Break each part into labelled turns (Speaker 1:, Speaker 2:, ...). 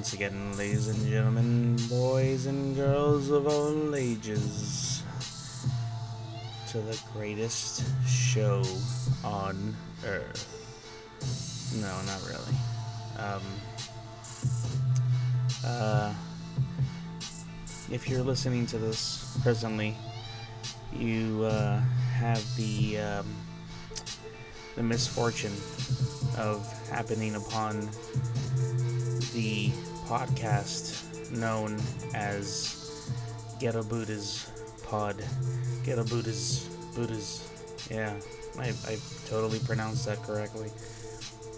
Speaker 1: once again, ladies and gentlemen, boys and girls of all ages, to the greatest show on earth. No, not really. Um, uh, if you're listening to this presently, you uh, have the um, the misfortune of happening upon the podcast known as Ghetto Buddha's Pod. Ghetto Buddha's Buddha's. Yeah, I, I totally pronounced that correctly.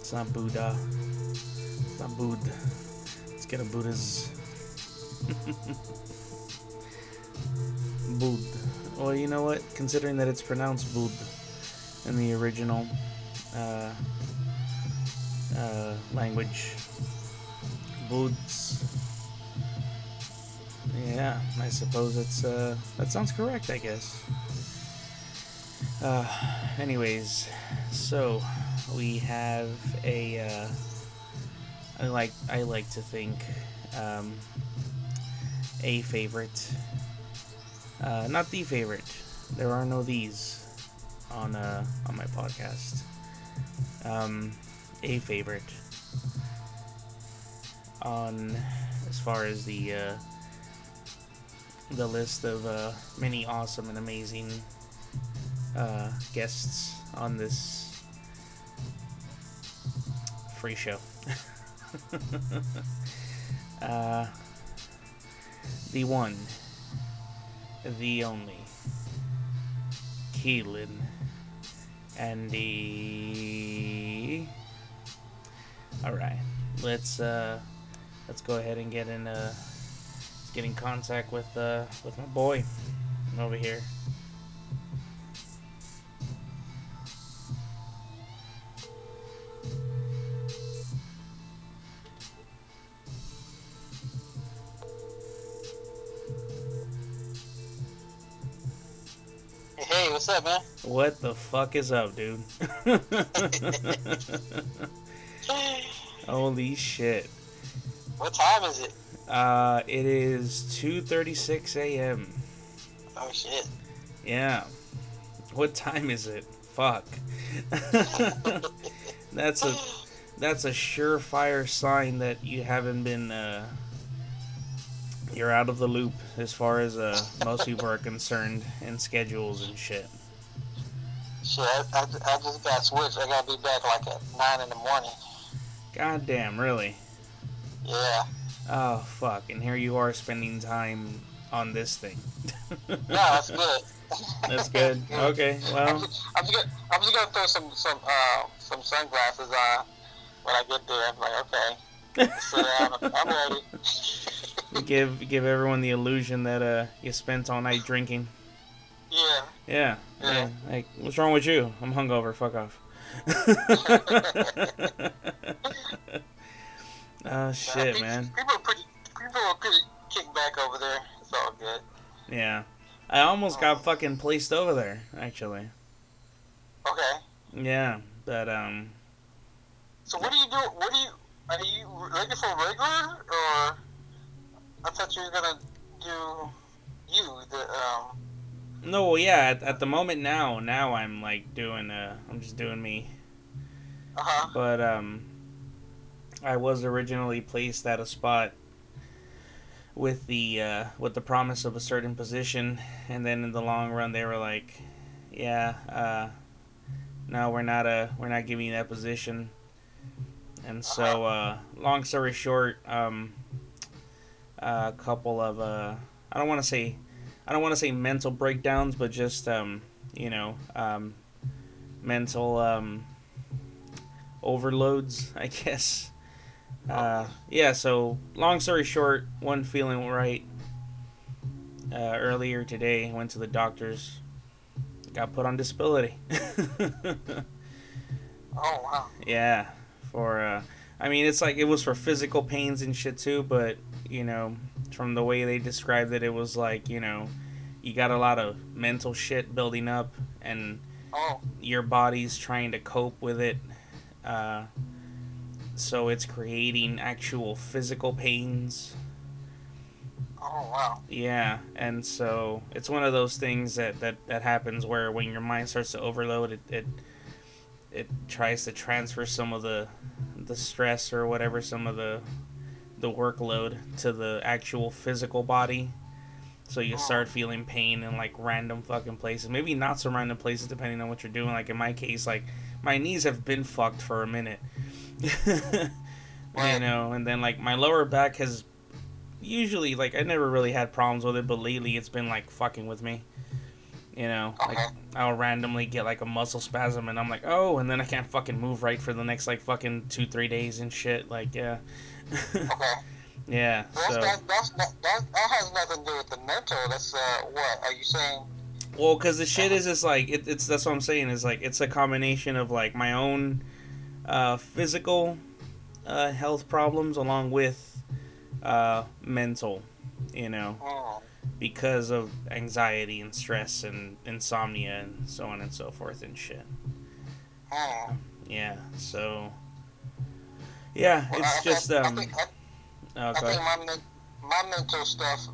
Speaker 1: It's not Buddha. It's not Buddha. Get a Buddha's. Bud. Well, you know what? Considering that it's pronounced Bud in the original uh, uh, language, Yeah, I suppose it's uh, that sounds correct. I guess. Uh, anyways, so we have a. Uh, I like I like to think um, a favorite, uh, not the favorite. There are no these on uh, on my podcast. Um, a favorite on as far as the uh, the list of uh, many awesome and amazing uh, guests on this free show. uh, the one, the only, Keelan, Andy. All right, let's uh, let's go ahead and get in uh, get in contact with uh, with my boy over here.
Speaker 2: Hey, what's up, man?
Speaker 1: What the fuck is up, dude? Holy shit.
Speaker 2: What time is it?
Speaker 1: Uh, it is 2:36 a.m.
Speaker 2: Oh shit.
Speaker 1: Yeah. What time is it? Fuck. that's a that's a surefire sign that you haven't been uh you're out of the loop as far as uh most people are concerned in schedules and shit.
Speaker 2: Shit, I, I, I just got switched. I gotta be back like at nine in the morning.
Speaker 1: God damn, really?
Speaker 2: Yeah.
Speaker 1: Oh fuck! And here you are spending time on this thing.
Speaker 2: No, that's good.
Speaker 1: That's good. Okay,
Speaker 2: I'm
Speaker 1: well,
Speaker 2: just, I'm just gonna, I'm just gonna throw some some uh some sunglasses on when I get there. I'm like, okay, sit down. I'm ready.
Speaker 1: give give everyone the illusion that uh you spent all night drinking.
Speaker 2: yeah.
Speaker 1: Yeah, yeah. Like, what's wrong with you? I'm hungover. Fuck off. Oh shit,
Speaker 2: People-
Speaker 1: man.
Speaker 2: People are pretty. People are pretty kicked back over there. It's all good.
Speaker 1: Yeah, I almost got fucking placed over there. Actually,
Speaker 2: Okay.
Speaker 1: yeah, but um,
Speaker 2: So what do you do? What do you? Are you looking for regular, or I thought you were gonna do you the um.
Speaker 1: no, well, yeah. At, at the moment now, now I'm like doing uh, I'm just doing me.
Speaker 2: Uh huh.
Speaker 1: But um, I was originally placed at a spot with the uh, with the promise of a certain position, and then in the long run, they were like, "Yeah, uh, no, we're not uh, we're not giving you that position." And so, uh, long story short, um, a couple of uh, I don't want to say I don't want to say mental breakdowns, but just um, you know, um, mental um, overloads, I guess. Uh, yeah, so long story short, one feeling right. Uh, earlier today, went to the doctors, got put on disability.
Speaker 2: Oh wow.
Speaker 1: yeah, for uh, I mean, it's like it was for physical pains and shit too, but you know, from the way they described it, it was like you know, you got a lot of mental shit building up, and
Speaker 2: Oh,
Speaker 1: your body's trying to cope with it. Uh, so it's creating actual physical pains.
Speaker 2: oh wow.
Speaker 1: Yeah, and so it's one of those things that, that, that happens where when your mind starts to overload, it, it it tries to transfer some of the the stress or whatever, some of the the workload to the actual physical body. So you oh. start feeling pain in like random fucking places. Maybe not so random places depending on what you're doing. Like in my case, like my knees have been fucked for a minute. you know, and then like my lower back has usually like I never really had problems with it, but lately it's been like fucking with me. You know, like
Speaker 2: Okay.
Speaker 1: I'll randomly get like a muscle spasm and I'm like, oh, and then I can't fucking move right for the next like fucking two three days and shit. Like, yeah,
Speaker 2: Okay.
Speaker 1: yeah.
Speaker 2: Well,
Speaker 1: So,
Speaker 2: that, that's not, that, that has nothing to do with the mental. That's uh, what are you saying?
Speaker 1: well, because the shit is just like it, it's that's what I'm saying is like it's a combination of like my own uh, physical uh, health problems along with uh, mental, you know.
Speaker 2: Mm.
Speaker 1: because of anxiety and stress and insomnia and so on and so forth and shit.
Speaker 2: Mm.
Speaker 1: Yeah, so yeah,
Speaker 2: Well,
Speaker 1: it's
Speaker 2: I-
Speaker 1: just
Speaker 2: I,
Speaker 1: um.
Speaker 2: I think, I,
Speaker 1: Oh,
Speaker 2: I think my my mental stuff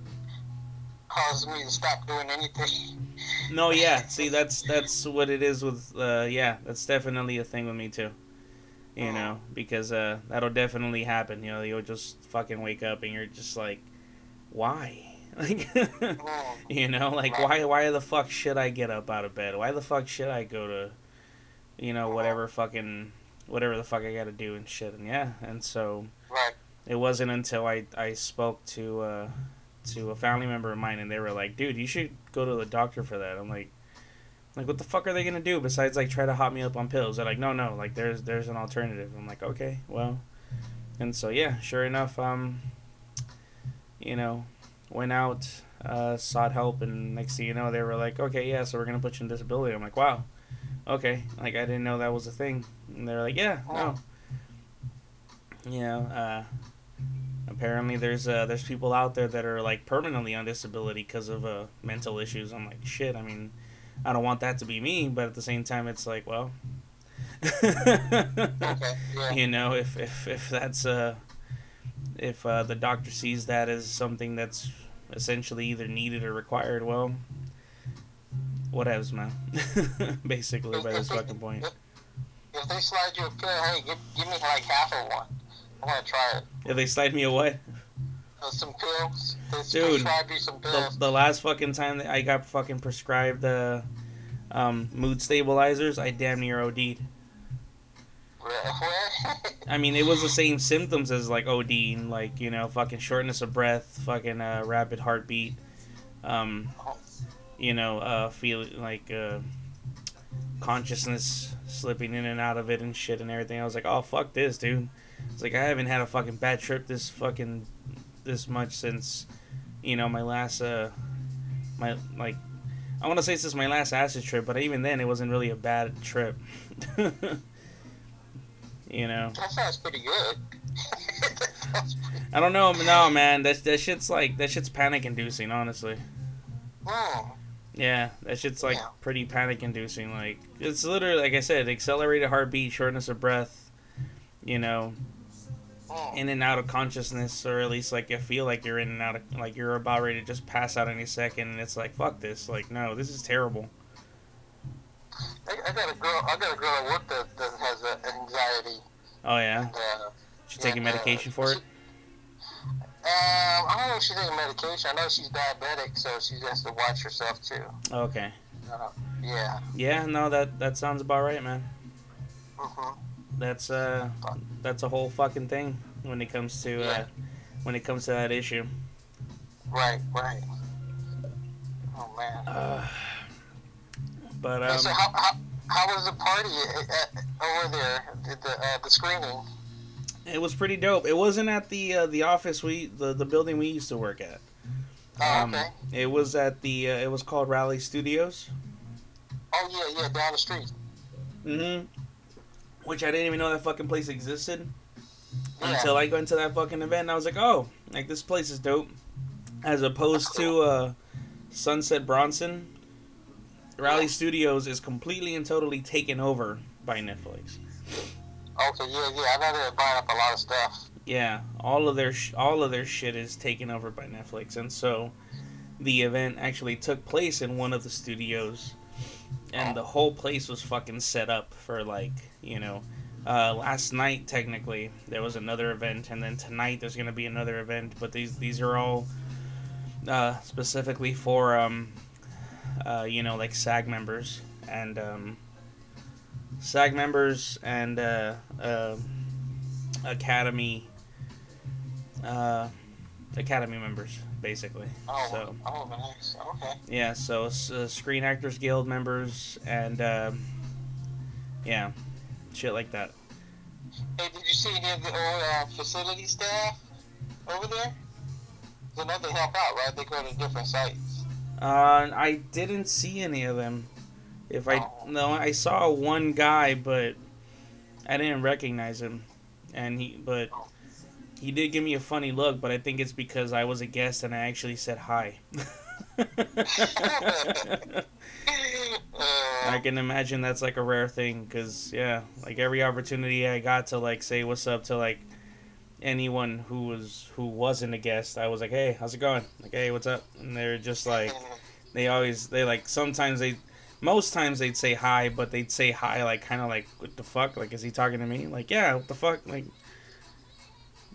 Speaker 2: caused me to stop doing anything.
Speaker 1: No, yeah. See, that's that's what it is with. Uh, yeah, that's definitely a thing with me too. You know, because uh, that'll definitely happen. You know, you'll just fucking wake up and you're just like, why? Like,
Speaker 2: Mm.
Speaker 1: you know, like why? Why the fuck should I get up out of bed? Why the fuck should I go to, you know, whatever fucking, whatever the fuck I got to do and shit. And yeah, and so
Speaker 2: Right.
Speaker 1: it wasn't until I I spoke to uh, to a family member of mine and they were like, dude, you should go to the doctor for that. I'm like. Like what the fuck are they gonna do besides like try to hot me up on pills? They're like, no, no, like there's there's an alternative. I'm like, okay, well, and so yeah, sure enough, um, you know, went out, uh, sought help, and next thing you know, they were like, okay, yeah, so we're gonna put you in disability. I'm like, wow, okay, like I didn't know that was a thing. And they're like, yeah, no, you know, uh, apparently there's uh there's people out there that are like permanently on disability because of uh mental issues. I'm like, shit, I mean, I don't want that to be me, but at the same time, it's like, well.
Speaker 2: Okay. Yeah.
Speaker 1: you know if if if that's uh if uh, the doctor sees that as something that's essentially either needed or required well whatevs man basically by this fucking point
Speaker 2: If they slide you a pill, hey, give, give me like half of one. I want to try it.
Speaker 1: if they slide me a what
Speaker 2: Uh, some pills. They
Speaker 1: Dude,
Speaker 2: prescribe you some
Speaker 1: the,
Speaker 2: pills.
Speaker 1: the last fucking time that i got fucking prescribed uh um mood stabilizers i damn near od'd I mean, it was the same symptoms as like OD, like you know, fucking shortness of breath, fucking uh, rapid heartbeat, um, you know, uh, feel like uh, consciousness slipping in and out of it and shit and everything. I was like, oh fuck this, dude. It's like I haven't had a fucking bad trip this fucking this much since, you know, my last uh, my like. I want to say since my last acid trip, but even then, it wasn't really a bad trip. you know.
Speaker 2: That sounds pretty good. sounds pretty...
Speaker 1: I don't know. No, man, that that shit's like that shit's panic inducing. Honestly,
Speaker 2: Mm.
Speaker 1: yeah, that shit's like
Speaker 2: Yeah.
Speaker 1: pretty panic inducing. Like it's literally like I said, accelerated heartbeat, shortness of breath. You know. In and out of consciousness, or at least like you feel like you're in and out of like you're about ready to just pass out any second, and it's like fuck this. Like no, this is terrible.
Speaker 2: I, I got a girl. I got a girl at work that, that has uh, anxiety.
Speaker 1: Oh yeah,
Speaker 2: And, uh,
Speaker 1: she taking
Speaker 2: yeah, uh,
Speaker 1: medication for it.
Speaker 2: Um, I don't know if she's taking medication. I know she's diabetic, so she has to watch herself too.
Speaker 1: Okay,
Speaker 2: Uh, yeah.
Speaker 1: yeah, no, that that sounds about right, man.
Speaker 2: hmm
Speaker 1: That's uh, that's a whole fucking thing when it comes to uh, when it comes to that issue.
Speaker 2: Right. Right. Oh man.
Speaker 1: Uh, but um,
Speaker 2: so how, how how was the party at, at, over there? Did the uh, the screening?
Speaker 1: it was pretty dope. It wasn't at the uh, the office we the, the building we used to work at.
Speaker 2: Oh,
Speaker 1: Um,
Speaker 2: okay.
Speaker 1: It was at the uh, it was called Raleigh Studios.
Speaker 2: Oh yeah, yeah, down the street.
Speaker 1: Mm-hmm. Which I didn't even know that fucking place existed.
Speaker 2: Yeah.
Speaker 1: until I went to that fucking event. And I was like, oh, like this place is dope. As opposed to uh, Sunset Bronson, Raleigh
Speaker 2: Yeah.
Speaker 1: Studios is completely and totally taken over by Netflix.
Speaker 2: Okay, yeah, yeah. I know they're buying up a lot of stuff.
Speaker 1: Yeah, all of their sh- all of their shit is taken over by Netflix, and so the event actually took place in one of the studios, and the whole place was fucking set up for like you know. Uh, last night, technically, there was another event, and then tonight there's gonna be another event. But these these are all uh, specifically for um, uh, you know like SAG members and um, SAG members and uh, uh, Academy uh, Academy members, basically.
Speaker 2: Oh,
Speaker 1: So
Speaker 2: oh, nice. Okay.
Speaker 1: yeah, so uh, Screen Actors Guild members and um yeah, shit like that.
Speaker 2: Hey, did you see any of the old uh, facility staff over there? I know they help out, right? They go to different sites.
Speaker 1: Uh, I didn't see any of them. If I
Speaker 2: Oh.
Speaker 1: no, I saw one guy, but I didn't recognize him, and he but he did give me a funny look. But I think it's because I was a guest and I actually said hi. I can imagine that's like a rare thing because yeah, like every opportunity I got to like say what's up to like anyone who was who wasn't a guest, I was like, hey, how's it going? Like, hey, what's up? And they're just like, they always they like sometimes they, most times they'd say hi, but they'd say hi like kind of like what the fuck? Like, is he talking to me? Like, yeah, what the fuck? Like.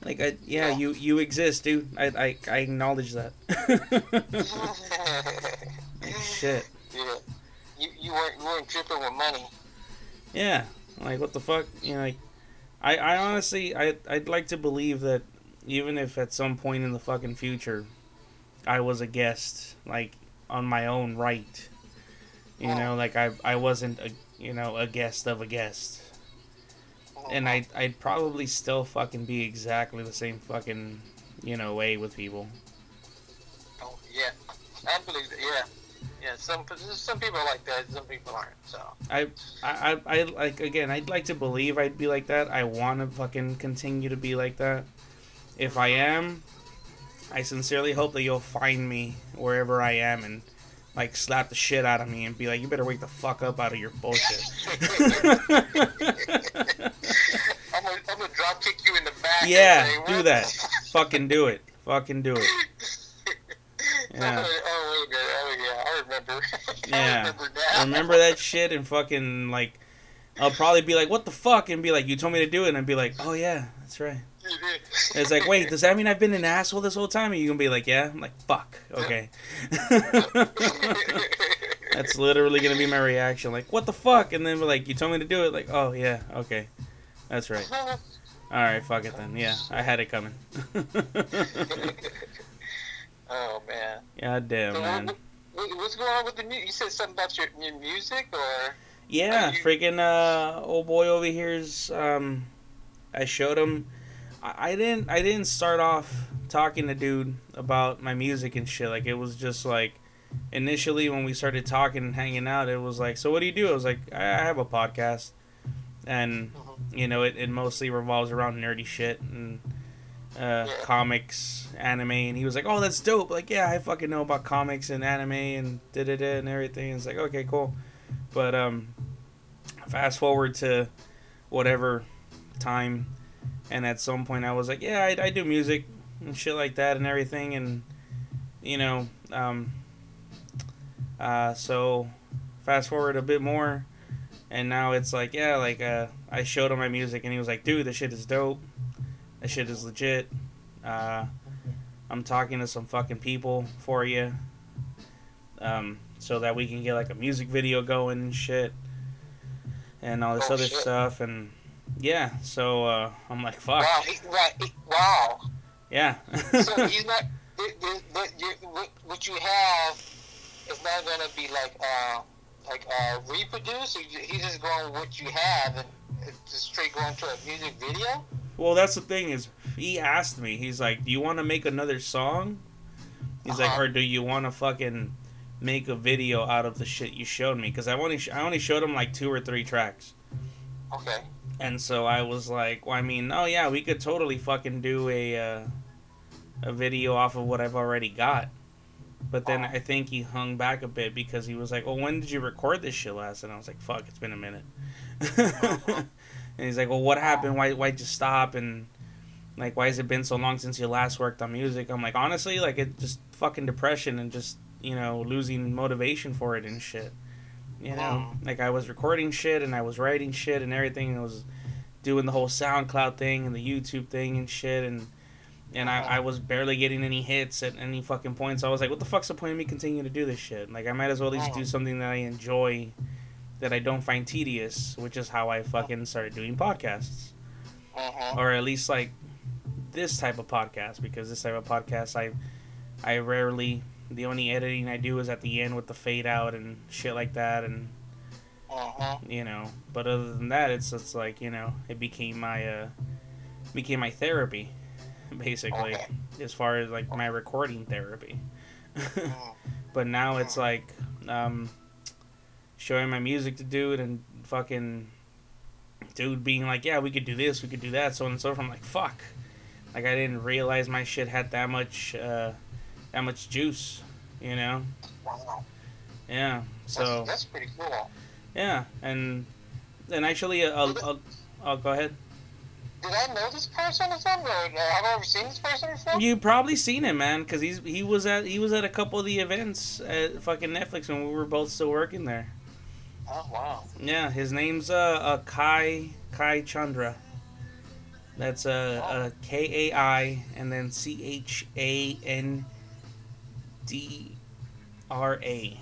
Speaker 1: Like I, yeah,
Speaker 2: Yeah.
Speaker 1: you you exist, dude. I I, I acknowledge that. Shit.
Speaker 2: Yeah. You, you weren't you weren't dripping with money.
Speaker 1: Yeah, like what the fuck? You know, like I, I honestly I I'd like to believe that even if at some point in the fucking future I was a guest like on my own right, you hmm. know, like I I wasn't a you know a guest of a guest, and I I'd probably still fucking be exactly the same fucking you know way with people.
Speaker 2: Oh, yeah. I believe that. Yeah. Yeah. Some some people are like that. Some people aren't. So.
Speaker 1: I, I, I like again. I'd like to believe I'd be like that. I want to fucking continue to be like that. If I am, I sincerely hope that you'll find me wherever I am and like slap the shit out of me and be like, "You better wake the fuck up out of your bullshit."
Speaker 2: I'm gonna, I'm gonna drop kick you in the back.
Speaker 1: Yeah,
Speaker 2: say,
Speaker 1: do that. fucking do it. Fucking do it. Yeah.
Speaker 2: oh, oh wait. Oh, yeah. I remember.
Speaker 1: Yeah.
Speaker 2: I remember now.
Speaker 1: Remember that shit and fucking like. I'll probably be like, "What the fuck?" and be like, "You told me to do it," and I'd be like, "Oh yeah, that's right." It's like, wait, does that mean I've been an asshole this whole time? And you gonna be like, yeah? I'm like, fuck, okay. That's literally gonna be my reaction. Like, what the fuck? And then like, you told me to do it. Like, oh yeah, okay, that's right. All right, fuck it then. Yeah, I had it coming.
Speaker 2: oh man.
Speaker 1: God damn,
Speaker 2: So
Speaker 1: man.
Speaker 2: what- what- what's going on with the music? You said something about your, your music, or
Speaker 1: Yeah,
Speaker 2: you-
Speaker 1: freaking uh, old boy over here's. Um, I showed him. I, didn't. I didn't start off talking to dude about my music and shit. Like it was just like initially when we started talking and hanging out, it was like, so what do you do? I was like, I, I have a podcast, and you know, it, it mostly revolves around nerdy shit and uh, comics, anime. And he was like, oh, that's dope. Like, yeah, I fucking know about comics and anime and da da da and everything. It's like, okay, cool. But um, fast forward to whatever time, and at some point I was like, yeah, I, I do music and shit like that and everything, and you know, um, uh, so fast forward a bit more, and now it's like, yeah, like uh, I showed him my music, and he was like, dude, this shit is dope, this shit is legit. Uh, I'm talking to some fucking people for you. Um, so that we can get like a music video going and shit and all this
Speaker 2: Oh,
Speaker 1: other
Speaker 2: shit.
Speaker 1: stuff and yeah so uh, i'm like fuck
Speaker 2: wow, he, right, he, wow.
Speaker 1: yeah
Speaker 2: So he's not. What, you have is not gonna be like uh like uh reproduced. He's just going what you have and it's just straight going to a music video.
Speaker 1: well that's the thing is he asked me he's like do you want to make another song he's like
Speaker 2: Uh-huh.
Speaker 1: or do you want to fucking make a video out of the shit you showed me because i only sh- i only showed him like two or three tracks
Speaker 2: Okay.
Speaker 1: And so I was like, well, I mean, oh yeah, we could totally fucking do a uh, a video off of what I've already got. But then I think he hung back a bit because he was like, "Well, when did you record this shit last?" And I was like, "Fuck, it's been a minute." and he's like, "Well, what happened? Why why'd you stop?" And like, why has it been so long since you last worked on music? I'm like, honestly, like it just fucking depression and just you know losing motivation for it and shit. You know, like I was recording shit and I was writing shit and everything. And I was doing the whole SoundCloud thing and the YouTube thing and shit and and I, I was barely getting any hits at any fucking point. So I was like, what the fuck's the point of me continuing to do this shit? Like I might as well at least do something that I enjoy, that I don't find tedious, which is how I fucking started doing podcasts,
Speaker 2: Uh-huh.
Speaker 1: or at least like this type of podcast because this type of podcast I I rarely the only editing I do is at the end with the fade out and shit like that and
Speaker 2: Uh-huh.
Speaker 1: you know but other than that it's it's like you know it became my uh became my therapy basically
Speaker 2: Okay.
Speaker 1: as far as like my recording therapy
Speaker 2: Mm.
Speaker 1: but now it's like um showing my music to dude and fucking dude being like yeah we could do this we could do that so on and so forth i'm like fuck like i didn't realize my shit had that much uh that much juice you know
Speaker 2: Wow.
Speaker 1: yeah so
Speaker 2: that's pretty cool.
Speaker 1: yeah and and actually uh, I'll, I'll, I'll go ahead
Speaker 2: Did I know this person or something? Or uh, have I ever seen this person before?
Speaker 1: You probably seen him, man, because he's he was at he was at a couple of the events at fucking Netflix when we were both still working there.
Speaker 2: Oh wow.
Speaker 1: Yeah, his name's uh, uh Kai Kai Chandra. That's uh, uh K A I and then C H A N D R A.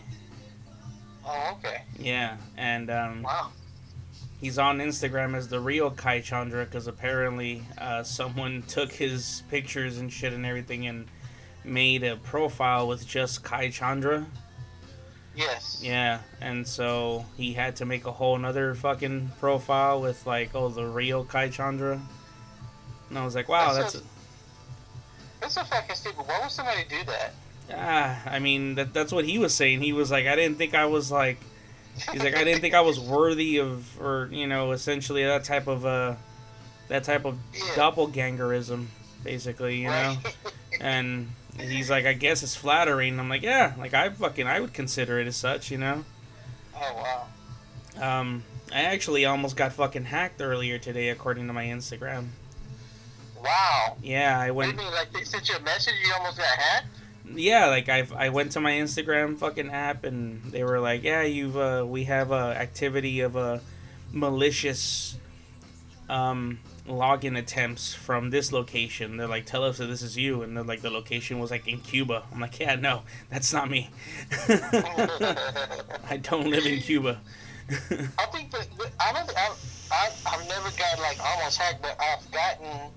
Speaker 2: Oh okay.
Speaker 1: Yeah, and um,
Speaker 2: Wow.
Speaker 1: he's on Instagram as the real Kai Chandra because apparently uh, someone took his pictures and shit and everything and made a profile with just Kai Chandra.
Speaker 2: Yes.
Speaker 1: Yeah, and so he had to make a whole nother fucking profile with like, oh, the real Kai Chandra. And I was like, wow,
Speaker 2: That's
Speaker 1: that's.
Speaker 2: a- That's so fucking stupid. Why would somebody do that?
Speaker 1: Ah, I mean, that, that's what he was saying. He was like, I didn't think I was like, he's like, I didn't think I was worthy of, or you know, essentially that type of uh, that type of
Speaker 2: Yeah.
Speaker 1: doppelgangerism, basically, you know. And he's like, I guess it's flattering. I'm like, yeah, like I fucking, I would consider it as such, you know.
Speaker 2: oh wow.
Speaker 1: Um, I actually almost got fucking hacked earlier today, according to my Instagram.
Speaker 2: Wow.
Speaker 1: Yeah, I went.
Speaker 2: you mean, like they sent you a message, you almost got hacked?
Speaker 1: Yeah, like I I went to my Instagram fucking app, and they were like, yeah, you've uh, we have a activity of a malicious um login attempts from this location. They're like, tell us that this is you, and they're like, the location was like in Cuba. I'm like, yeah, no, that's not me. I don't live in Cuba.
Speaker 2: I think that that- I don't. I, I I've never got like almost hacked, but I've gotten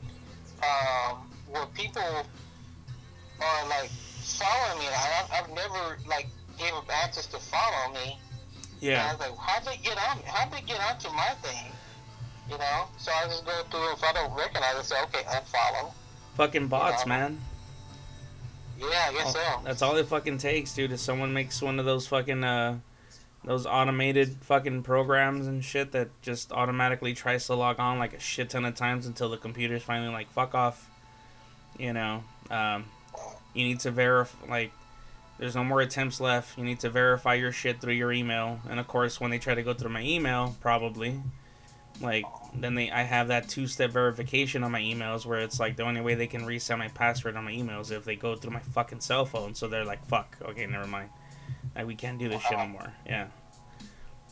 Speaker 2: um where people are like following me. I, I've never like gave them access to follow me. And I
Speaker 1: yeah,
Speaker 2: was like, how'd they get on? How'd they get onto my thing? You know. So I just go through. If I don't recognize it, say, okay, unfollow.
Speaker 1: fucking bots,
Speaker 2: Yeah.
Speaker 1: man.
Speaker 2: Yeah, I guess so.
Speaker 1: That's all it fucking takes, dude. Is someone makes one of those fucking uh, those automated fucking programs and shit that just automatically tries to log on like a shit ton of times until the computer's finally like fuck off. You know, um, you need to verify like. There's no more attempts left. You need to verify your shit through your email, and of course, when they try to go through my email, probably, like then they I have that two-step verification on my emails where it's like the only way they can reset my password on my emails is if they go through my fucking cell phone. So they're like, "Fuck, okay, never mind. Like, we can't do this shit anymore." Yeah.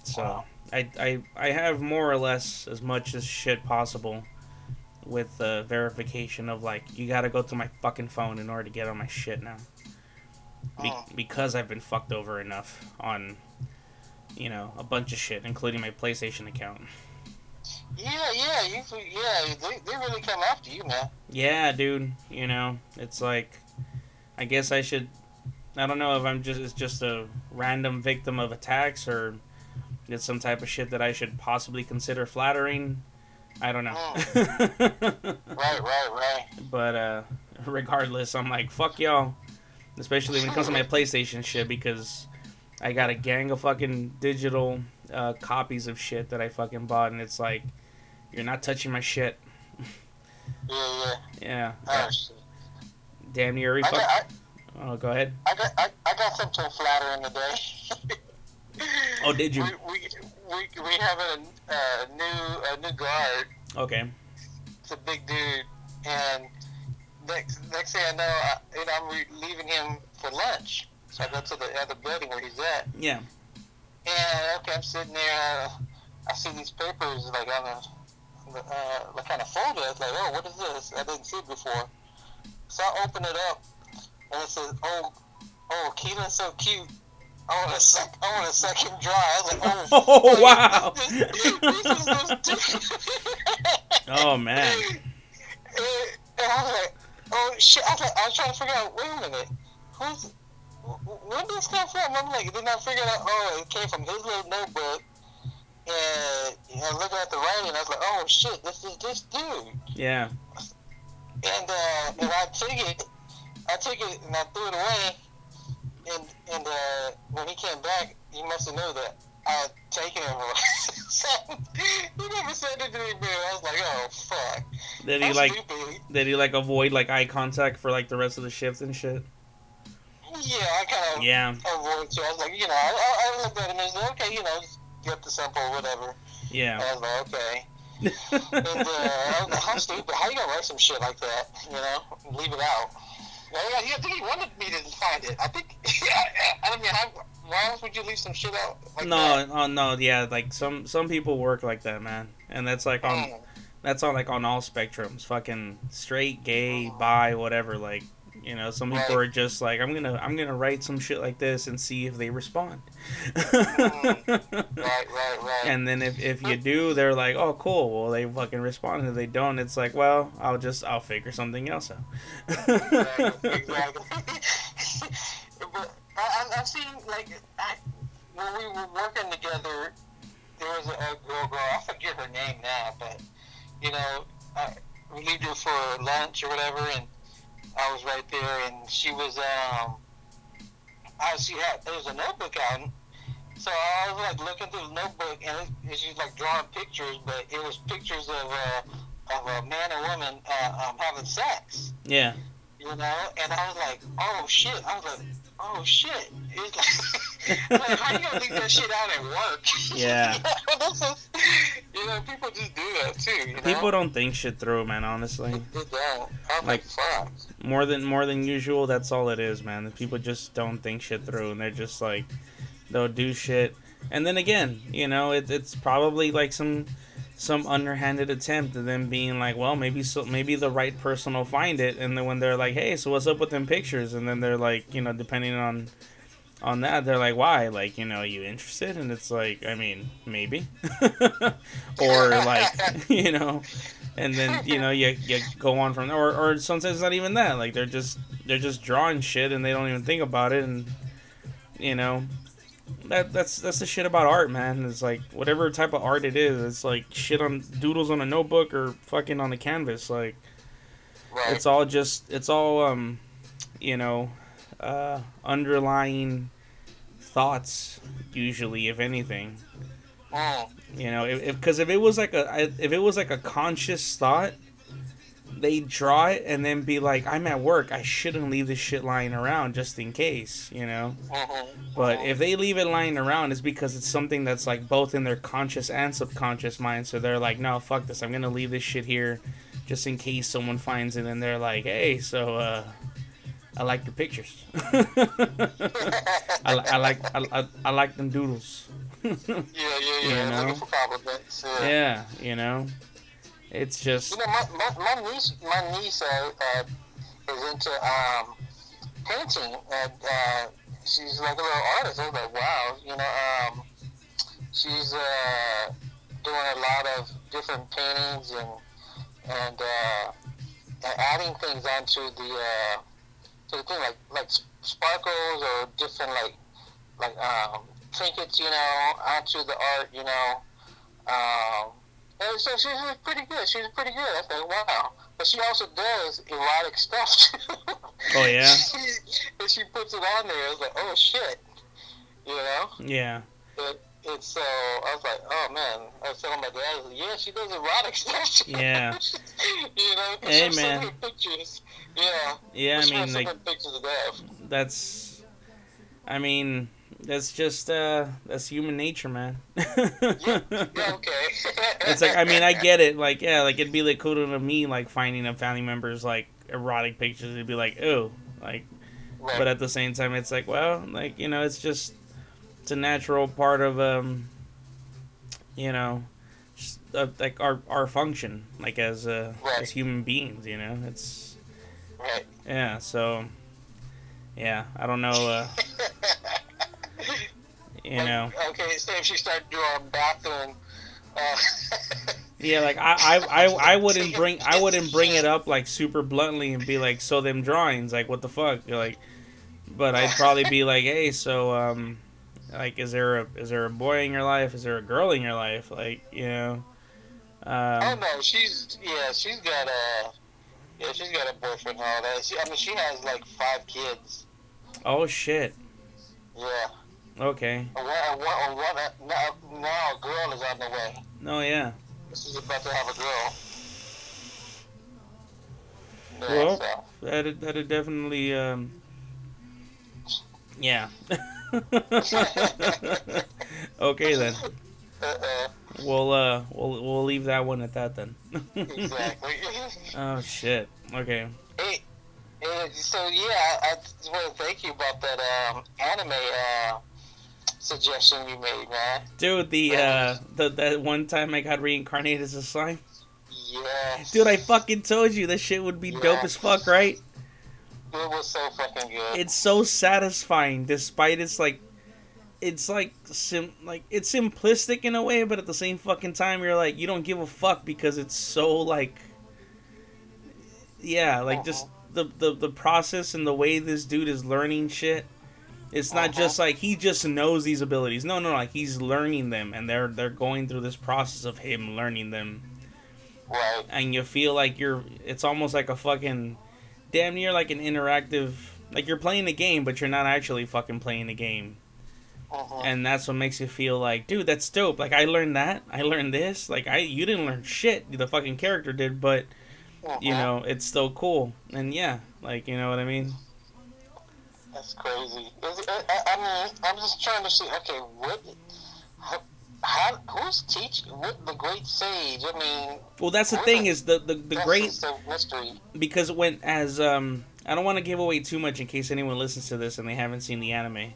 Speaker 1: So I I I have more or less as much as shit possible with the verification of like you got to go to my fucking phone in order to get on my shit now. Be-
Speaker 2: Oh.
Speaker 1: because I've been fucked over enough on you know a bunch of shit, including my PlayStation account.
Speaker 2: Yeah, yeah, you, yeah. They, they really come after you, man.
Speaker 1: Yeah, dude. You know, it's like, I guess I should. I don't know if I'm just it's just a random victim of attacks or it's some type of shit that I should possibly consider flattering. I don't know.
Speaker 2: Right, right, right.
Speaker 1: but uh, regardless, I'm like, fuck y'all. Especially when it comes to my PlayStation shit because I got a gang of fucking digital uh, copies of shit that I fucking bought, and it's like, you're not touching my shit.
Speaker 2: Yeah,
Speaker 1: Yeah.
Speaker 2: yeah. Oh.
Speaker 1: Damn near every
Speaker 2: I
Speaker 1: fuck.
Speaker 2: got, I,
Speaker 1: Oh, go ahead.
Speaker 2: I got, I, I got sent to a flatter in the day.
Speaker 1: Oh, did you?
Speaker 2: We, we, we, we have a, uh, new, a new guard.
Speaker 1: Okay.
Speaker 2: It's a big dude, and next next thing I know, I, you know, I'm re- leaving him for lunch. So I go to the other building where he's at,
Speaker 1: Yeah.
Speaker 2: and okay, I'm sitting there. Uh, I see these papers like on the, uh, like kind of folder. It's like, oh, what is this? I didn't see it before. So I open it up, and it says, oh, oh, Keelan's so cute. I want to suck. I want to suck him dry. I was like, oh,
Speaker 1: Oh, wow.
Speaker 2: This, this.
Speaker 1: Oh man.
Speaker 2: And I was like, oh shit! I was, like, I was trying to figure out. Wait a minute, who's where did this come from? I'm like, then I figured out. Oh, it came from his little notebook. And know, looking at the writing, I was like, oh shit, this is this dude.
Speaker 1: Yeah.
Speaker 2: And uh, and I took it, I took it and I threw it away. And and uh, when he came back, he must have known that I had taken him. so he never said it to me. Man. I was like, oh fuck.
Speaker 1: Did he
Speaker 2: That's
Speaker 1: like?
Speaker 2: stupid.
Speaker 1: Did he like avoid like eye contact for like the rest of the shift and shit?
Speaker 2: Yeah, I kind of
Speaker 1: Yeah.
Speaker 2: avoid too. I was like, you know, I, I, I looked at him and said, okay, you know, just get the sample, whatever.
Speaker 1: Yeah.
Speaker 2: And I was like, okay. And uh, I was like, how stupid? How you gonna write some shit like that? You know, leave it out. Yeah, yeah, I think he wanted me to find it. I think. I mean, how, why else would you leave some shit out like
Speaker 1: no,
Speaker 2: that?
Speaker 1: oh no, yeah, like some some people work like that, man, and that's like on
Speaker 2: Mm.
Speaker 1: that's on like on all spectrums, fucking straight, gay, bi, whatever. Like, you know, some people are just like, I'm gonna I'm gonna write some shit like this and see if they respond.
Speaker 2: Right, right, right.
Speaker 1: and then if, if you do, they're like, oh cool, well they fucking respond. And If they don't, it's like, well, I'll just I'll figure something else out.
Speaker 2: exactly. exactly. but I, I've seen like I, when we were working together, there was a, a girl, girl. I forget her name now, but you know, I, we leaved her for lunch or whatever, and I was right there, and she was um, I she had there was a notebook out. So I was like looking through the notebook, and, it, and she's like drawing pictures, but it was pictures of uh, of a man and woman uh, um, having sex
Speaker 1: yeah,
Speaker 2: you know, and I was like, oh shit. I was like, oh shit. It's like, like how you gonna leave that shit out at work?
Speaker 1: Yeah.
Speaker 2: you, know, is, you know, people just do that too. You know?
Speaker 1: people don't think shit through, man. Honestly,
Speaker 2: They don't. I'm
Speaker 1: Like-
Speaker 2: like, fuck.
Speaker 1: more than more than usual. That's all it is, man. The people just don't think shit through, and they're just like they'll do shit. And then again, you know, it, it's probably like some some underhanded attempt of them being like, well, maybe so maybe the right person will find it, and then when they're like, hey, so what's up with them pictures? And then they're like, you know, depending on on that, they're like, why? Like, you know, you interested? And it's like, I mean, maybe, or like, you know, and then you know you, you go on from there or, or sometimes it's not even that like they're just they're just drawing shit and they don't even think about it and you know that that's that's the shit about art man it's like whatever type of art it is it's like shit on doodles on a notebook or fucking on a canvas like
Speaker 2: Right.
Speaker 1: it's all just it's all um you know uh underlying thoughts usually if anything
Speaker 2: Mm.
Speaker 1: you know, if because if, it was like a if it was like a conscious thought, they draw it and then be like, "I'm at work. I shouldn't leave this shit lying around just in case." You know.
Speaker 2: Mhm.
Speaker 1: But
Speaker 2: Mhm.
Speaker 1: if they leave it lying around, it's because it's something that's like both in their conscious and subconscious mind. So they're like, "No, fuck this. I'm gonna leave this shit here, just in case someone finds it." And they're like, "Hey, so uh, I like your pictures. I, I like I, I, I like them doodles."
Speaker 2: yeah, yeah,
Speaker 1: you
Speaker 2: yeah.
Speaker 1: know?
Speaker 2: For. Yeah.
Speaker 1: yeah, you know, it's just
Speaker 2: You know, my, my, my niece, my niece uh, uh, is into um, painting, and uh, she's like a little artist. I was like, wow, you know, um, she's uh, doing a lot of different paintings and and, uh, and adding things onto the uh, to the thing, like like sparkles or different like like um, trinkets, you know, onto the art, you know. Um, and so she was pretty good. She was pretty good. I was like, wow. But she also does erotic stuff too.
Speaker 1: Oh, yeah?
Speaker 2: She, and she puts it on there. I was like, oh shit. You know?
Speaker 1: yeah.
Speaker 2: But And so uh, I was like, oh man. I was telling my dad, like, yeah, she does erotic stuff.
Speaker 1: Yeah.
Speaker 2: you know,
Speaker 1: Hey, man.
Speaker 2: pictures. Yeah.
Speaker 1: Yeah, I mean, like
Speaker 2: pictures of that.
Speaker 1: that's, I mean, that's just uh, that's human nature, man.
Speaker 2: Yeah, okay.
Speaker 1: it's like I mean I get it like yeah like it'd be like cool to me like finding a family member's like erotic pictures it'd be like oh like
Speaker 2: Right.
Speaker 1: but at the same time it's like well like you know it's just it's a natural part of um you know just, uh, like our our function like as uh
Speaker 2: Right.
Speaker 1: as human beings you know it's
Speaker 2: right.
Speaker 1: yeah so yeah I don't know uh you know
Speaker 2: Okay, say if she started doing bathroom. Uh,
Speaker 1: Yeah, like I, I, I, I wouldn't bring I wouldn't bring it up like super bluntly and be like, so them drawings, like what the fuck, You're like, but I'd probably be like, hey, so um, like, is there a is there a boy in your life? Is there a girl in your life? Like, you know,
Speaker 2: oh
Speaker 1: um,
Speaker 2: no, she's yeah, she's got a yeah, she's got a boyfriend and all that. She, I mean, she has like five kids.
Speaker 1: oh shit,
Speaker 2: Yeah,
Speaker 1: okay,
Speaker 2: and one, and one, now, a girl is on the way.
Speaker 1: no, yeah,
Speaker 2: She's about to have a girl. Yeah,
Speaker 1: Well.
Speaker 2: so.
Speaker 1: that'd that'd definitely um, yeah. okay then,
Speaker 2: Uh-uh,
Speaker 1: we'll uh, we'll we'll leave that one at that then.
Speaker 2: exactly.
Speaker 1: oh shit. Okay.
Speaker 2: Hey, hey, so yeah, I, I just want to thank you about that um, anime uh, suggestion you made, man.
Speaker 1: Dude, the uh the that one time I got reincarnated as a slime.
Speaker 2: Yes.
Speaker 1: Dude, I fucking told you that shit would be dope as fuck, right?
Speaker 2: It was so fucking good.
Speaker 1: It's so satisfying despite it's like it's like sim like it's simplistic in a way, but at the same fucking time you're like you don't give a fuck because it's so like yeah, like just the the the process and the way this dude is learning shit. It's not
Speaker 2: Uh-huh.
Speaker 1: just like he just knows these abilities. No, no, like he's learning them and they're they're going through this process of him learning them.
Speaker 2: right.
Speaker 1: and you feel like you're it's almost like a fucking damn near like an interactive like you're playing a game but you're not actually fucking playing the game
Speaker 2: Mhm.
Speaker 1: and that's what makes you feel like dude that's dope like i learned that i learned this like i you didn't learn shit the fucking character did but you
Speaker 2: Mhm.
Speaker 1: know it's still cool and yeah like you know what i mean
Speaker 2: That's crazy. Is it, I, I mean, I'm just trying to see. Okay, what? How, how who's teaching? What the great sage? I mean,
Speaker 1: well that's the thing is the the, the great
Speaker 2: mystery.
Speaker 1: because when as um I don't want to give away too much in case anyone listens to this and they haven't seen the anime.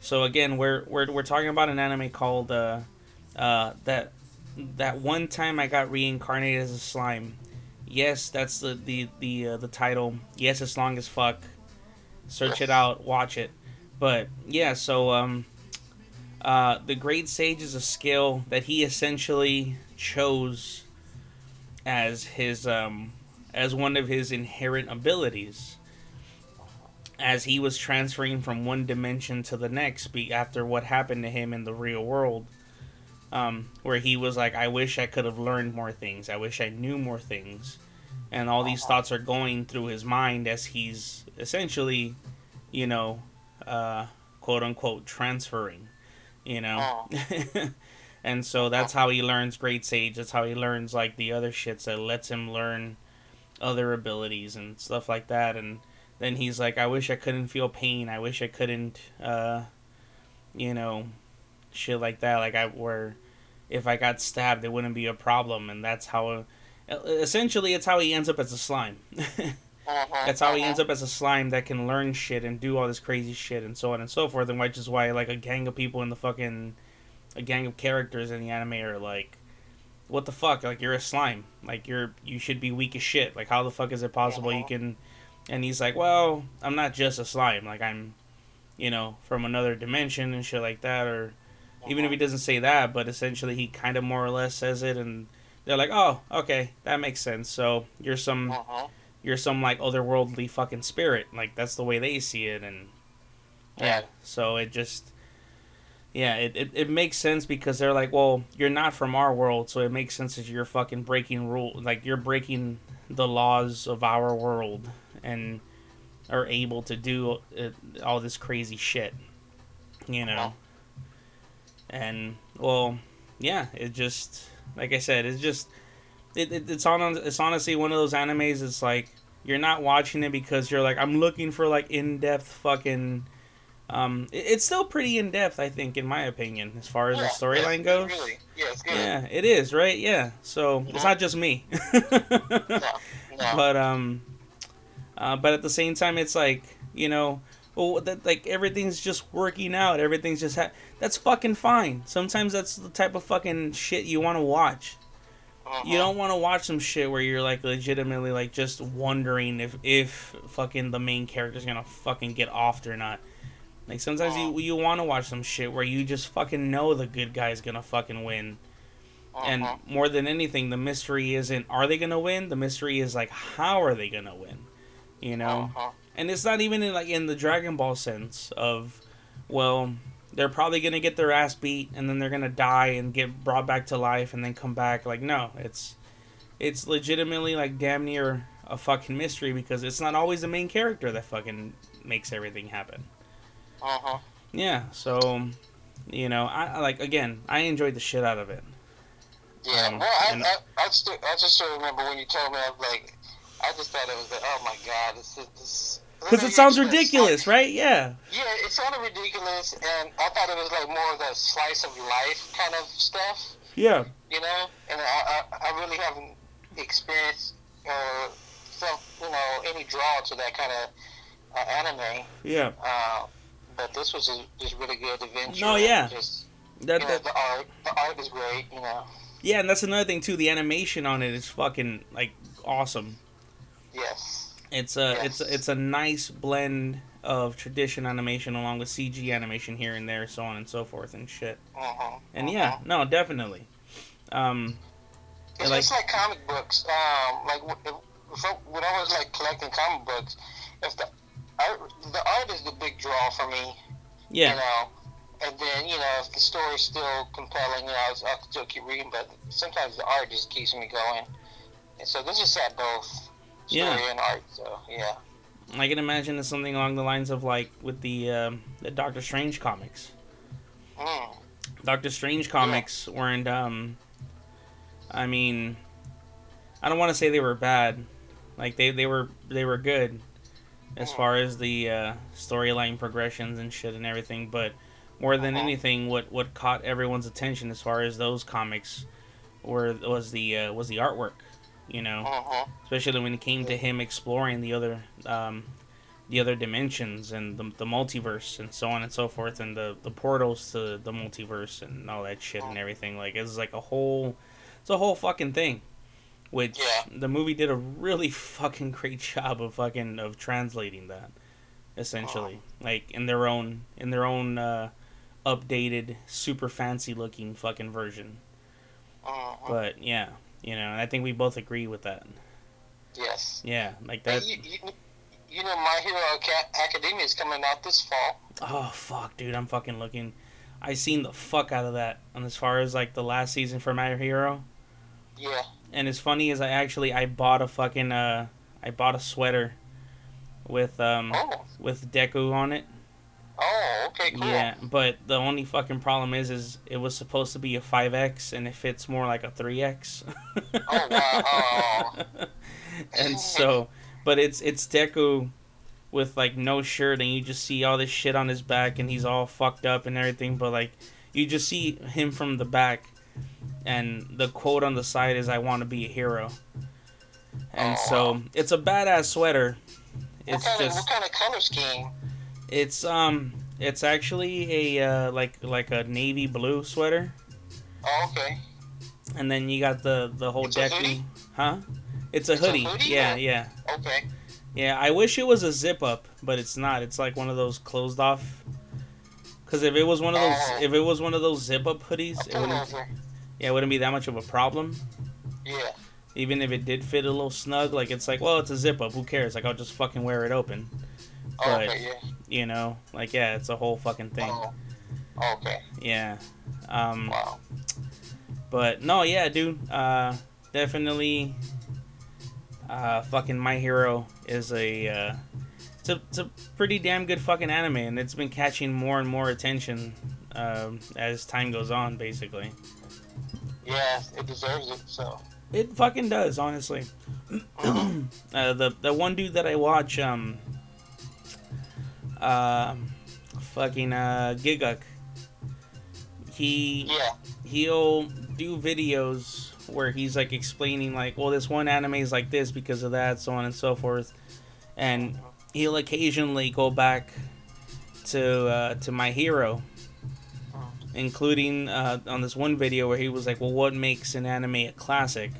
Speaker 1: So again, we're we're we're talking about an anime called uh uh that that one time I got reincarnated as a slime. Yes, that's the the the uh, the title. Yes, it's long as fuck. Search it out, watch it. But yeah, so um uh the great sage is a skill that he essentially chose as his um as one of his inherent abilities as he was transferring from one dimension to the next be after what happened to him in the real world um, where he was like i wish i could have learned more things i wish i knew more things and all these thoughts are going through his mind as he's essentially you know uh, quote unquote transferring you know? And so that's how he learns great sage. That's how he learns like the other shits that lets him learn other abilities and stuff like that. And then he's like i wish i couldn't feel pain. I wish i couldn't uh you know shit like that. Like i where if i got stabbed it wouldn't be a problem. And that's how essentially it's how he ends up as a slime.
Speaker 2: Mhm,
Speaker 1: that's how he
Speaker 2: mhm.
Speaker 1: ends up as a slime that can learn shit and do all this crazy shit and so on and so forth and which is why like a gang of people in the fucking a gang of characters in the anime are like what the fuck? Like you're a slime. Like you're you should be weak as shit. Like how the fuck is it possible you
Speaker 2: Mhm.
Speaker 1: can and he's like well i'm not just a slime. Like i'm you know from another dimension and shit like that or even if he doesn't say that but essentially he kind of more or less says it and they're like oh okay that makes sense so you're some
Speaker 2: Mhm.
Speaker 1: you're some like otherworldly fucking spirit. Like that's the way they see it, and yeah.
Speaker 2: Right.
Speaker 1: So it just yeah, it, it, it makes sense because they're like, well, you're not from our world, so it makes sense that you're fucking breaking rule, like you're breaking the laws of our world, and are able to do uh, all this crazy shit, you know. and well, yeah, it just like I said, it's just it, it it's on it's honestly one of those animes. It's like you're not watching it because you're like I'm looking for like in depth fucking. Um, it, it's still pretty in depth, I think, in my opinion, as far as
Speaker 2: Yeah,
Speaker 1: the storyline goes.
Speaker 2: Really, yeah.
Speaker 1: Yeah, it is right. Yeah, so it's not just me.
Speaker 2: No, no.
Speaker 1: but um uh, but at the same time it's like you know well that like everything's just working out everything's just ha- that's fucking fine. Sometimes that's the type of fucking shit you want to watch. You
Speaker 2: Mhm.
Speaker 1: don't want to watch some shit where you're like legitimately like just wondering if if fucking the main character's gonna fucking get offed or not. Like sometimes you you want to watch some shit where you just fucking know the good guy's gonna fucking win. And
Speaker 2: Mhm.
Speaker 1: more than anything the mystery isn't are they gonna win? The mystery is like how are they gonna win? You know?
Speaker 2: Mhm.
Speaker 1: and it's not even in like in the dragon ball sense of well they're probably gonna get their ass beat and then they're gonna die and get brought back to life and then come back like no it's it's legitimately like damn near a fucking mystery because it's not always the main character that fucking makes everything happen
Speaker 2: Mhm.
Speaker 1: yeah so you know i I- like again i enjoyed the shit out of it
Speaker 2: Yeah,
Speaker 1: Um,
Speaker 2: well, I,
Speaker 1: and-
Speaker 2: I, I, still, I just still remember when you told me, I was like, I just thought it was like, oh my god, this is this.
Speaker 1: Because it sounds ridiculous right yeah
Speaker 2: Yeah, it sounded ridiculous, and I thought it was like more of the slice of life kind of stuff,
Speaker 1: yeah
Speaker 2: you know. And I, I, I really haven't experienced or some, you know, any draw to that kind of uh, anime.
Speaker 1: yeah
Speaker 2: Uh, but this was a, just really good adventure.
Speaker 1: No, yeah.
Speaker 2: Just,
Speaker 1: that,
Speaker 2: you know,
Speaker 1: that
Speaker 2: the art, the art is great, you know.
Speaker 1: Yeah, and that's another thing too. The animation on it is fucking like awesome.
Speaker 2: Yes.
Speaker 1: It's a
Speaker 2: Yes.
Speaker 1: it's a, it's a nice blend of tradition animation along with CG animation here and there, so on and so forth and shit.
Speaker 2: Uh-huh.
Speaker 1: And
Speaker 2: uh-huh.
Speaker 1: yeah, no, definitely. Um,
Speaker 2: It's
Speaker 1: like-
Speaker 2: just like comic books. Um, like w- if, if- when I was like collecting comic books, if the art, the art is the big draw for me,
Speaker 1: yeah,
Speaker 2: you know, and then you know if the story's still compelling, you know, I'll, I'll still keep reading. But sometimes the art just keeps me going, and so this just had both
Speaker 1: Yeah.
Speaker 2: and art. So yeah,
Speaker 1: I can imagine it's something along the lines of like with the um, the Doctor Strange comics.
Speaker 2: mm.
Speaker 1: Doctor Strange comics weren't. Um, I mean, I don't want to say they were bad. Like they, they were they were good as
Speaker 2: Mhm.
Speaker 1: far as the uh, storyline progressions and shit and everything. But more than
Speaker 2: Uh-huh.
Speaker 1: anything, what what caught everyone's attention as far as those comics were was the uh, was the artwork. You know,
Speaker 2: uh-huh.
Speaker 1: especially when it came to him exploring the other um, the other dimensions and the, the multiverse and so on and so forth and the, the portals to the multiverse and all that shit and everything. Like it's like a whole it's a whole fucking thing. Which
Speaker 2: Yeah.
Speaker 1: the movie did a really fucking great job of fucking of translating that essentially. Like in their own in their own uh, updated super fancy looking fucking version.
Speaker 2: Uh-huh.
Speaker 1: but yeah you know and i think we both agree with that
Speaker 2: yes.
Speaker 1: yeah like that
Speaker 2: you, you, you know, My Hero Aca- Academia is coming out this fall.
Speaker 1: Oh fuck, dude! I'm fucking looking. I seen the fuck out of that. And as far as like the last season for My Hero,
Speaker 2: Yeah.
Speaker 1: and as funny as I actually I bought a fucking uh I bought a sweater with um
Speaker 2: Oh.
Speaker 1: with Deku on it.
Speaker 2: Oh. Okay. Cool.
Speaker 1: Yeah, but the only fucking problem is is it was supposed to be a 5X and it fits more like a 3X.
Speaker 2: Oh, wow. Oh, oh, oh.
Speaker 1: and so, but it's it's Deku with like no shirt and you just see all this shit on his back and he's all fucked up and everything, but like you just see him from the back and the quote on the side is I want to be a hero. And
Speaker 2: Oh,
Speaker 1: so it's a badass sweater.
Speaker 2: What
Speaker 1: It's
Speaker 2: kind, of, what kind of color scheme?
Speaker 1: It's um it's actually a uh, like like a navy blue sweater
Speaker 2: Oh, okay.
Speaker 1: and then you got the the whole
Speaker 2: It's hoodie?
Speaker 1: huh? It's a
Speaker 2: It's a
Speaker 1: hoodie.
Speaker 2: hoodie,
Speaker 1: yeah, yeah.
Speaker 2: Okay.
Speaker 1: Yeah, I wish it was a zip up, but it's not. It's like one of those closed off. Cause if it was one of those,
Speaker 2: Oh.
Speaker 1: if it was one of those zip up hoodies, it wouldn't. Yeah, it wouldn't be that much of a problem.
Speaker 2: Yeah.
Speaker 1: Even if it did fit a little snug, like it's like, well, it's a zip up. Who cares? Like I'll just fucking wear it open.
Speaker 2: Oh,
Speaker 1: But-
Speaker 2: okay, yeah.
Speaker 1: You know, like yeah, it's a whole fucking thing.
Speaker 2: Oh. Okay.
Speaker 1: Yeah. Um.
Speaker 2: Wow.
Speaker 1: But no, yeah, dude. Uh, definitely. Uh, fucking My Hero is a. Uh, it's a it's a pretty damn good fucking anime, and it's been catching more and more attention. um, as time goes on, basically.
Speaker 2: Yeah, it deserves it. So.
Speaker 1: It fucking does, honestly. uh, the the one dude that I watch, um, uh, fucking uh, Gigguk. He
Speaker 2: Yeah.
Speaker 1: he'll do videos where he's like explaining like, well, this one anime is like this because of that, so on and so forth, and he'll occasionally go back to uh, to my hero, including uh, on this one video where he was like, well, what makes an anime a classic?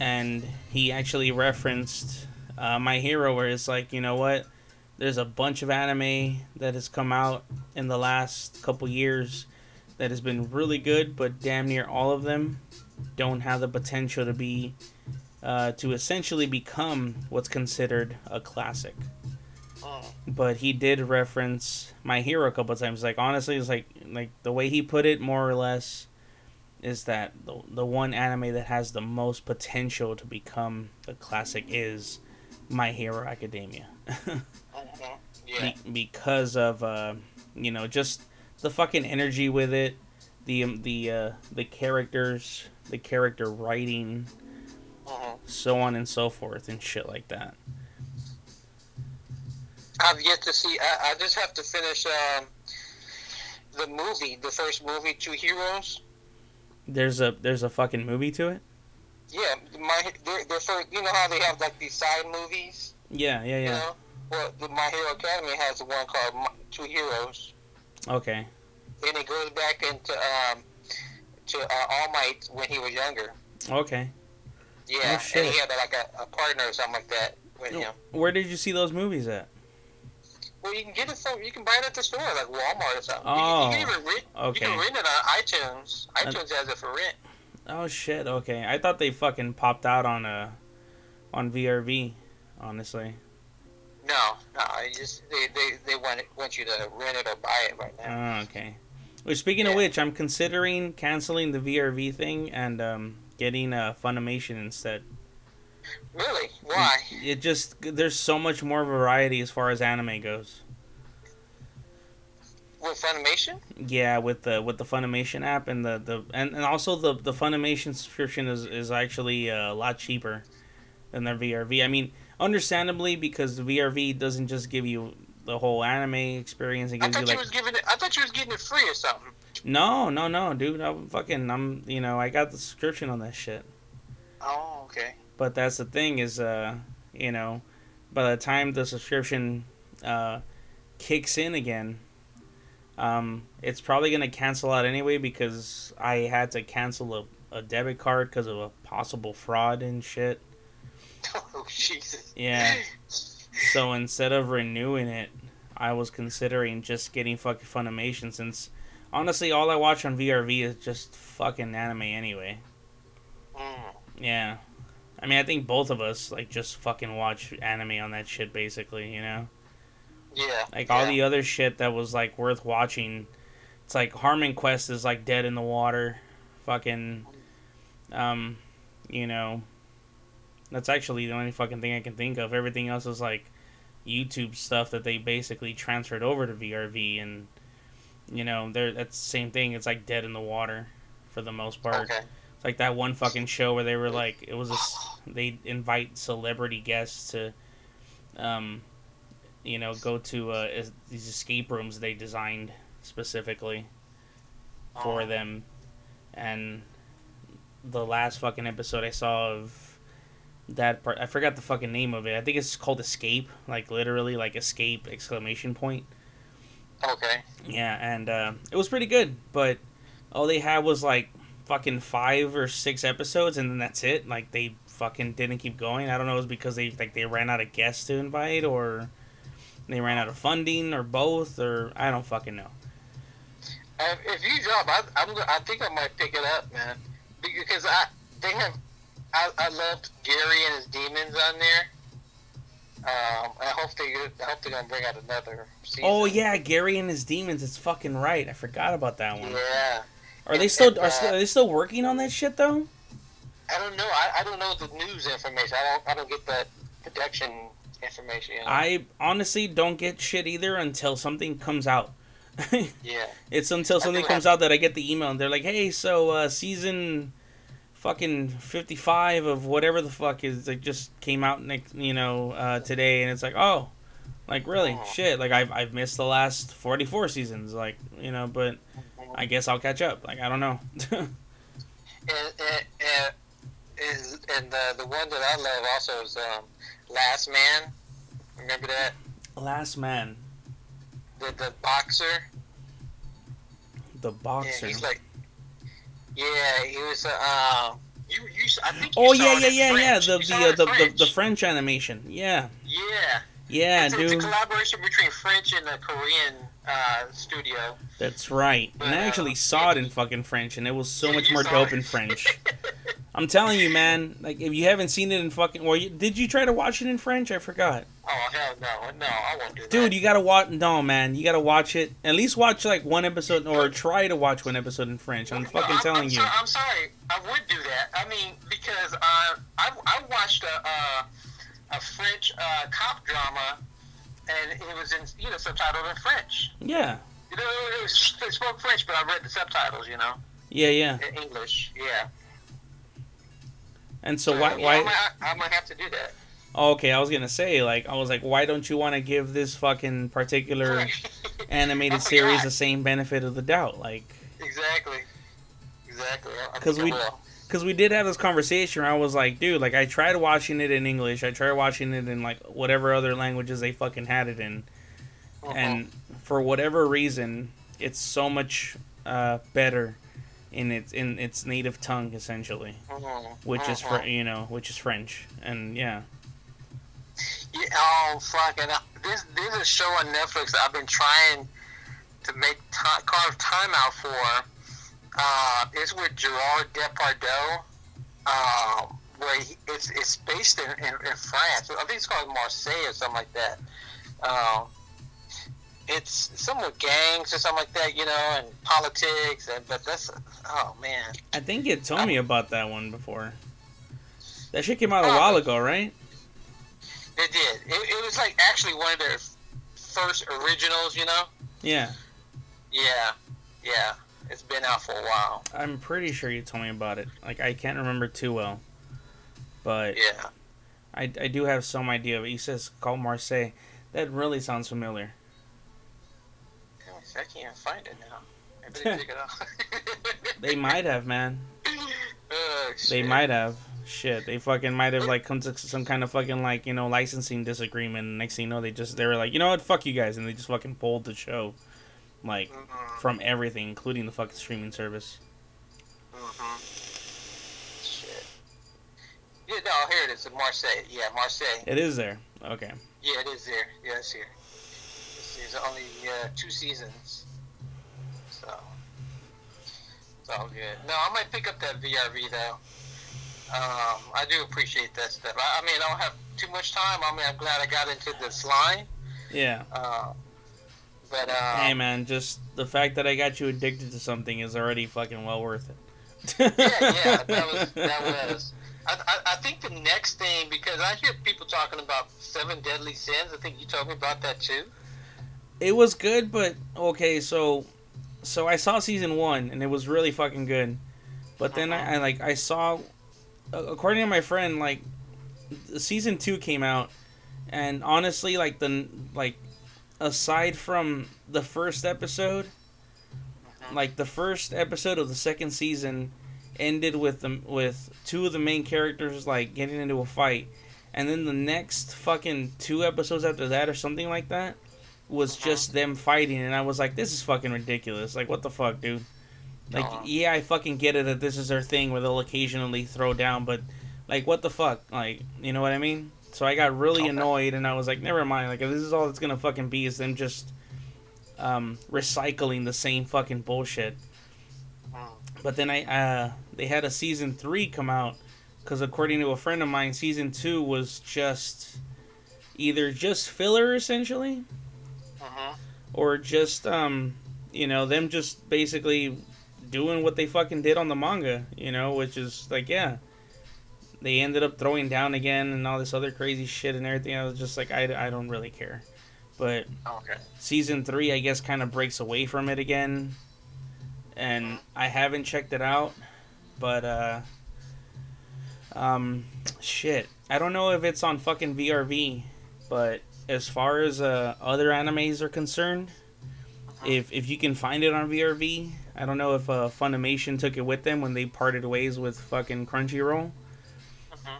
Speaker 1: And he actually referenced uh, my hero, where it's like, you know what? There's a bunch of anime that has come out in the last couple years that has been really good, but damn near all of them don't have the potential to be uh, to essentially become what's considered a classic.
Speaker 2: Mm.
Speaker 1: But he did reference my hero a couple of times. Like honestly, it's like like the way he put it, more or less, is that the the one anime that has the most potential to become a classic is My Hero Academia.
Speaker 2: Yeah.
Speaker 1: Be- because of uh, you know just the fucking energy with it, the um, the uh, the characters, the character writing,
Speaker 2: Mhm.
Speaker 1: so on and so forth, and shit like that.
Speaker 2: I've yet to see. I, I just have to finish um, the movie, the first movie, Two Heroes.
Speaker 1: There's a there's a fucking movie to it.
Speaker 2: Yeah, my they're, they're first, you know how they have like these side movies.
Speaker 1: Yeah, yeah,
Speaker 2: You
Speaker 1: yeah.
Speaker 2: know, well, My Hero Academy has one called Two Heroes,
Speaker 1: Okay.
Speaker 2: and it goes back into um, to uh, All Might when he was younger.
Speaker 1: Okay.
Speaker 2: Yeah,
Speaker 1: Oh,
Speaker 2: and he had like a, a partner or something like that with him.
Speaker 1: Where did you see those movies at?
Speaker 2: Well, you can get it from you can buy it at the store like Walmart or something.
Speaker 1: Oh,
Speaker 2: you, can, you can even rent.
Speaker 1: okay.
Speaker 2: You can rent it on iTunes. iTunes has it for rent.
Speaker 1: Oh shit. Okay. I thought they fucking popped out on a on VRV. Honestly.
Speaker 2: No, no, I just they, they, they want want you to rent it or buy it right now.
Speaker 1: Oh, okay. Which speaking of which, I'm considering canceling the VRV thing and um, getting uh, Funimation instead.
Speaker 2: Really? Why?
Speaker 1: It just there's so much more variety as far as anime goes.
Speaker 2: With Funimation?
Speaker 1: Yeah, with the with the Funimation app and the, the and, and also the the Funimation subscription is is actually uh, a lot cheaper than their VRV. I mean, understandably because the VRV doesn't just give you the whole anime experience. It
Speaker 2: I
Speaker 1: gives you
Speaker 2: thought you
Speaker 1: like
Speaker 2: was giving it. I thought you was getting it free or something.
Speaker 1: no, no, no, dude. I'm fucking. I'm you know I got the subscription on that shit.
Speaker 2: Oh, okay.
Speaker 1: But that's the thing is uh you know by the time the subscription uh kicks in again um it's probably gonna cancel out anyway because I had to cancel a, a debit card because of a possible fraud and shit.
Speaker 2: Oh Jesus.
Speaker 1: Yeah. So instead of renewing it, I was considering just getting fucking Funimation since honestly all I watch on VRV is just fucking anime anyway.
Speaker 2: Mm.
Speaker 1: Yeah. I mean, I think both of us like just fucking watch anime on that shit basically, you know?
Speaker 2: Yeah.
Speaker 1: Like
Speaker 2: yeah.
Speaker 1: all the other shit that was like worth watching. It's like Harmon Quest is like dead in the water. Fucking um, you know, that's actually the only fucking thing I can think of. Everything else is like YouTube stuff that they basically transferred over to VRV and you know, they're that's the same thing. It's like dead in the water for the most part.
Speaker 2: Okay.
Speaker 1: It's like that one fucking show where they were like, it was a, they invite celebrity guests to, um, you know, go to uh, es- these escape rooms they designed specifically for
Speaker 2: Oh.
Speaker 1: them, and the last fucking episode I saw of that part, I forgot the fucking name of it. I think it's called Escape, like literally like Escape exclamation point.
Speaker 2: Okay.
Speaker 1: Yeah, and uh, it was pretty good, but all they had was like fucking five or six episodes, and then that's it. Like they fucking didn't keep going. I don't know, it was because they like they ran out of guests to invite, or they ran out of funding, or both, or I don't fucking know.
Speaker 2: If you drop, I, I'm. I think I might pick it up, man, because I they have. I, I loved Gary and his demons on there. Um, I hope they. I hope they're gonna bring out another season.
Speaker 1: Oh yeah, Gary and his demons. It's fucking right. I forgot about that one.
Speaker 2: Yeah.
Speaker 1: Are they still
Speaker 2: and,
Speaker 1: are,
Speaker 2: uh,
Speaker 1: still, are they still working on that shit though?
Speaker 2: I don't know. I, I don't know the news information. I don't. I don't get that production information. You know?
Speaker 1: I honestly don't get shit either until something comes out.
Speaker 2: Yeah.
Speaker 1: it's until something comes out that I get the email and they're like, "Hey, so uh, season fucking fifty five of whatever the fuck is like just came out next, you know, uh, today," and it's like, "Oh, like really?
Speaker 2: Oh.
Speaker 1: Shit! Like I've I've missed the last forty four seasons, like you know, but I guess I'll catch up. Like I don't know."
Speaker 2: And, and, and, is, and the, the one that I love also is um, Last Man. Remember that?
Speaker 1: Last man,
Speaker 2: The, the boxer.
Speaker 1: the boxer.
Speaker 2: Yeah, he's like, yeah, he was. Uh, you, you, I think you
Speaker 1: oh yeah, yeah, yeah, yeah. The the uh,
Speaker 2: it in
Speaker 1: the, the the
Speaker 2: French.
Speaker 1: French animation. Yeah,
Speaker 2: Yeah,
Speaker 1: yeah,
Speaker 2: it's, it's a collaboration between French and a Korean uh, studio.
Speaker 1: That's right. And I
Speaker 2: Uh,
Speaker 1: actually saw it in fucking French, and it was so
Speaker 2: Yeah,
Speaker 1: much more dope
Speaker 2: it.
Speaker 1: in French. I'm telling you, man. Like, if you haven't seen it in fucking, well, you, did you try to watch it in French? I forgot.
Speaker 2: Oh hell no, no, I won't do that.
Speaker 1: Dude, you gotta watch. No, man, you gotta watch it. At least watch like one episode, or try to watch one episode in French. I'm
Speaker 2: No,
Speaker 1: fucking telling
Speaker 2: I'm
Speaker 1: you.
Speaker 2: Sorry, I'm sorry. I would do that. I mean, because uh, I I watched a uh, a French uh, cop drama, and it was in you know subtitled in French.
Speaker 1: Yeah,
Speaker 2: You know, it was, they spoke French, but I read the subtitles. You know,
Speaker 1: yeah, yeah.
Speaker 2: in English. Yeah.
Speaker 1: And so
Speaker 2: Uh,
Speaker 1: why?
Speaker 2: yeah,
Speaker 1: Why?
Speaker 2: I might, I might have to do that.
Speaker 1: Okay, I was gonna say like I was like, why don't you want to give this fucking particular animated series the same benefit of the doubt? Like,
Speaker 2: Exactly. Exactly. I- I
Speaker 1: 'Cause
Speaker 2: think I
Speaker 1: we- because we did have this conversation where I was like, dude, like I tried watching it in English, I tried watching it in like whatever other languages they fucking had it in,
Speaker 2: Mhm.
Speaker 1: and for whatever reason, it's so much uh, better in its in its native tongue essentially,
Speaker 2: Mhm.
Speaker 1: which is
Speaker 2: Mhm.
Speaker 1: fr- you know which is French, and yeah,
Speaker 2: Yeah, oh fuck! And I, this is a show on Netflix that I've been trying to make carve time out for. Uh, it's with Gerard Depardieu. Um, where he, it's it's based in, in, in France. I think it's called Marseille or something like that. Um, it's some with gangs or something like that, you know, and politics. And but that's oh man,
Speaker 1: I think you told me about that one before. That shit came out a
Speaker 2: Oh.
Speaker 1: while ago, right?
Speaker 2: it did. It, it was like actually one of their first originals, you know.
Speaker 1: Yeah,
Speaker 2: Yeah, yeah. It's been out for a while.
Speaker 1: I'm pretty sure you told me about it. Like I can't remember too well, but
Speaker 2: Yeah.
Speaker 1: I, I do have some idea of it. He says called Marseille. That really sounds familiar.
Speaker 2: I can't find it now. Maybe they took it off.
Speaker 1: They might have, man.
Speaker 2: Oh,
Speaker 1: They might have. Shit, they fucking might have like come to some kind of fucking like you know licensing disagreement. And next thing you know, they just they were like, you know what, fuck you guys, and they just fucking pulled the show, like
Speaker 2: Mhm,
Speaker 1: from everything, including the fucking streaming service.
Speaker 2: mhm. Shit. Yeah, no, here it is. in Marseille. Yeah, Marseille.
Speaker 1: It is there. Okay.
Speaker 2: Yeah, it is there. Yeah, it's here. Is only uh, two seasons. So. It's all good. No, I might pick up that VRV though. Um, I do appreciate that stuff. I, I mean, I don't have too much time. I mean, I'm glad I got into this line.
Speaker 1: Yeah.
Speaker 2: Uh, but um,
Speaker 1: hey man, just the fact that I got you addicted to something is already fucking well worth it.
Speaker 2: yeah, yeah, that was that was. I, I, I think the next thing because I hear people talking about seven deadly sins. I think you told me about that too.
Speaker 1: It was good, but okay, so so I saw season one and it was really fucking good, but then I, I uh-huh. like I saw, according to my friend, like season two came out, and honestly, like the like aside from the first episode, uh-huh. like the first episode of the second season ended with them with two of the main characters like getting into a fight and then the next fucking two episodes after that or something like that was
Speaker 2: Uh-huh.
Speaker 1: just them fighting and I was like this is fucking ridiculous. Like what the fuck dude? Like
Speaker 2: Uh-huh.
Speaker 1: yeah I fucking get it that this is their thing where they'll occasionally throw down but like what the fuck? Like you know what I mean? So I got really
Speaker 2: Okay.
Speaker 1: annoyed and I was like never mind. Like if this is all it's gonna fucking be is them just um, recycling the same fucking bullshit. But then I uh they had a season three come out because according to a friend of mine, season two was just either just filler essentially,
Speaker 2: Mhm.
Speaker 1: or just um you know them just basically doing what they fucking did on the manga, you know, which is like yeah. They ended up throwing down again and all this other crazy shit and everything. I was just like, I, I don't really care. but
Speaker 2: Okay.
Speaker 1: season three, I guess, kind of breaks away from it again, and I haven't checked it out, but uh, um, shit, I don't know if it's on fucking VRV, but as far as uh, other animes are concerned, if if you can find it on VRV, I don't know if uh, Funimation took it with them when they parted ways with fucking Crunchyroll.
Speaker 2: Mhm.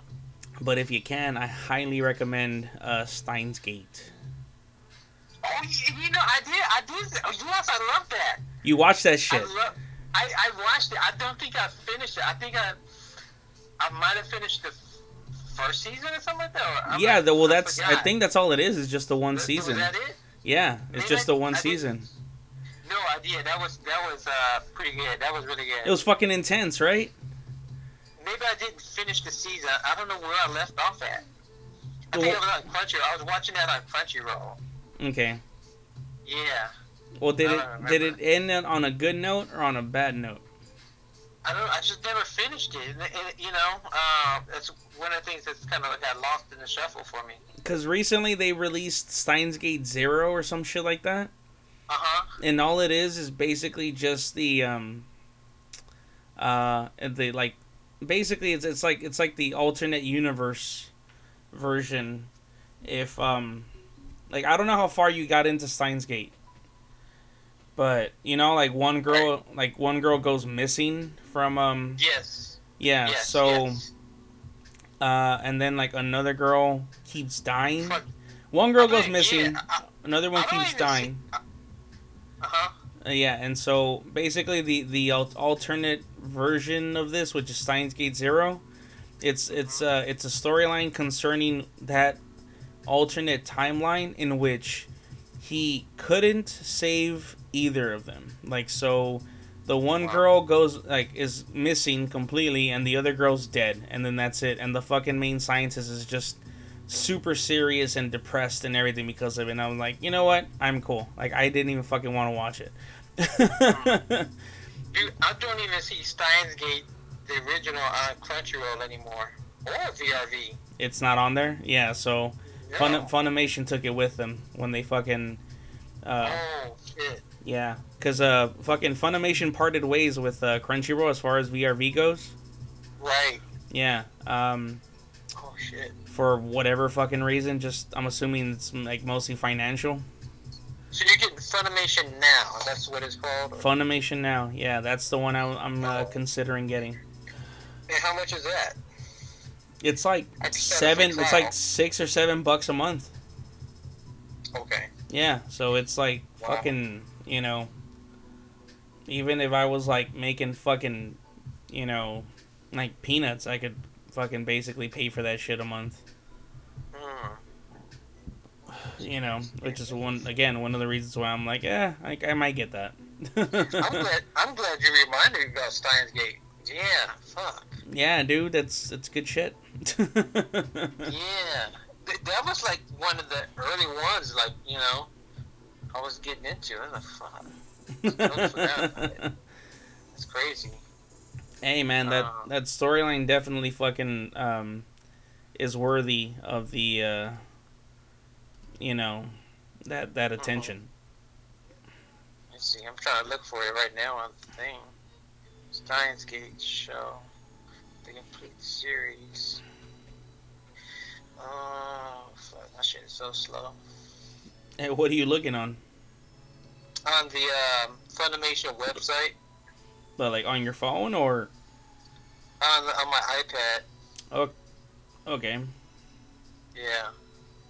Speaker 1: But if you can, I highly recommend uh, Steins Gate.
Speaker 2: Oh, you, know, I did. I did. Yes, I love that.
Speaker 1: You watch that shit.
Speaker 2: I. I, I watched it. I don't think I finished it. I think I. I might have finished the first season or something like that.
Speaker 1: Yeah,
Speaker 2: not-
Speaker 1: the, well,
Speaker 2: I
Speaker 1: that's. I think that's all it is. Is just the one
Speaker 2: Was-
Speaker 1: season.
Speaker 2: That it?
Speaker 1: Yeah, it's
Speaker 2: Maybe
Speaker 1: just
Speaker 2: I-
Speaker 1: the one
Speaker 2: I
Speaker 1: season.
Speaker 2: No idea. That was that was uh pretty good. That was really good.
Speaker 1: It was fucking intense, right?
Speaker 2: Maybe I didn't finish the season. I don't know where I left off at. I
Speaker 1: Well-
Speaker 2: think I was on Crunchyroll. I was watching that on Crunchyroll.
Speaker 1: Okay.
Speaker 2: Yeah.
Speaker 1: Well, did it
Speaker 2: don't
Speaker 1: did it end on a good note or on a bad note?
Speaker 2: I don't. I just never finished it. And, and, you know, uh, that's one of the things that's kind of like got lost in the shuffle for me.
Speaker 1: Because recently they released Steins Gate Zero or some shit like that,
Speaker 2: Uh huh.
Speaker 1: and all it is is basically just the um, uh, the like, basically it's it's like it's like the alternate universe version. If um, like I don't know how far you got into Steins Gate, but you know, like one girl, like one girl goes missing from um,
Speaker 2: Yes.
Speaker 1: yeah,
Speaker 2: yes.
Speaker 1: so.
Speaker 2: Yes.
Speaker 1: uh, and then like another girl keeps dying.
Speaker 2: Fuck.
Speaker 1: One girl
Speaker 2: I
Speaker 1: goes
Speaker 2: mean,
Speaker 1: missing,
Speaker 2: Yeah, I,
Speaker 1: another one keeps dying.
Speaker 2: uh huh.
Speaker 1: Uh, yeah, and so basically the the alternate version of this, which is Steins Gate Zero, it's it's uh it's a storyline concerning that alternate timeline in which he couldn't save either of them. Like so the one
Speaker 2: Wow.
Speaker 1: girl goes like is missing completely and the other girl's dead and then that's it and the fucking main scientist is just super serious and depressed and everything because of it and I'm like, "You know what? I'm cool." Like I didn't even fucking want to watch it.
Speaker 2: Dude, I don't even see Steins Gate, the original, on Crunchyroll anymore, or VRV.
Speaker 1: it's not on there. Yeah, so
Speaker 2: No.
Speaker 1: Fun- Funimation took it with them when they fucking uh
Speaker 2: oh shit.
Speaker 1: Yeah, cuz uh fucking Funimation parted ways with uh Crunchyroll as far as VRV goes.
Speaker 2: Right.
Speaker 1: Yeah. Um
Speaker 2: Oh shit.
Speaker 1: for whatever fucking reason, just I'm assuming it's like mostly financial.
Speaker 2: So you're getting Funimation now? That's what it's called.
Speaker 1: Funimation now. Yeah, that's the one I, I'm uh, considering getting.
Speaker 2: And how much is that?
Speaker 1: It's like
Speaker 2: I just got a
Speaker 1: seven. It's like six or seven bucks a month.
Speaker 2: Okay.
Speaker 1: Yeah, so it's like
Speaker 2: Wow.
Speaker 1: fucking, you know. Even if I was like making fucking, you know, like peanuts, I could fucking basically pay for that shit a month.
Speaker 2: Hmm.
Speaker 1: You know, which is one again one of the reasons why I'm like, yeah, I, I might get that.
Speaker 2: I'm glad. I'm glad you reminded me about Steins Gate. Yeah. Fuck.
Speaker 1: yeah, dude, that's that's good shit.
Speaker 2: Yeah. That was like one of the early ones. Like you know, I was getting into. I was fuck. Totally forgot about it. It's crazy.
Speaker 1: Hey man, that
Speaker 2: Uh.
Speaker 1: that storyline definitely fucking um is worthy of the uh you know that that attention.
Speaker 2: Let's see. I'm trying to look for it right now on the thing. Steins Gate show. The complete series. Oh, fuck. My shit is so slow.
Speaker 1: Hey, what are you looking on?
Speaker 2: On the um, Funimation website,
Speaker 1: But like on your phone or
Speaker 2: on, the, on my iPad, Oh,
Speaker 1: okay.
Speaker 2: yeah.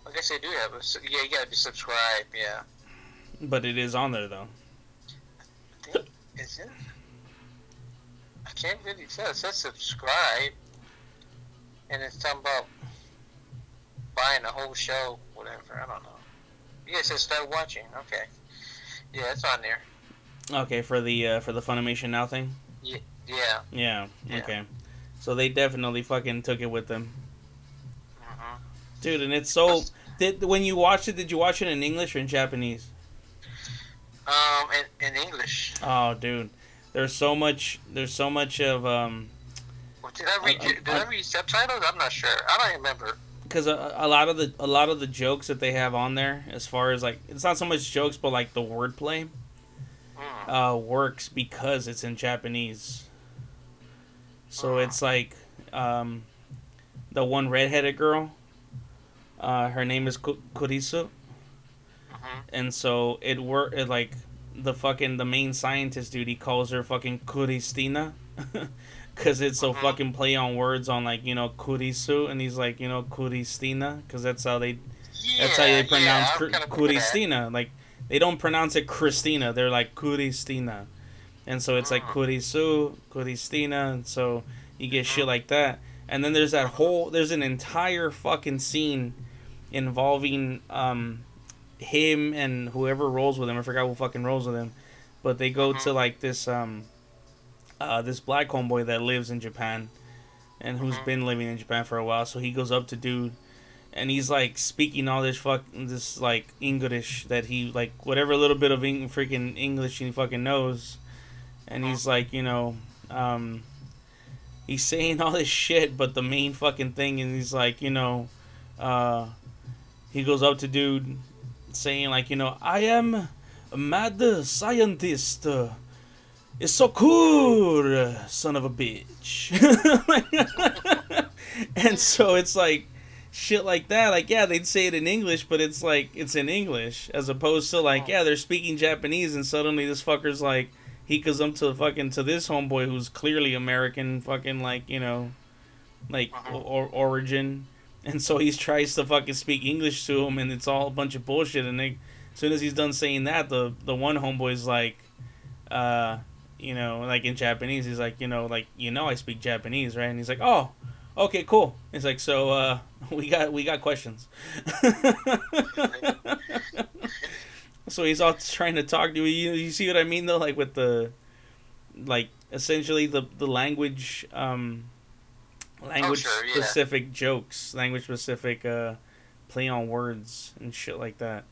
Speaker 2: I guess they do have a. Yeah, you gotta be subscribed, yeah.
Speaker 1: But it is on there though.
Speaker 2: I think, is it? I can't really tell. It says subscribe. And it's talking about buying the whole show, whatever. I don't know. Yeah, it says start watching. Okay. Yeah, it's on there.
Speaker 1: Okay, for the uh, for the Funimation Now thing.
Speaker 2: Yeah.
Speaker 1: Yeah.
Speaker 2: Yeah.
Speaker 1: Okay. So they definitely fucking took it with them,
Speaker 2: hmm
Speaker 1: dude. And it's so. Did when you watched it, did you watch it in English or in Japanese?
Speaker 2: Um, in, in English.
Speaker 1: Oh, dude. There's so much. There's so much of um.
Speaker 2: Well, Did I read?
Speaker 1: I- I-
Speaker 2: did I read subtitles? I'm not sure. I don't remember.
Speaker 1: Because a, a lot of the a lot of the jokes that they have on there, as far as like it's not so much jokes, but like the wordplay,
Speaker 2: Mm.
Speaker 1: uh, works because it's in Japanese. So
Speaker 2: Ah.
Speaker 1: it's like um, the one redheaded girl. Uh, her name is Ku- Kurisu,
Speaker 2: Mhm.
Speaker 1: and so it work it like the fucking the main scientist dude. He calls her fucking Kuristina. Cause it's so
Speaker 2: Mhm.
Speaker 1: fucking play on words on like you know Kurisu and he's like you know Kuristina because that's how they that's how they pronounce
Speaker 2: yeah, I'm
Speaker 1: Kur-
Speaker 2: kinda cool with that.
Speaker 1: Kuristina. Like they don't pronounce it Christina. They're like Kuristina, and so it's like
Speaker 2: Mm.
Speaker 1: Kurisu, Kuristina, and so you get shit
Speaker 2: Mhm.
Speaker 1: like that. And then there's that whole there's an entire fucking scene involving um him and whoever rolls with him. I forgot who fucking rolls with him, but they go to
Speaker 2: Mhm.
Speaker 1: like this um uh this black homeboy that lives in Japan and who's
Speaker 2: Mhm.
Speaker 1: been living in Japan for a while. So he goes up to dude and he's like speaking all this fuck this like English that he like whatever little bit of Eng- freaking English he fucking knows, and he's like you know um, he's saying all this shit, but the main fucking thing and he's like you know uh, he goes up to dude saying like you know I am a mad scientist. It's so cool, son of a bitch. and so it's like shit like that. Like, yeah, they'd say it in English, but it's like it's in English as opposed to like, yeah, they're speaking Japanese, and suddenly this fucker's like, he goes up to fucking to this homeboy who's clearly American, fucking like you know, like
Speaker 2: Uh-huh.
Speaker 1: or, origin, and so he tries to fucking speak English to him, and it's all a bunch of bullshit. And they, as soon as he's done saying that, the the one homeboy's like, uh. You know, like in Japanese, he's like, you know, like you know, I speak Japanese, right? And he's like, oh, okay, cool. It's like, so uh, we got we got questions. so he's all trying to talk to you. You, see what I mean though, like with the, like essentially the the language, um, language
Speaker 2: sure, yeah.
Speaker 1: specific jokes, language specific uh, play on words and shit like that.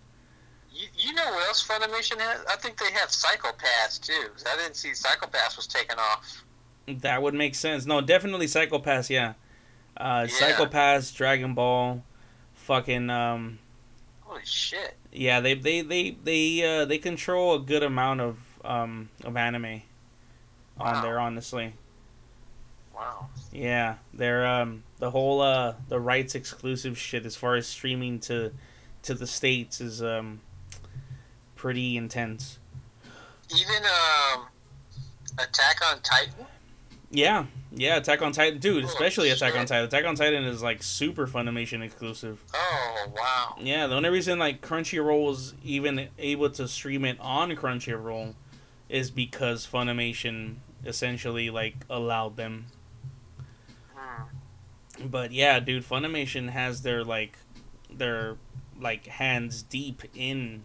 Speaker 2: You, you know what else Funimation has? I think they have Psycho-Pass too. I didn't see Psycho-Pass was taken off.
Speaker 1: That would make sense. No, definitely Psycho-Pass. Yeah, uh,
Speaker 2: Yeah.
Speaker 1: Psycho-Pass, Dragon Ball, fucking um,
Speaker 2: Holy shit!
Speaker 1: yeah. They they they they uh, they control a good amount of um of anime on there. Honestly,
Speaker 2: Wow.
Speaker 1: yeah. They're um the whole uh the rights exclusive shit as far as streaming to to the states is um pretty intense.
Speaker 2: Even um, Attack on Titan.
Speaker 1: Yeah, yeah. Attack on Titan, dude.
Speaker 2: Oh,
Speaker 1: Especially Attack on. Titan. Attack on Titan is like super Funimation exclusive.
Speaker 2: Oh wow.
Speaker 1: Yeah, the only reason like Crunchyroll was even able to stream it on Crunchyroll is because Funimation essentially like allowed them.
Speaker 2: Hmm.
Speaker 1: But yeah, dude, Funimation has their like their like hands deep in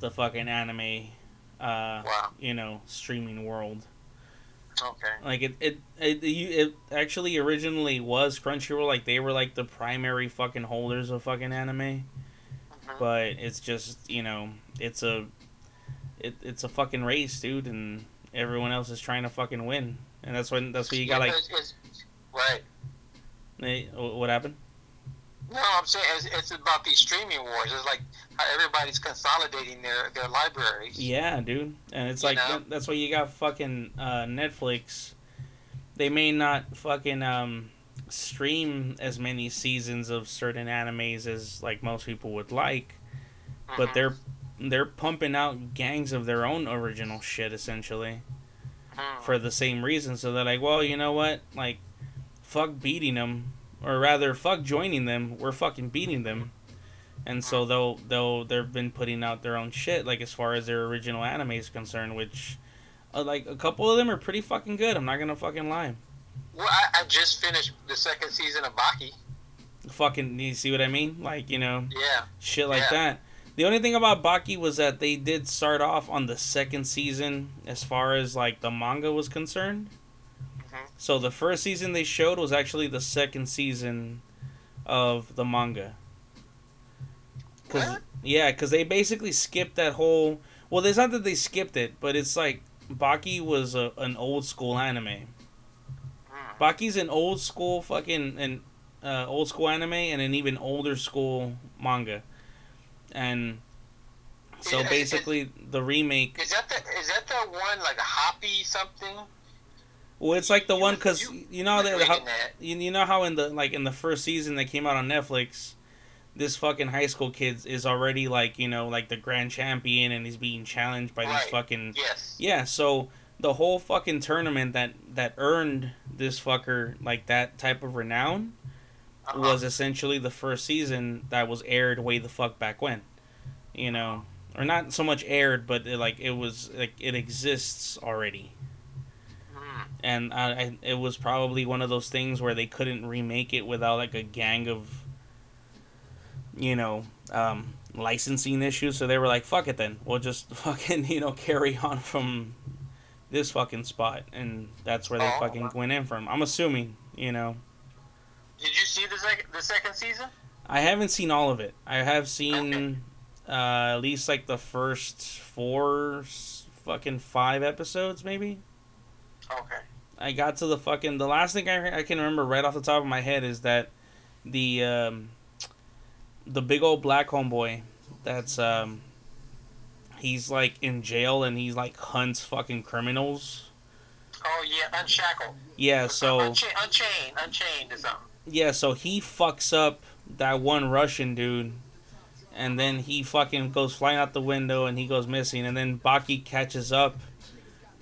Speaker 1: the fucking anime uh
Speaker 2: Wow.
Speaker 1: you know, streaming world.
Speaker 2: Okay.
Speaker 1: Like it, it, it, you, it actually originally was Crunchyroll. Like they were like the primary fucking holders of fucking anime.
Speaker 2: Mhm.
Speaker 1: But it's just you know, it's a, it, it's a fucking race, dude, and everyone else is trying to fucking win, and that's when that's what you got like.
Speaker 2: right.
Speaker 1: eh, What happened?
Speaker 2: No, I'm saying it's, it's about these streaming wars. It's like how everybody's consolidating their, their libraries.
Speaker 1: Yeah, dude, and it's
Speaker 2: You
Speaker 1: like
Speaker 2: know?
Speaker 1: that's why you got fucking uh, Netflix. They may not fucking um stream as many seasons of certain animes as like most people would like, but
Speaker 2: Mhm.
Speaker 1: they're they're pumping out gangs of their own original shit essentially
Speaker 2: Hmm.
Speaker 1: for the same reason. So they're like, well, you know what? Like, fuck beating them, or rather, fuck joining them. We're fucking beating them. And so they'll they'll they've been putting out their own shit like as far as their original anime is concerned, which uh, like a couple of them are pretty fucking good. I'm not gonna fucking lie.
Speaker 2: Well, I, I just finished the second season of Baki.
Speaker 1: Fucking, you see what I mean? Like you know,
Speaker 2: Yeah.
Speaker 1: shit like
Speaker 2: Yeah.
Speaker 1: that. The only thing about Baki was that they did start off on the second season as far as like the manga was concerned.
Speaker 2: Mhm.
Speaker 1: So the first season they showed was actually the second season of the manga. Cause
Speaker 2: What?
Speaker 1: yeah, because they basically skipped that whole. Well, it's not that they skipped it, but it's like Baki was a, an old school anime. Baki's an old school fucking and uh, old school anime and an even older school manga, and so basically the remake.
Speaker 2: Is that the is that the one like a hoppy something?
Speaker 1: Well, it's like the
Speaker 2: you
Speaker 1: one because
Speaker 2: you-
Speaker 1: you know that how,
Speaker 2: that.
Speaker 1: you, you know how in the like in the first season that came out on Netflix, this fucking high school kid is already like you know like the grand champion and he's being challenged by these
Speaker 2: Right.
Speaker 1: fucking
Speaker 2: Yes.
Speaker 1: yeah. So the whole fucking tournament that that earned this fucker like that type of renown
Speaker 2: Uh-huh.
Speaker 1: was essentially the first season that was aired way the fuck back when, you know, or not so much aired, but it, like it was like it exists already. And I, I, it was probably one of those things where they couldn't remake it without like a gang of you know um, licensing issues. So they were like fuck it then. We'll just fucking you know carry on from this fucking spot. And that's where they
Speaker 2: Oh.
Speaker 1: fucking went in from. I'm assuming you know.
Speaker 2: Did you see the second the second season?
Speaker 1: i haven't seen all of it. I have seen uh, at least like the first four fucking five episodes maybe.
Speaker 2: Okay.
Speaker 1: I got to the fucking the last thing I, I can remember right off the top of my head is that the um, the big old black homeboy that's um he's like in jail and he's like hunts fucking criminals.
Speaker 2: Oh yeah, unshackled.
Speaker 1: Yeah, so
Speaker 2: Uncha- unchained, unchained or something.
Speaker 1: yeah, so he fucks up that one Russian dude and then he fucking goes flying out the window and he goes missing and then Baki catches up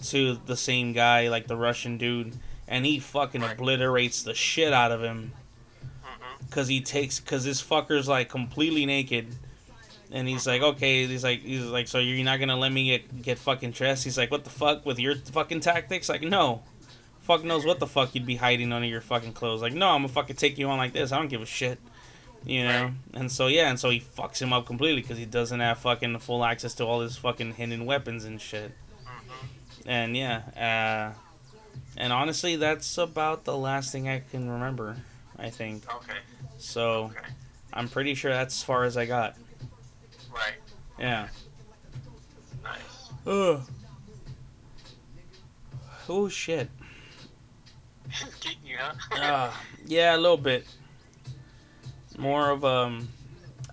Speaker 1: to the same guy like the Russian dude and he fucking
Speaker 2: Right.
Speaker 1: obliterates the shit out of him.
Speaker 2: Hmm
Speaker 1: because he takes because this fucker's like completely naked. And he's like okay he's like he's like so you're not gonna let me get get fucking dressed? He's like what the fuck with your fucking tactics? Like no. Fuck knows what the fuck you'd be hiding under your fucking clothes. Like no i'm gonna fucking take you on like this. I don't give a shit. You know?
Speaker 2: Right.
Speaker 1: and so yeah and so he fucks him up completely because he doesn't have fucking full access to all his fucking hidden weapons and shit.
Speaker 2: Hmm
Speaker 1: and yeah uh and honestly that's about the last thing i can remember i think
Speaker 2: Okay.
Speaker 1: so
Speaker 2: Okay.
Speaker 1: I'm pretty sure that's as far as I got.
Speaker 2: Right.
Speaker 1: Yeah.
Speaker 2: Nice.
Speaker 1: Ugh. Oh shit.
Speaker 2: Getting you, huh?
Speaker 1: Uh, yeah, a little bit. More of um,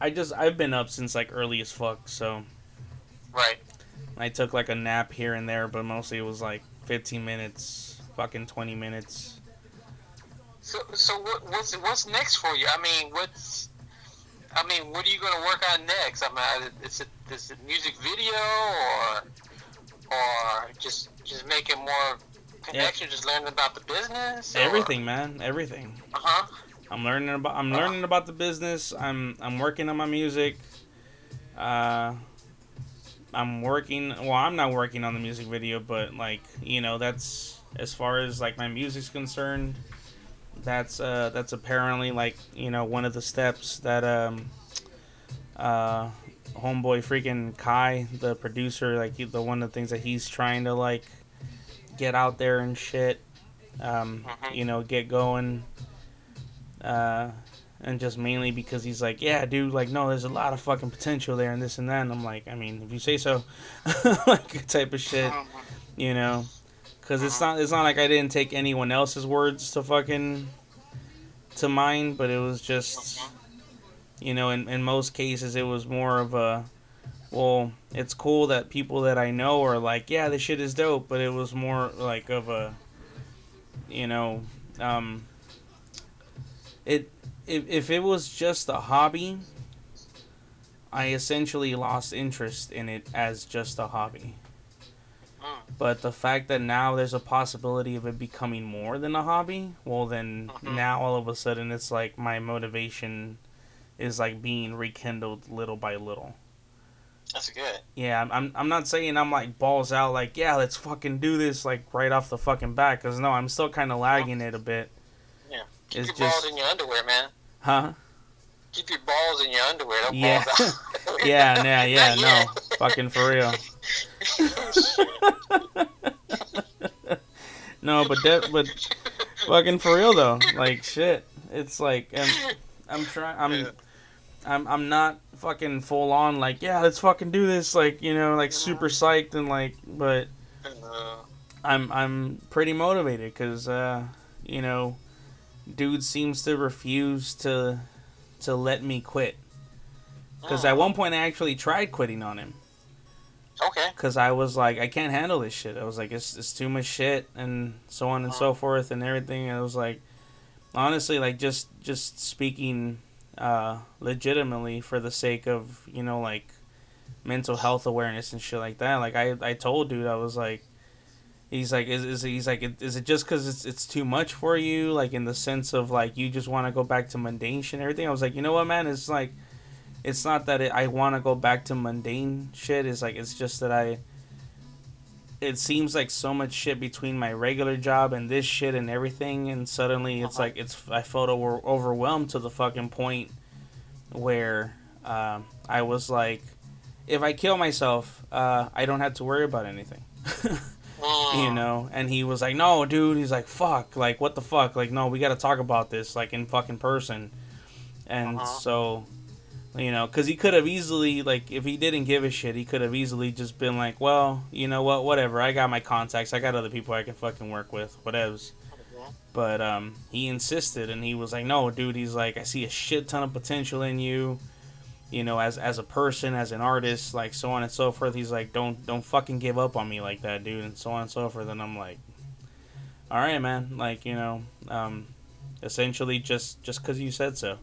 Speaker 1: I just I've been up since like early as fuck, so
Speaker 2: right.
Speaker 1: I took like a nap here and there, but mostly it was like 15 minutes, fucking 20 minutes.
Speaker 2: So, so what, what's what's next for you? I mean, what's I mean, what are you going to work on next? I mean, is it is it music video or or just just making more connection, just learning about the business? or-
Speaker 1: Everything, man, everything.
Speaker 2: Uh-huh.
Speaker 1: I'm learning about I'm learning about the business. I'm I'm working on my music. Uh I'm working well, I'm not working on the music video, but like, you know, that's as far as like my music's concerned, that's uh that's apparently like, you know, one of the steps that um uh homeboy freaking Kai, the producer, like he, the one of the things that he's trying to like get out there and shit. Um,
Speaker 2: Mhm.
Speaker 1: you know, get going uh, and just mainly because he's like, yeah, dude, like, no, there's a lot of fucking potential there and this and that. And I'm like, I mean, if you say so, like, type of shit, you know, because it's not, it's not like I didn't take anyone else's words to fucking to mind, but it was just, you know, in in most cases, it was more of a, well, it's cool that people that I know are like, yeah, this shit is dope, but it was more like of a, you know, um, it if, if it was just a hobby i essentially lost interest in it as just a hobby but the fact that now there's a possibility of it becoming more than a hobby well then
Speaker 2: Mhm.
Speaker 1: now all of a sudden it's like my motivation is like being rekindled little by little
Speaker 2: That's good.
Speaker 1: yeah I'm, I'm, I'm not saying i'm like balls out like yeah let's fucking do this like right off the fucking bat because no i'm still kind of lagging it a bit
Speaker 2: Yeah. Keep
Speaker 1: It's
Speaker 2: your
Speaker 1: just-
Speaker 2: balls in your underwear, man.
Speaker 1: Huh
Speaker 2: Keep your balls in your underwear. Don't
Speaker 1: Yeah.
Speaker 2: out.
Speaker 1: Yeah, yeah, yeah, no. Fucking for real. no, but that, but fucking for real though. Like shit. It's like I'm, I'm trying. I'm,
Speaker 2: Yeah.
Speaker 1: I'm, I'm not fucking full on. Like yeah, let's fucking do this. Like you know, like super psyched and like, but
Speaker 2: Uh,
Speaker 1: I'm, I'm pretty motivated because, uh, you know, dude seems to refuse to to let me quit. Because at
Speaker 2: Mm.
Speaker 1: one point I actually tried quitting on him.
Speaker 2: Okay.
Speaker 1: Because I was like, I can't handle this shit. I was like, it's, it's too much shit and so on and so forth and everything. And I was like, honestly, like just just speaking uh, legitimately for the sake of you know like mental health awareness and shit like that. Like I I told dude, I was like. He's like, is, is he's like, is it just because it's it's too much for you? Like in the sense of like you just want to go back to mundane shit and everything. I was like, you know what, man? It's like, it's not that it, I want to go back to mundane shit. It's like it's just that I. It seems like so much shit between my regular job and this shit and everything, and suddenly it's
Speaker 2: Uh-huh.
Speaker 1: like it's I felt over, overwhelmed to the fucking point where um, I was like, if I kill myself, uh, I don't have to worry about anything. You know? And he was like no dude. He's like fuck. Like what the fuck? Like no we got to talk about this like in fucking person. And
Speaker 2: Uh-huh.
Speaker 1: so you know because he could have easily like if he didn't give a shit he could have easily just been like well you know what? Whatever. I got my contacts. I got other people i can fucking work with. Whatevs. But um he insisted and he was like no dude. He's like i see a shit ton of potential in you you know as as a person as an artist like so on and so forth he's like don't don't fucking give up on me like that dude and so on and so forth and i'm like all right man like you know um essentially just just because you said so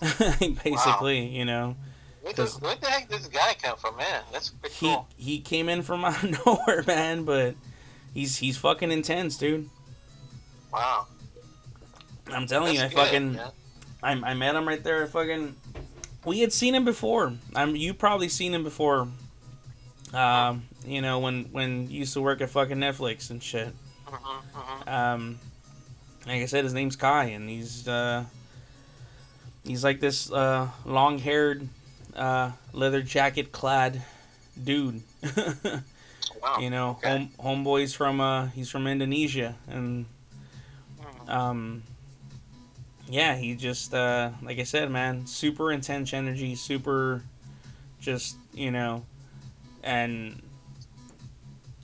Speaker 1: basically you know
Speaker 2: Where, the, where the heck did this guy come from, man? That's pretty
Speaker 1: he
Speaker 2: cool.
Speaker 1: he came in from out of nowhere man but he's he's fucking intense dude
Speaker 2: Wow.
Speaker 1: i'm telling
Speaker 2: That's
Speaker 1: you i
Speaker 2: good,
Speaker 1: fucking
Speaker 2: man.
Speaker 1: I, I met him right there. Fucking, we had seen him before. Um, you probably seen him before. Um, you know when when you used to work at fucking Netflix and shit. Um, like I said, his name's Kai, and he's uh, he's like this uh, long haired, uh, leather jacket clad dude.
Speaker 2: Wow.
Speaker 1: you know,
Speaker 2: okay.
Speaker 1: home homeboy's from uh, he's from Indonesia, and
Speaker 2: Mhm.
Speaker 1: um yeah he just uh like i said man super intense energy super just you know and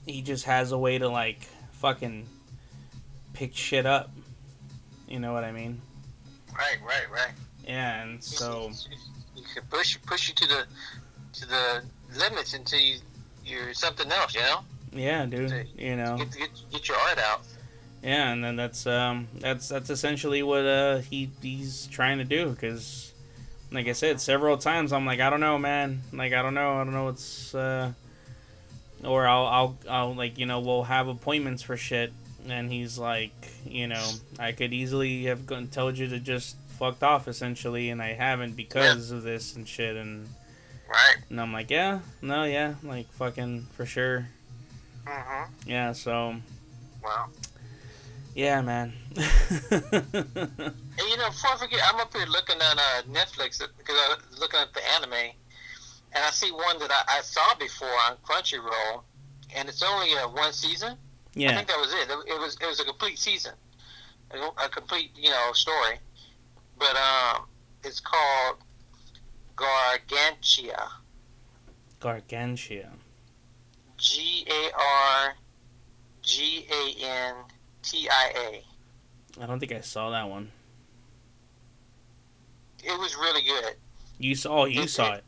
Speaker 1: he just has a way to like fucking pick shit up you know what i mean
Speaker 2: Right, right, right.
Speaker 1: yeah and so
Speaker 2: you can push push you to the to the limits until you you're something else, you know.
Speaker 1: yeah dude you know
Speaker 2: Get, get get your art out.
Speaker 1: Yeah and then that's um that's that's essentially what uh he he's trying to do because like i said several times i'm like i don't know man like i don't know i don't know what's uh or i'll i'll, I'll like you know we'll have appointments for shit and he's like you know i could easily have gone told you to just fucked off essentially and i haven't because of this and shit and
Speaker 2: Right.
Speaker 1: and i'm like yeah no yeah like fucking for sure
Speaker 2: Mm-hmm.
Speaker 1: yeah so
Speaker 2: Wow.
Speaker 1: Yeah man
Speaker 2: And you know, before I forget, I'm up here looking at uh, Netflix because I was looking at the anime, and I see one that I, I saw before on Crunchyroll, and it's only uh, one season.
Speaker 1: Yeah.
Speaker 2: I think that was it. It, it was it was a complete season, a, a complete you know story, but um, it's called Gargantia.
Speaker 1: gargantia
Speaker 2: G A R G A N T I
Speaker 1: don't think I saw that one.
Speaker 2: It was really good.
Speaker 1: You saw, you
Speaker 2: It-
Speaker 1: saw
Speaker 2: it-
Speaker 1: it.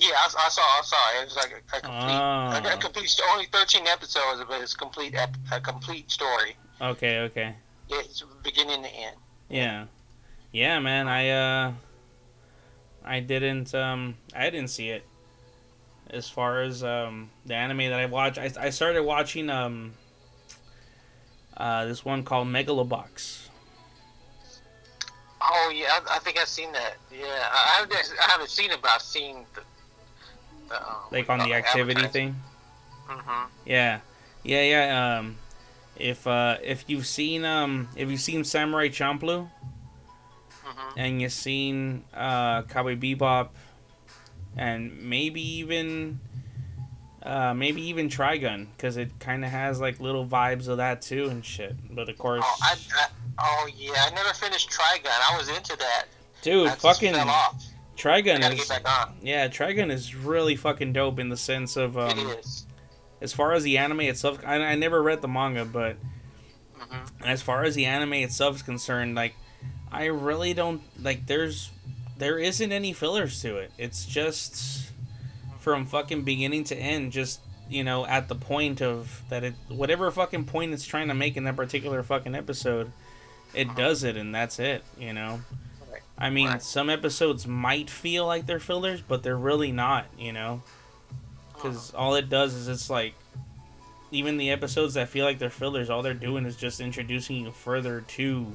Speaker 2: Yeah, I, I saw. I saw. It It was like a, a complete,
Speaker 1: Ah.
Speaker 2: a, a complete. Only thirteen episodes, but it's complete. A complete story.
Speaker 1: Okay, okay.
Speaker 2: It's beginning to end.
Speaker 1: Yeah. Yeah, man, I uh I didn't um I didn't see it. As far as um the anime that I watched, I I started watching um uh this one called Megalobox.
Speaker 2: Oh yeah, I, I think I've seen that. Yeah, I, I, haven't, seen it, but I've seen the. the um,
Speaker 1: Like on the activity thing.
Speaker 2: Mm-hmm.
Speaker 1: Yeah. Yeah, yeah, um if uh if you've seen um if you've seen Samurai Champloo
Speaker 2: Mm-hmm.
Speaker 1: and you've seen uh Cowboy Bebop and maybe even uh maybe even Trigun because it kind of has like little vibes of that too and shit. But of course,
Speaker 2: Oh, I, I, oh yeah, I never finished Trigun. I was into that.
Speaker 1: dude,
Speaker 2: I
Speaker 1: fucking
Speaker 2: fell off. I
Speaker 1: Trigun
Speaker 2: gotta
Speaker 1: is
Speaker 2: get back on.
Speaker 1: yeah, Trigun is really fucking dope in the sense of um,
Speaker 2: it is.
Speaker 1: as far as the anime itself. I, I never read the manga, but
Speaker 2: Mm-hmm.
Speaker 1: as far as the anime itself is concerned, like I really don't like. There's there isn't any fillers to it. It's just from fucking beginning to end. Just you know, at the point of that it whatever fucking point it's trying to make in that particular fucking episode, it does it, and that's it. You know. I mean,
Speaker 2: Right.
Speaker 1: some episodes might feel like they're fillers, but they're really not. You know. because uh-huh. all it does is it's like even the episodes that feel like they're fillers all they're doing is just introducing you further to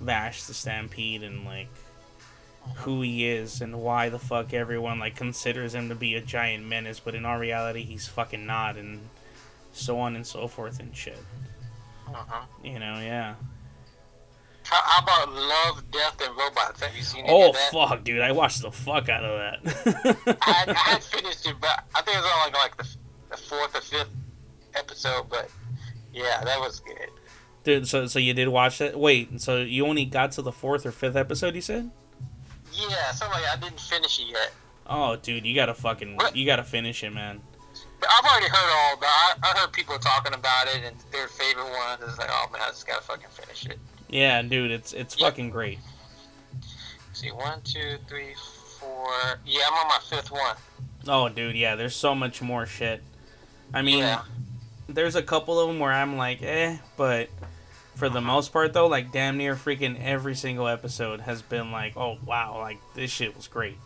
Speaker 1: vash the stampede and like who he is and why the fuck everyone like considers him to be a giant menace but in all reality he's fucking not and so on and so forth and shit
Speaker 2: Uh-huh.
Speaker 1: you know yeah
Speaker 2: How, how about Love, Death, and Robots? Have you seen any
Speaker 1: oh fuck dude i watched the fuck out of that
Speaker 2: I, had- I had finished it, but I think it was on like like the, the fourth or fifth episode. But yeah, that was good.
Speaker 1: dude so so you did watch that wait so you only got to the fourth or fifth episode you said
Speaker 2: Yeah, something like I didn't finish it yet.
Speaker 1: Oh, dude, you gotta fucking,
Speaker 2: What?
Speaker 1: you gotta finish it, man.
Speaker 2: I've already heard all about. I, I heard people talking about it and their favorite one. It's like, oh man, I just gotta fucking finish it.
Speaker 1: Yeah, dude, it's it's
Speaker 2: Yeah.
Speaker 1: fucking great.
Speaker 2: see, one, two, three, four. Yeah, I'm on my fifth one.
Speaker 1: Oh, dude, yeah, there's so much more shit. I mean,
Speaker 2: yeah,
Speaker 1: there's a couple of them where I'm like, eh, but for the most part, though, like damn near freaking every single episode has been like, oh wow, like this shit was great.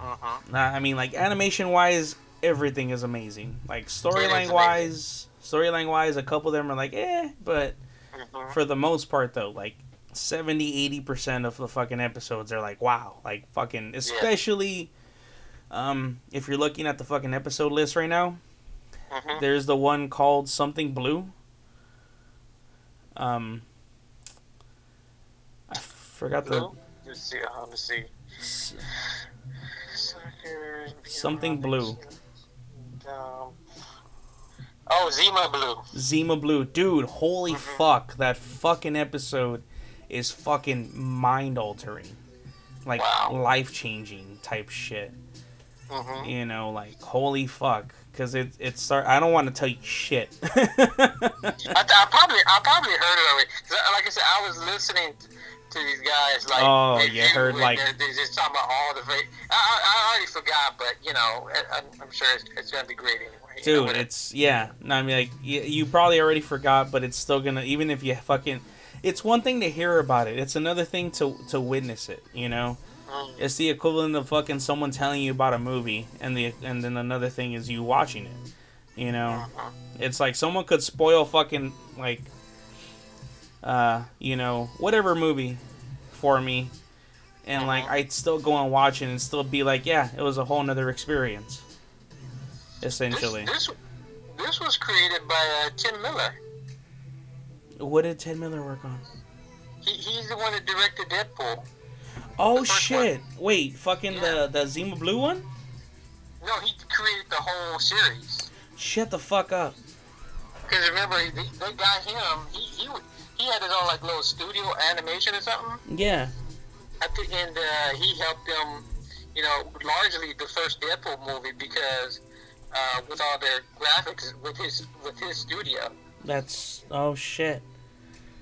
Speaker 2: uh-huh.
Speaker 1: I mean, like animation wise, everything is amazing. Like storyline wise, storyline wise, a couple of them are like, eh, but
Speaker 2: hmm
Speaker 1: for the most part though like 70 80% of the fucking episodes are like wow like fucking especially um if you're looking at the fucking episode list right now
Speaker 2: hmm
Speaker 1: there's the one called something blue um i forgot
Speaker 2: Blue. Let's see. Uh, let's see.
Speaker 1: the Something blue.
Speaker 2: Um, oh, Zima Blue.
Speaker 1: zima blue dude holy
Speaker 2: Mhm.
Speaker 1: fuck that fucking episode is fucking mind altering like
Speaker 2: Wow.
Speaker 1: life changing type shit
Speaker 2: hmm
Speaker 1: you know, like holy fuck, because it it start. I don't want to tell you shit.
Speaker 2: I, I probably I probably heard it already. 'Cause I- like I said, I was listening to these guys like.
Speaker 1: Oh, you heard,
Speaker 2: it,
Speaker 1: like-
Speaker 2: they're, they're just talking about all the. Great, I, I I already forgot, but you know, I, I'm, I'm sure it's, it's gonna be great anyway. know,
Speaker 1: Dude,
Speaker 2: it-
Speaker 1: it's yeah. No, I mean, like you, you probably already forgot, but it's still gonna. Even if you fucking, it's one thing to hear about it. It's another thing to to witness it. You know, it's the equivalent of fucking someone telling you about a movie, and the and then another thing is you watching it. You know,
Speaker 2: mhm.
Speaker 1: it's like someone could spoil fucking like, uh, you know, whatever movie for me, and like
Speaker 2: Mhm.
Speaker 1: I'd still go and watch it and still be like, yeah, it was a whole nother experience. Essentially,
Speaker 2: This, this this was created by uh, Tim Miller.
Speaker 1: what did Ted Miller work on?
Speaker 2: He, he's the one that directed Deadpool.
Speaker 1: Oh
Speaker 2: The
Speaker 1: shit! Wait, fucking
Speaker 2: Yeah.
Speaker 1: the the Zima Blue one?
Speaker 2: No, he created the whole series.
Speaker 1: Shut the fuck up!
Speaker 2: Because remember, they, they got him. He, he he had his own like little studio animation or something.
Speaker 1: Yeah,
Speaker 2: I think, and uh, he helped them. You know, largely the first Deadpool movie because uh, with all their graphics with his with his studio.
Speaker 1: that's oh shit.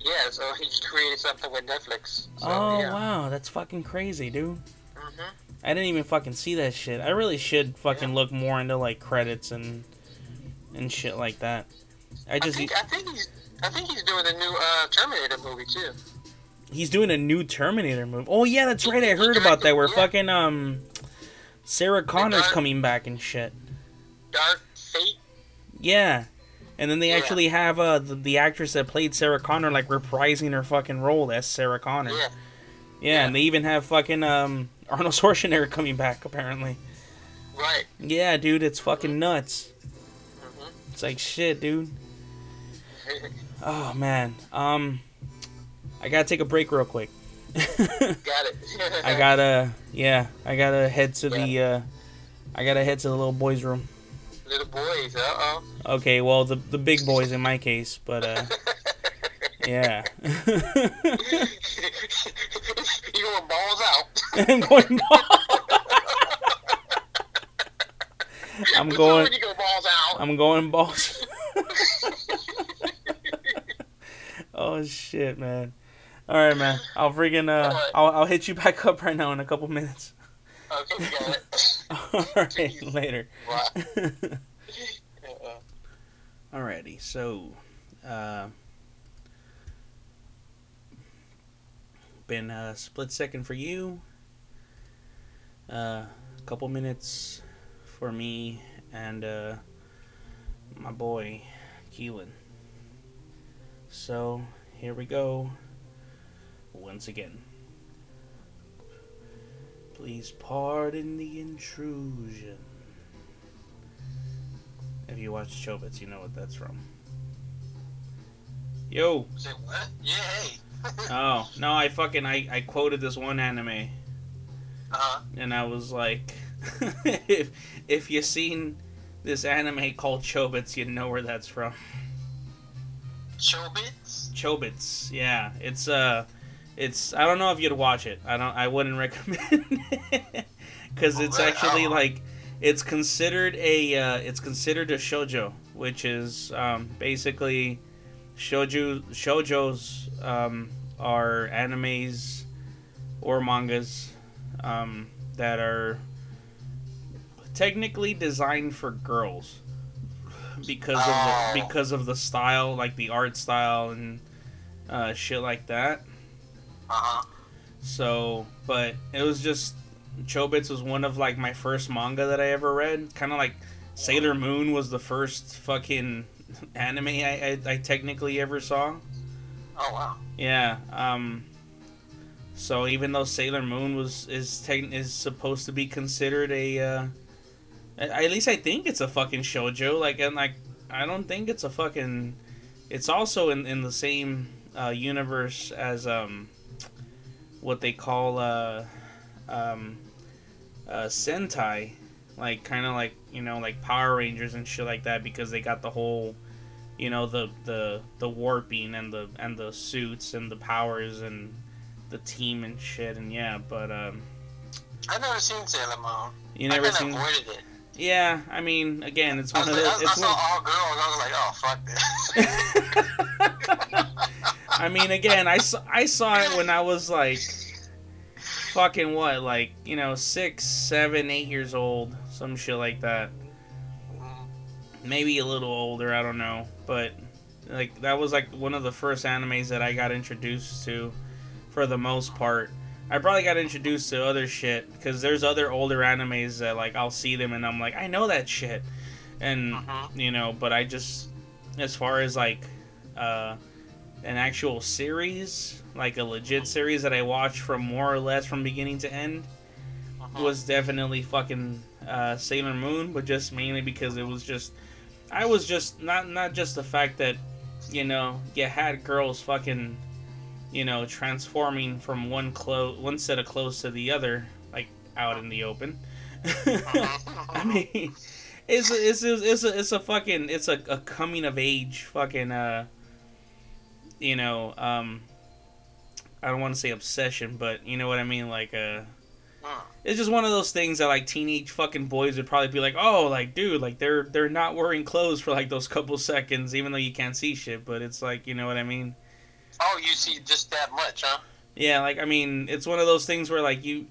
Speaker 2: Yeah, so he created something with Netflix. So,
Speaker 1: oh
Speaker 2: yeah.
Speaker 1: wow, that's fucking crazy, dude.
Speaker 2: hmm
Speaker 1: I didn't even fucking see that shit. I really should fucking
Speaker 2: Yeah.
Speaker 1: look more into like credits and and shit like that. I
Speaker 2: I
Speaker 1: just
Speaker 2: think I think he's I think he's doing a new uh, Terminator movie too.
Speaker 1: he's doing a new Terminator movie. Oh yeah, that's right. I heard about that. Where
Speaker 2: yeah.
Speaker 1: fucking um Sarah Connor's
Speaker 2: Dark-
Speaker 1: coming back and shit.
Speaker 2: Dark Fate.
Speaker 1: Yeah. And then they
Speaker 2: Yeah.
Speaker 1: actually have uh the, the actress that played Sarah Connor like reprising her fucking role as Sarah Connor.
Speaker 2: Yeah.
Speaker 1: Yeah, and they even have fucking um Arnold Schwarzenegger coming back apparently.
Speaker 2: Right.
Speaker 1: Yeah, dude, it's fucking nuts.
Speaker 2: hmm
Speaker 1: It's like shit, dude. Oh man. Um I gotta take a break real quick.
Speaker 2: Got it.
Speaker 1: I gotta yeah, I gotta head to the uh I gotta head to the little boys room.
Speaker 2: Little boys. Uh oh.
Speaker 1: Okay, well the the big boys in my case, but uh yeah.
Speaker 2: you going balls out.
Speaker 1: I'm going balls
Speaker 2: I'm
Speaker 1: going
Speaker 2: go balls out.
Speaker 1: I'm going balls. oh shit, man. All right, man. I'll freaking uh, I'll I'll hit you back up right now in a couple minutes.
Speaker 2: Okay, got it.
Speaker 1: All right, later.
Speaker 2: Uh-uh.
Speaker 1: Alrighty, so uh, been a split second for you. Uh, a couple minutes for me and uh, my boy Keelan. So here we go. Once again. Please pardon the intrusion. If you watch Chobits, you know what that's from. Yo!
Speaker 2: Say what? Yeah, hey.
Speaker 1: Oh, no, I fucking, I, I quoted this one anime,
Speaker 2: Uh-huh.
Speaker 1: and I was like, if, if you seen this anime called Chobits, you know where that's from.
Speaker 2: Chobits?
Speaker 1: Chobits, yeah. It's, uh, it's, I don't know if you'd watch it. I don't, I wouldn't recommend it. Because it's
Speaker 2: Well,
Speaker 1: actually,
Speaker 2: oh.
Speaker 1: like, it's considered a, uh, it's considered a shojo, which is, um, basically, shojo shojos um, are animes or mangas, um, that are technically designed for girls because of
Speaker 2: Oh.
Speaker 1: the because of the style, like the art style and uh, shit like that.
Speaker 2: Uh-huh.
Speaker 1: So, but it was just Chobits was one of like my first manga that I ever read. Kind of like Sailor Moon was the first fucking anime I, I, I technically ever saw.
Speaker 2: Oh, wow.
Speaker 1: Yeah. Um. So even though Sailor Moon was is tech is supposed to be considered a, uh, at at least I think it's a fucking shojo. Like and like I don't think it's a fucking. It's also in in the same uh, universe as um, what they call uh, um, uh, Sentai, like kind of like you know like Power Rangers and shit like that because they got the whole you know the the the warping and the and the suits and the powers and the team and shit and yeah but um
Speaker 2: I've never seen Sailor Moon.
Speaker 1: you never
Speaker 2: kind
Speaker 1: seen
Speaker 2: of avoided it.
Speaker 1: Yeah i mean again it's one of the
Speaker 2: I, I
Speaker 1: it's
Speaker 2: saw
Speaker 1: one,
Speaker 2: all girls. I was like, oh, fuck this.
Speaker 1: i mean again I saw, I saw it when i was like fucking what like you know six seven eight years old some shit like that mm-hmm. maybe a little older i don't know but like that was like one of the first animes that i got introduced to for the most part i probably got introduced to other shit because there's other older animes that like i'll see them and i'm like i know that shit and
Speaker 2: Mhm.
Speaker 1: you know but i just as far as like uh an actual series like a legit series that i watched from more or less from beginning to end
Speaker 2: Mhm.
Speaker 1: was definitely fucking uh, Sailor Moon, but just mainly because it was just I was just not not just the fact that you know you had girls fucking you know transforming from one clo- one set of clothes to the other like out in the open. I mean, it's a, it's a, it's a, it's a fucking it's a, a coming of age fucking uh you know um I don't want to say obsession, but you know what I mean like uh it's just one of those things that like teenage fucking boys would probably be like, oh, like dude, like they're they're not wearing clothes for like those couple seconds, even though you can't see shit. But it's like, you know what I mean?
Speaker 2: Oh, you see just that much, huh?
Speaker 1: Yeah, like I mean, it's one of those things where like you,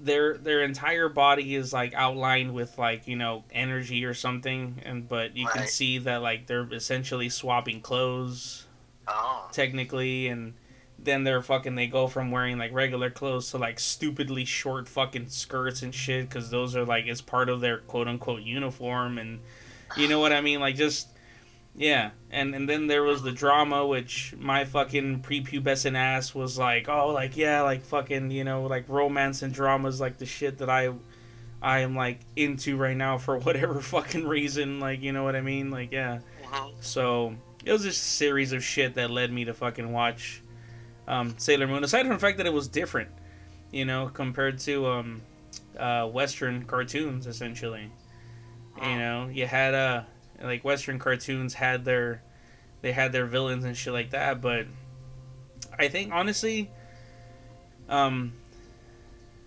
Speaker 1: their their entire body is like outlined with like you know energy or something, and but you can see that like they're essentially swapping clothes
Speaker 2: Oh.
Speaker 1: technically and then they're fucking they go from wearing like regular clothes to like stupidly short fucking skirts and shit because those are like it's part of their quote unquote uniform and you know what i mean like just yeah and and then there was the drama which my fucking prepubescent ass was like oh like yeah like fucking you know like romance and dramas like the shit that i i am like into right now for whatever fucking reason like you know what i mean like yeah
Speaker 2: Mhm.
Speaker 1: so it was just a series of shit that led me to fucking watch um, Sailor Moon. Aside from the fact that it was different, you know, compared to um, uh, Western cartoons, essentially. You know, you had uh, like Western cartoons had their they had their villains and shit like that, but I think honestly, um,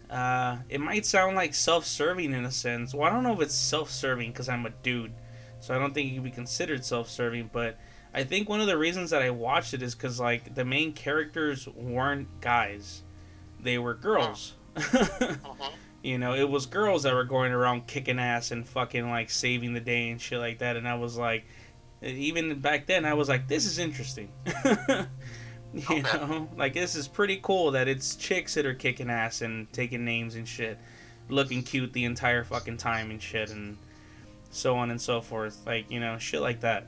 Speaker 1: uh, it might sound like self-serving in a sense. Well, I don't know if it's self-serving because I'm a dude, so I don't think it can be considered self-serving. But I think one of the reasons that I watched it is because like the main characters weren't guys, they were girls.
Speaker 2: Mhm.
Speaker 1: you know, it was girls that were going around kicking ass and fucking like saving the day and shit like that. And I was like, even back then, I was like, this is interesting. you
Speaker 2: Okay.
Speaker 1: know, like this is pretty cool that it's chicks that are kicking ass and taking names and shit, looking cute the entire fucking time and shit and so on and so forth. Like you know, shit like that.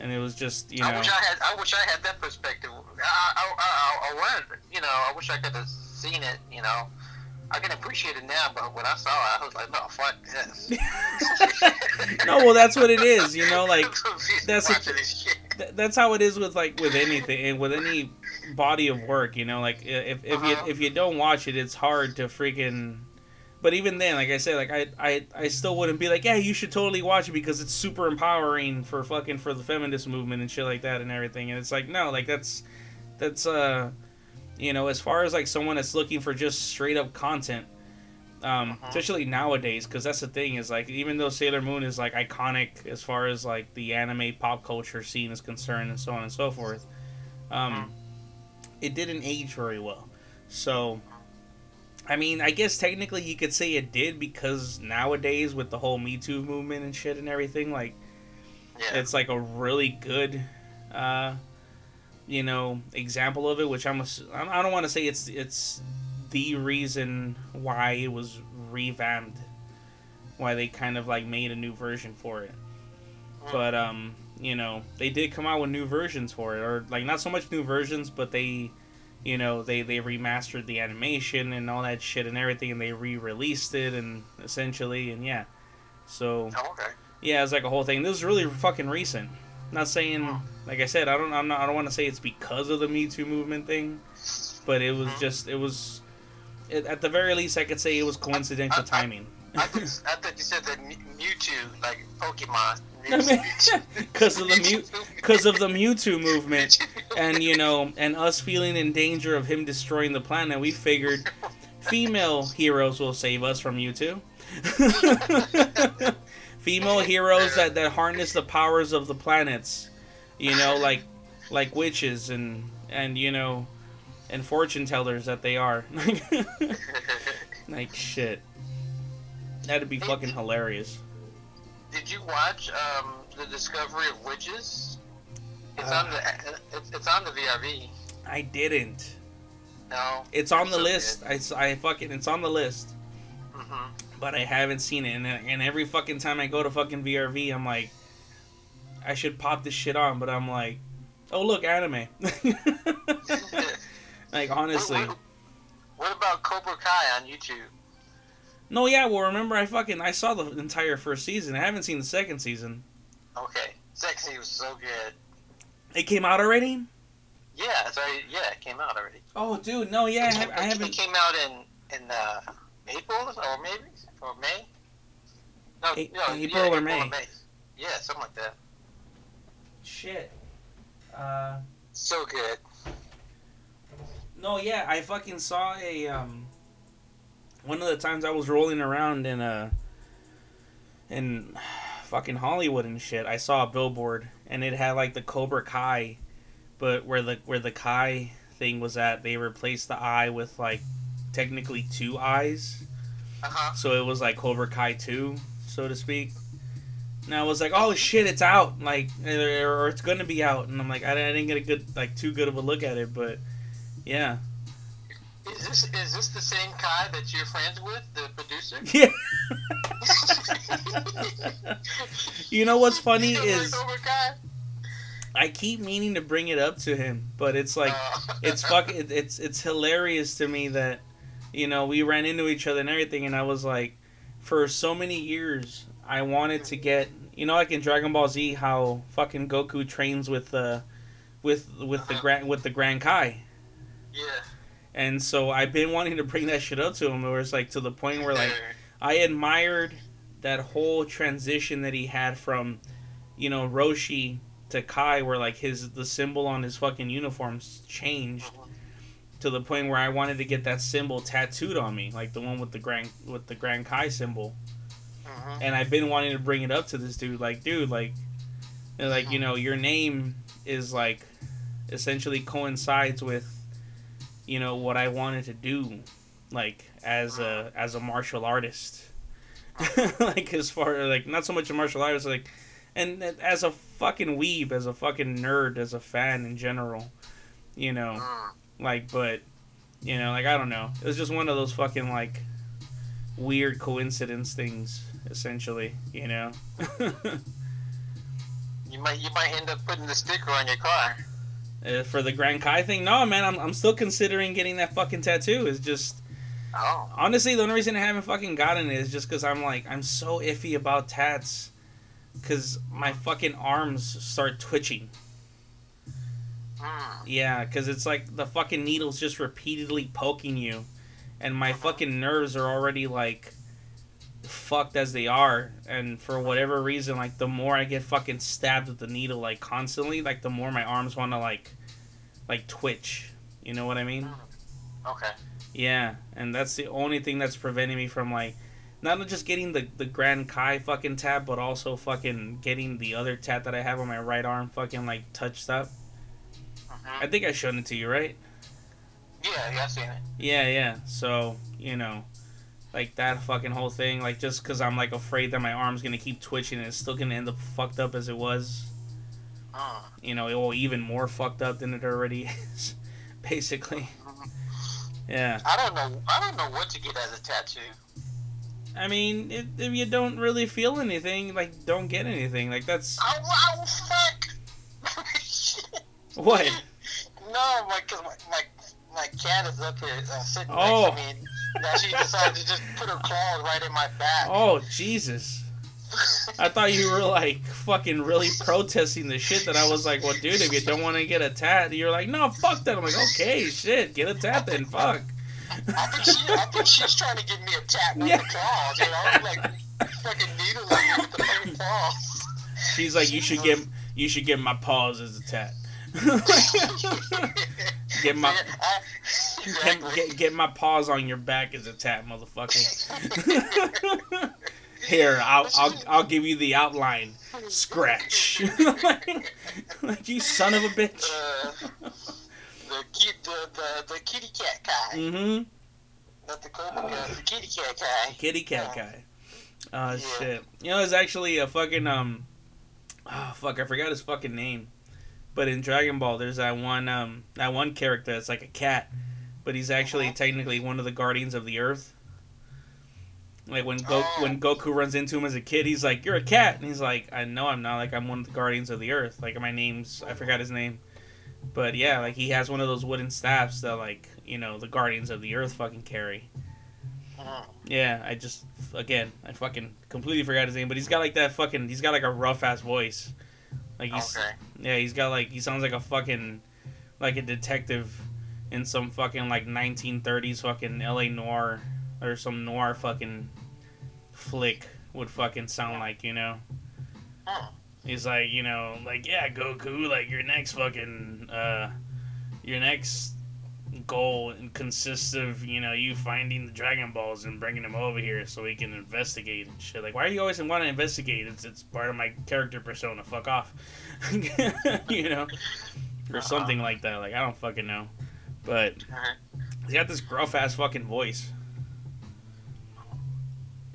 Speaker 1: And it was just you know.
Speaker 2: I wish I had. I wish I had that perspective. I, I, I, I wanted, you know, I wish I could have seen it. You know, I can appreciate it now, but when I saw it, I was like, no, fuck this.
Speaker 1: no, well, that's what it is. You know, like that's the-
Speaker 2: watching this shit.
Speaker 1: th- that's how it is with like with anything and with any body of work you know like if, if
Speaker 2: Uh-huh.
Speaker 1: you if you don't watch it it's hard to freaking but even then like i said like I, I i still wouldn't be like yeah you should totally watch it because it's super empowering for fucking for the feminist movement and shit like that and everything and it's like no like that's that's uh you know as far as like someone that's looking for just straight up content um,
Speaker 2: Uh-huh.
Speaker 1: especially nowadays because that's the thing is like even though sailor moon is like iconic as far as like the anime pop culture scene is concerned and so on and so forth um,
Speaker 2: Uh-huh.
Speaker 1: it didn't age very well so i mean i guess technically you could say it did because nowadays with the whole me too movement and shit and everything like
Speaker 2: Yeah.
Speaker 1: it's like a really good uh you know example of it which i'm ass- i don't want to say it's it's the reason why it was revamped why they kind of like made a new version for it but um you know they did come out with new versions for it or like not so much new versions but they you know they they remastered the animation and all that shit and everything and they re-released it and essentially and yeah so
Speaker 2: Oh, okay.
Speaker 1: yeah, it's like a whole thing. This is really fucking recent. Not saying, like I said, I don't, I'm not, I don't want to say it's because of the Me Too movement thing, but it was
Speaker 2: Mhm.
Speaker 1: just, it was, it, at the very least, I could say it was coincidental
Speaker 2: I- I-
Speaker 1: timing.
Speaker 2: I, thought, I thought you said that Mew- Mewtwo, like Pokemon.
Speaker 1: Because of the Mew, because of the Mewtwo movement, and you know, and us feeling in danger of him destroying the planet, we figured female heroes will save us from Mewtwo. female heroes that, that harness the powers of the planets, you know, like like witches and and you know, and fortune tellers that they are. like shit, that'd be fucking hilarious.
Speaker 2: Did you watch um, the Discovery of Witches? It's
Speaker 1: Uh.
Speaker 2: on the it's, it's on the VRV.
Speaker 1: I didn't.
Speaker 2: No.
Speaker 1: It's on the
Speaker 2: So
Speaker 1: list. I fucking it's on the list,
Speaker 2: hmm
Speaker 1: but I haven't seen it. And and every fucking time I go to fucking VRV, I'm like, I should pop this shit on, but I'm like, oh look, anime. like honestly,
Speaker 2: What, what, what about Cobra Kai on YouTube?
Speaker 1: no, yeah. Well, remember, I fucking I saw the entire first season. I haven't seen the second season.
Speaker 2: Okay, Sexy was so good.
Speaker 1: It came out already.
Speaker 2: Yeah, it's already yeah, it came out already.
Speaker 1: Oh, dude, no, yeah, I,
Speaker 2: It
Speaker 1: I
Speaker 2: It
Speaker 1: haven't.
Speaker 2: came out in in uh, April or maybe or May. No,
Speaker 1: A-
Speaker 2: no,
Speaker 1: April
Speaker 2: yeah,
Speaker 1: or May.
Speaker 2: Yeah, something like that.
Speaker 1: Shit. Uh.
Speaker 2: So good.
Speaker 1: No, yeah, I fucking saw a um one of the times I was rolling around in uh in fucking Hollywood and shit, I saw a billboard and it had like the Cobra Kai, but where the where the Kai thing was at, they replaced the eye with like technically two eyes.
Speaker 2: Uh huh.
Speaker 1: So it was like Cobra Kai 2, so to speak. And I was like, oh shit, it's out. Like, or, or it's gonna be out. And I'm like, I, I didn't get a good, like, too good of a look at it, but yeah.
Speaker 2: Is this is this the same Kai that you're friends with, the producer?
Speaker 1: Yeah. You know what's funny is- I keep meaning to bring it up to him, but it's like,
Speaker 2: Uh,
Speaker 1: it's fuck, it, it's it's hilarious to me that, you know, we ran into each other and everything, and I was like, for so many years, I wanted to get, you know, like in Dragon Ball Z, how fucking Goku trains with the, with with the grand with the Grand Kai,
Speaker 2: yeah.
Speaker 1: and so I've been wanting to bring that shit up to him, where it's like to the point where like I admired that whole transition that he had from, you know, Roshi to Kai, where like his the symbol on his fucking uniforms changed to the point where I wanted to get that symbol tattooed on me, like the one with the grand with the Grand Kai symbol.
Speaker 2: Mhm.
Speaker 1: And I've been wanting to bring it up to this dude, like, dude, like, like you know, your name is like essentially coincides with you know what I wanted to do, like as a as a martial artist. like as far like not so much a martial artist, like and as a fucking weeb, as a fucking nerd, as a fan in general, you know,
Speaker 2: Mm.
Speaker 1: Like but you know, like I don't know, it was just one of those fucking like weird coincidence things, essentially, you know.
Speaker 2: You might you might end up putting the sticker on your car.
Speaker 1: Uh, for the Grand Kai thing, no man, I'm I'm still considering getting that fucking tattoo. It's just
Speaker 2: Oh.
Speaker 1: honestly the only reason I haven't fucking gotten it is just because I'm like I'm so iffy about tats, because my fucking arms start twitching.
Speaker 2: Mm.
Speaker 1: Yeah, because it's like the fucking needle's just repeatedly poking you, and my fucking nerves are already like fucked as they are. And for whatever reason, like the more I get fucking stabbed with the needle, like constantly, like the more my arms want to like, like twitch. You know what I mean?
Speaker 2: Okay.
Speaker 1: Yeah, and that's the only thing that's preventing me from like, not just getting the the Grand Kai fucking tat, but also fucking getting the other tat that I have on my right arm fucking like touched up. I think I showed it to you, right?
Speaker 2: Yeah, yeah, I've seen it.
Speaker 1: Yeah, yeah. So, you know, like that fucking whole thing, like just because I'm like afraid that my arm's gonna keep twitching and it's still gonna end up fucked up as it was,
Speaker 2: Mm.
Speaker 1: you know, or even more fucked up than it already is, basically. Yeah.
Speaker 2: I don't know. I don't know what to get as a tattoo.
Speaker 1: I mean, if, if you don't really feel anything, like, don't get anything. Like, that's.
Speaker 2: Oh, wow, fuck. Shit.
Speaker 1: What?
Speaker 2: No, my, cause my, my, my cat is up here uh, sitting
Speaker 1: Oh.
Speaker 2: next to me. Now she decided to just put her claws right in my back.
Speaker 1: Oh, Jesus. I thought you were like fucking really protesting the shit that I was like, well, dude, if you don't want to get a tat, you're like, no, fuck that. I'm like, okay, shit, get a tat then, fuck.
Speaker 2: I think she, I think she's trying to give me a tap with
Speaker 1: Yeah.
Speaker 2: the claws, you know, like fucking needling with the fucking claws.
Speaker 1: She's like, you should get, you should get my paws as a tat. Get my, get,
Speaker 2: exactly.
Speaker 1: get, get my paws on your back as a tap, motherfucker. Here, I'll, I'll, I'll give you the outline. Scratch. like, you son of a bitch.
Speaker 2: Uh, the, cute, the, the, the kitty cat guy.
Speaker 1: Mm-hmm.
Speaker 2: Not the cobra guy, the kitty cat guy.
Speaker 1: Kitty cat
Speaker 2: Yeah.
Speaker 1: guy. Oh
Speaker 2: Yeah.
Speaker 1: shit. You know, it's actually a fucking um oh fuck, I forgot his fucking name. But in Dragon Ball there's that one um that one character that's like a cat, but he's actually
Speaker 2: Uh-huh.
Speaker 1: technically one of the guardians of the earth. Like when Go-
Speaker 2: Oh.
Speaker 1: when Goku runs into him as a kid, he's like, "You're a cat," and he's like, "I know I'm not. Like I'm one of the guardians of the earth. Like my name's I forgot his name, but yeah, like he has one of those wooden staffs that like you know the guardians of the earth fucking carry.
Speaker 2: Mm.
Speaker 1: Yeah, I just again I fucking completely forgot his name, but he's got like that fucking he's got like a rough ass voice. Like he's
Speaker 2: Okay.
Speaker 1: yeah, he's got like he sounds like a fucking like a detective in some fucking like 1930s fucking LA noir or some noir fucking flick would fucking sound like, you know.
Speaker 2: Hmm.
Speaker 1: He's like, you know, like yeah, Goku, like your next fucking uh your next goal and consists of you know you finding the Dragon Balls and bringing them over here so we can investigate and shit. Like, why are you always want to investigate? It's it's part of my character persona. Fuck off, you know, or something like that. Like I don't fucking know, but he's got this gruff ass fucking voice.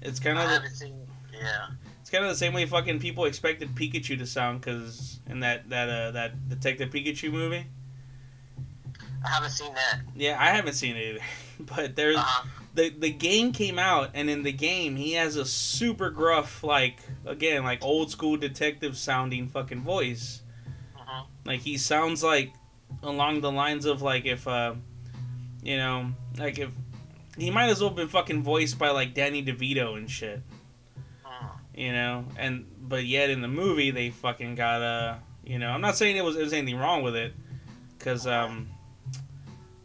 Speaker 1: It's kind of
Speaker 2: seen. Yeah.
Speaker 1: it's kind of the same way fucking people expected Pikachu to sound because in that that uh that Detective Pikachu movie.
Speaker 2: I haven't seen that.
Speaker 1: Yeah, I haven't seen it either, but there's
Speaker 2: Uh-huh.
Speaker 1: the the game came out and in the game he has a super gruff like again like old school detective sounding fucking voice
Speaker 2: Mhm.
Speaker 1: like he sounds like along the lines of like if uh you know like if he might as well have been fucking voiced by like danny devito and shit
Speaker 2: Mm.
Speaker 1: you know and but yet in the movie they fucking got uh you know i'm not saying it was there was anything wrong with it because um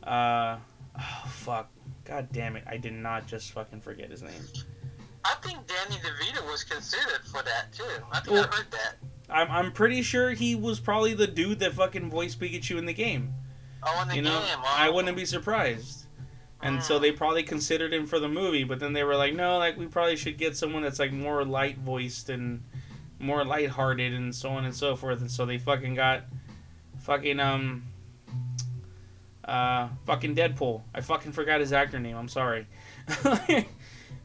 Speaker 1: uh oh fuck god damn it i did not just fucking forget his name
Speaker 2: I think Danny DeVito was considered for that too. I think
Speaker 1: Well-
Speaker 2: I heard that.
Speaker 1: I'm, I'm pretty sure he was probably the dude that fucking voiced pikachu in the game
Speaker 2: Oh, in the
Speaker 1: you know
Speaker 2: game.
Speaker 1: i
Speaker 2: oh.
Speaker 1: wouldn't be surprised and so
Speaker 2: Mm.
Speaker 1: they probably considered him for the movie but then they were like no like we probably should get someone that's like more light voiced and more lighthearted and so on and so forth. And so they fucking got fucking um uh fucking Deadpool. I fucking forgot his actor name. I'm sorry.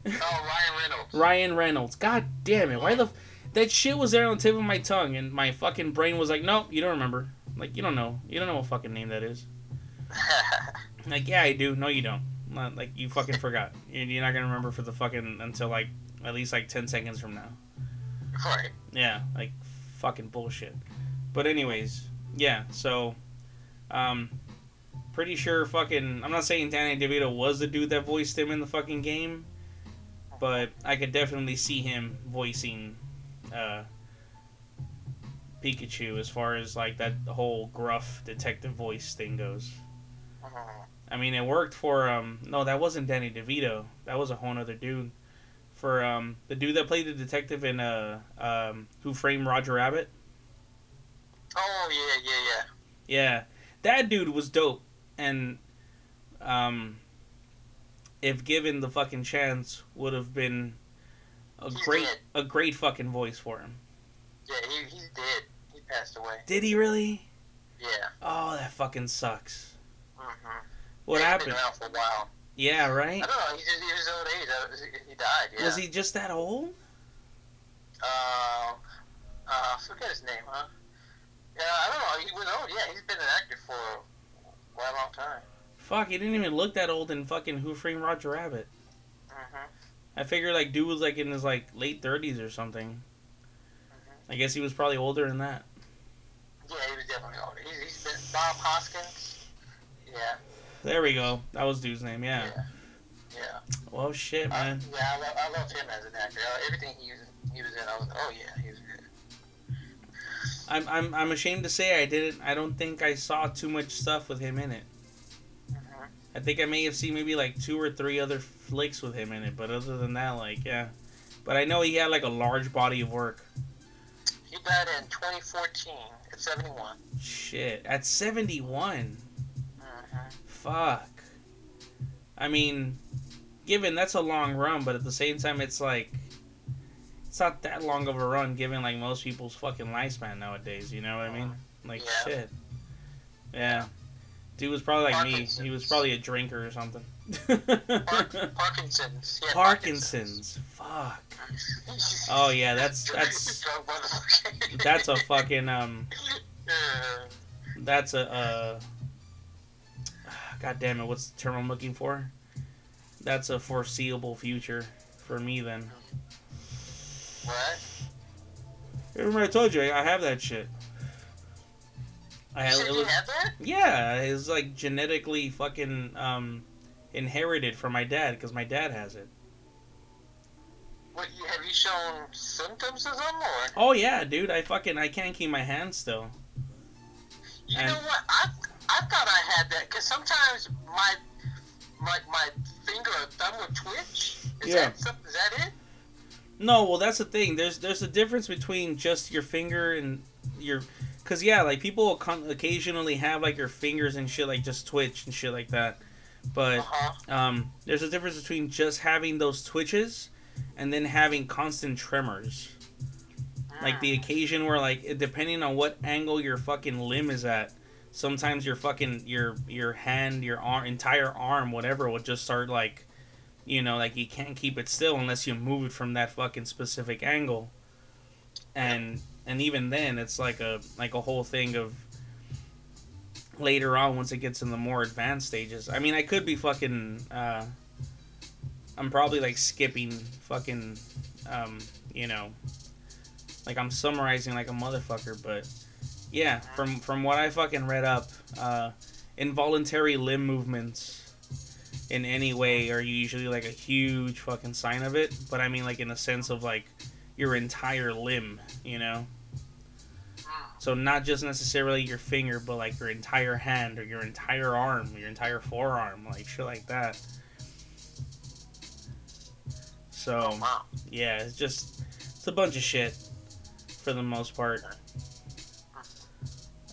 Speaker 2: Oh, Ryan Reynolds.
Speaker 1: Ryan Reynolds. God damn it. Why the f- that shit was there on the tip of my tongue and my fucking brain was like, "Nope, you don't remember." Like, you don't know. You don't know what fucking name that is. Like, yeah, I do. No, you don't. Not, like, you fucking forgot. You're you're not gonna remember for the fucking until like at least like ten seconds from now.
Speaker 2: right.
Speaker 1: Yeah, like fucking bullshit. But anyways, yeah. So, um, pretty sure fucking. I'm not saying Danny DeVito was the dude that voiced him in the fucking game, but I could definitely see him voicing uh, Pikachu as far as like that whole gruff detective voice thing goes.
Speaker 2: Mhm.
Speaker 1: I mean, it worked for um. No, that wasn't Danny DeVito. That was a whole other dude. For um, the dude that played the detective in uh um, Who Framed Roger Rabbit.
Speaker 2: Oh yeah, yeah, yeah.
Speaker 1: Yeah, that dude was dope, and um, if given the fucking chance, would have been a
Speaker 2: He's
Speaker 1: great
Speaker 2: dead.
Speaker 1: a great fucking voice for him.
Speaker 2: Yeah, he, he's dead. He passed away.
Speaker 1: Did he really?
Speaker 2: Yeah.
Speaker 1: Oh, that fucking sucks.
Speaker 2: Mm-hmm.
Speaker 1: What
Speaker 2: He's
Speaker 1: happened?
Speaker 2: Been around for a while.
Speaker 1: Yeah, right?
Speaker 2: I don't know. He's just he was old age. He died. Yeah.
Speaker 1: Was he just that old?
Speaker 2: Uh, uh, forget his name, huh? Yeah, I don't know. He was old. Yeah, he's been an actor for quite a long time.
Speaker 1: Fuck, he didn't even look that old in fucking Who Framed Roger Rabbit.
Speaker 2: Mm-hmm.
Speaker 1: I figured like dude was like in his like late thirties or something. I guess he was probably older than that.
Speaker 2: Yeah, he was definitely older. He's, he's been Bob Hoskins. Yeah.
Speaker 1: There we go. That was dude's name. Yeah.
Speaker 2: Yeah. Yeah.
Speaker 1: Well, shit,
Speaker 2: I,
Speaker 1: man.
Speaker 2: yeah, I, lo- I love him as an actor. Everything he was he was in, I was like, oh yeah, he was.
Speaker 1: I'm I'm I'm ashamed to say I didn't. I don't think I saw too much stuff with him in it.
Speaker 2: Mhm.
Speaker 1: I think I may have seen maybe like two or three other flicks with him in it, but other than that, like yeah. But I know he had like a large body of work.
Speaker 2: He died in 2014 at 71.
Speaker 1: Shit, at seventy one.
Speaker 2: Mm-hmm.
Speaker 1: Fuck. I mean, given that's a long run, but at the same time, it's like it's not that long of a run, given like most people's fucking lifespan nowadays. You know what I mean? Like
Speaker 2: Yeah.
Speaker 1: shit. Yeah. Dude was probably like me. He was probably a drinker or something.
Speaker 2: Park- Parkinson's. Yeah,
Speaker 1: Parkinson's. Fuck. Oh yeah, that's that's that's a fucking um. That's a uh. God damn it! What's the term I'm looking for? That's a foreseeable future for me then.
Speaker 2: What?
Speaker 1: Remember I told you I I have that shit. I
Speaker 2: You
Speaker 1: have,
Speaker 2: said
Speaker 1: it
Speaker 2: you
Speaker 1: was,
Speaker 2: that?
Speaker 1: yeah, it's like genetically fucking um inherited from my dad because my dad has it.
Speaker 2: What, have you shown symptoms of them, or?
Speaker 1: Oh yeah, dude, I fucking I can't keep my hands still.
Speaker 2: You
Speaker 1: And-
Speaker 2: know what? I I thought I had that because sometimes my my my finger or thumb would twitch. Is
Speaker 1: Yeah.
Speaker 2: That some, is that it?
Speaker 1: No, well that's the thing. There's there's a difference between just your finger and your, cause yeah, like people will con- occasionally have like your fingers and shit like just twitch and shit like that, but
Speaker 2: Uh huh.
Speaker 1: um, there's a difference between just having those twitches and then having constant tremors. Like the occasion where like depending on what angle your fucking limb is at, sometimes your fucking your your hand, your arm, entire arm, whatever, will just start like, you know, like you can't keep it still unless you move it from that fucking specific angle. And and even then, it's like a like a whole thing of later on once it gets in the more advanced stages. I mean, I could be fucking. Uh, I'm probably like skipping fucking, um, you know, like I'm summarizing like a motherfucker, but yeah, from from what I fucking read up, uh, involuntary limb movements in any way are usually like a huge fucking sign of it. But I mean like in the sense of like your entire limb, you know. So not just necessarily your finger, but like your entire hand or your entire arm, your entire forearm, like shit like that. So
Speaker 2: Oh wow.
Speaker 1: yeah, it's just it's a bunch of shit for the most part.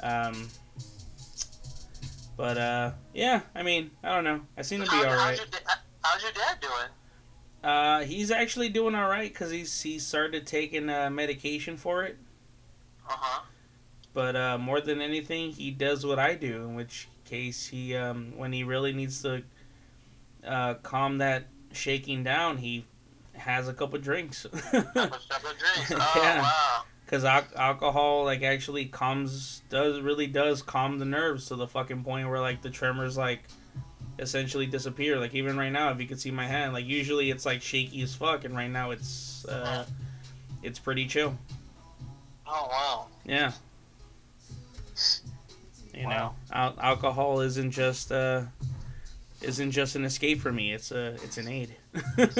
Speaker 1: Um, but uh, yeah, I mean, I don't know. I seem to be all right.
Speaker 2: how's, your, how's your dad doing?
Speaker 1: Uh, he's actually doing all right because he's he started taking uh, medication for it.
Speaker 2: Uh huh.
Speaker 1: But uh, more than anything, he does what I do. In which case, he um, when he really needs to uh, calm that shaking down, he has a couple drinks.
Speaker 2: A couple of drinks. Oh
Speaker 1: Yeah.
Speaker 2: wow.
Speaker 1: Because al- alcohol like actually calms does really does calm the nerves to the fucking point where like the tremors like essentially disappear. Like even right now, if you could see my hand, like usually it's like shaky as fuck, and right now it's uh, it's pretty chill.
Speaker 2: Oh wow.
Speaker 1: Yeah. You know, al- alcohol isn't just uh, isn't just an escape for me. It's a it's an aid.
Speaker 2: It's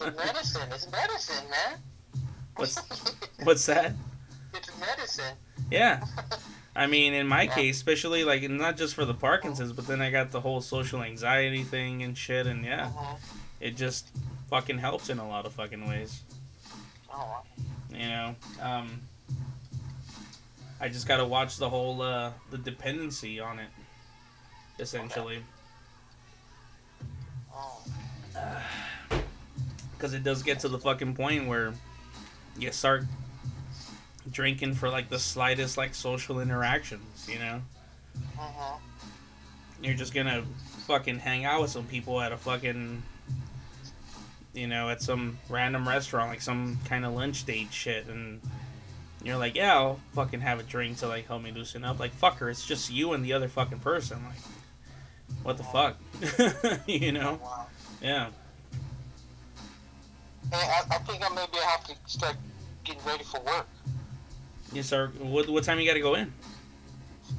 Speaker 2: a medicine. It's medicine, man.
Speaker 1: What's- What's that?
Speaker 2: It's medicine.
Speaker 1: Yeah. I mean, in my
Speaker 2: Yeah.
Speaker 1: case, especially like not just for the Parkinson's, but then I got the whole social anxiety thing and shit, and yeah,
Speaker 2: Mhm.
Speaker 1: it just fucking helps in a lot of fucking ways.
Speaker 2: Oh.
Speaker 1: You know, um, I just gotta watch the whole uh, the dependency on it, essentially,
Speaker 2: Oh.
Speaker 1: because it does get to the fucking point where you start drinking for like the slightest like social interactions. You know.
Speaker 2: Mhm.
Speaker 1: you're just gonna fucking hang out with some people at a fucking you know at some random restaurant like some kind of lunch date shit and you're like yeah i'll fucking have a drink to like help me loosen up like fucker it's just you and the other fucking person like what the fuck you know
Speaker 2: Oh, wow.
Speaker 1: yeah
Speaker 2: Hey, I, I think I maybe have to start getting ready for work.
Speaker 1: Yes, sir. what, what time you gotta go in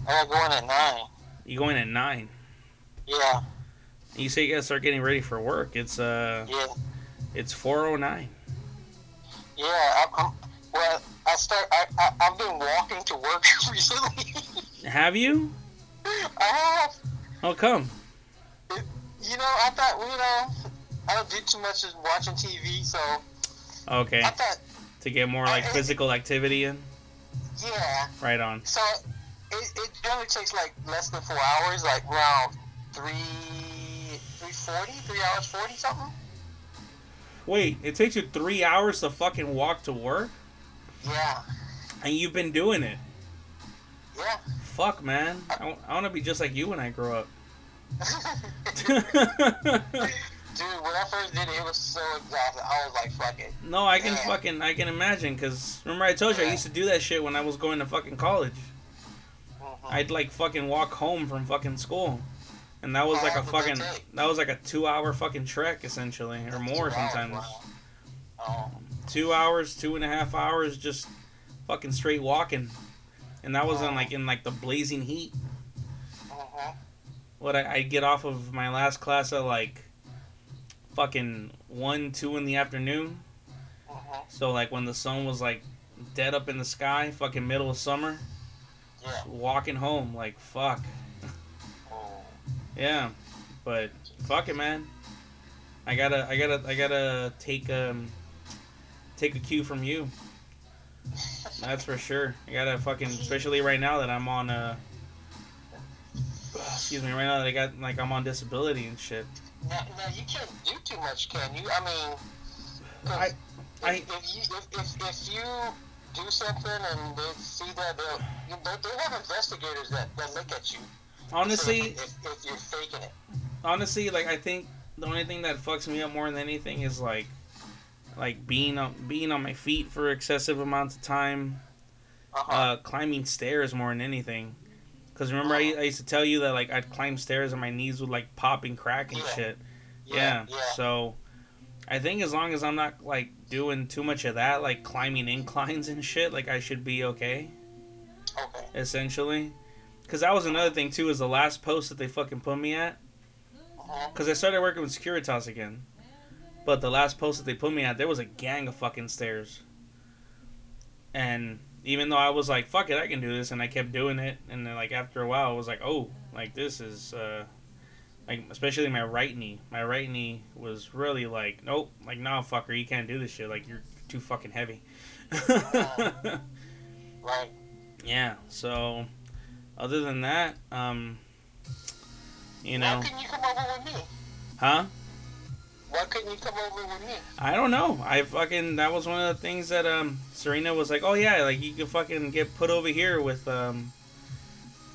Speaker 2: I got going at nine.
Speaker 1: you going at nine
Speaker 2: Yeah,
Speaker 1: you say you gotta start getting ready for work it's uh
Speaker 2: yeah,
Speaker 1: it's 409
Speaker 2: yeah. I'm, I'm, well, I start. I, I I've been walking to work recently.
Speaker 1: have you
Speaker 2: I have.
Speaker 1: oh come
Speaker 2: You know, I thought you know, I don't do too much of watching TV, so
Speaker 1: okay
Speaker 2: I thought,
Speaker 1: to get more like physical activity in
Speaker 2: yeah.
Speaker 1: right on
Speaker 2: So it, it generally takes like less than four hours, like around three, three forty, three hours forty something.
Speaker 1: Wait, it takes you three hours to fucking walk to work?
Speaker 2: Yeah,
Speaker 1: And you've been doing it.
Speaker 2: yeah.
Speaker 1: Fuck, man. I, want to be just like you when I grow up.
Speaker 2: Dude, when I first did it, it was so exhausting. I was like, fuck it.
Speaker 1: no, I can
Speaker 2: Yeah.
Speaker 1: fucking, I can imagine, because remember I told you I used to do that shit when I was going to fucking college.
Speaker 2: Mhm.
Speaker 1: I'd like fucking walk home from fucking school. And that was like a
Speaker 2: How long would
Speaker 1: fucking,
Speaker 2: that
Speaker 1: was like a two hour fucking trek, essentially, or more sometimes.
Speaker 2: wow. Oh,
Speaker 1: Two hours, two and a half hours, just fucking straight walking. And that was in like, in like the blazing heat.
Speaker 2: mhm.
Speaker 1: what I, I get off of my last class at like fucking one, two in the afternoon.
Speaker 2: Mhm.
Speaker 1: So like when the sun was like dead up in the sky, fucking middle of summer,
Speaker 2: Yeah.
Speaker 1: walking home like fuck.
Speaker 2: Oh.
Speaker 1: Yeah, but fuck it, man. I gotta, I gotta, I gotta take um, take a cue from you. That's for sure. I gotta fucking, especially right now that I'm on uh, excuse me, right now that I got like I'm on disability and shit.
Speaker 2: Now, now you can't do too much, can you? I mean,
Speaker 1: I-
Speaker 2: if,
Speaker 1: I-
Speaker 2: if you if, if, if you do something and they see that they'll you, they, they have investigators that, that look at you.
Speaker 1: Honestly,
Speaker 2: if, if you're faking it.
Speaker 1: honestly, like I think the only thing that fucks me up more than anything is like, like being on being on my feet for excessive amounts of time,
Speaker 2: Uh-huh.
Speaker 1: uh, climbing stairs more than anything. Cause remember I, I used to tell you that like I'd climb stairs and my knees would like pop and crack and
Speaker 2: Yeah.
Speaker 1: shit. yeah,
Speaker 2: Yeah.
Speaker 1: So, I think as long as I'm not like doing too much of that, like climbing inclines and shit, like I should be okay.
Speaker 2: Okay.
Speaker 1: Essentially. Cause that was another thing too. Is the last post that they fucking put me at.
Speaker 2: Uh-huh.
Speaker 1: Because I started working with Securitas again. But the last post that they put me at, there was a gang of fucking stairs. And even though I was like, fuck it, I can do this, and I kept doing it, and then like after a while, I was like, oh, like this is, uh, like, especially my right knee. My right knee was really like, nope, like, nah, fucker, you can't do this shit. Like, you're too fucking heavy.
Speaker 2: Right.
Speaker 1: yeah, so, other than that, um, you know,
Speaker 2: Why couldn't you come over with me?
Speaker 1: huh?
Speaker 2: Why couldn't you come over with me?
Speaker 1: I don't know. I fucking that was one of the things that um Serena was like, oh yeah, like you can fucking get put over here with um,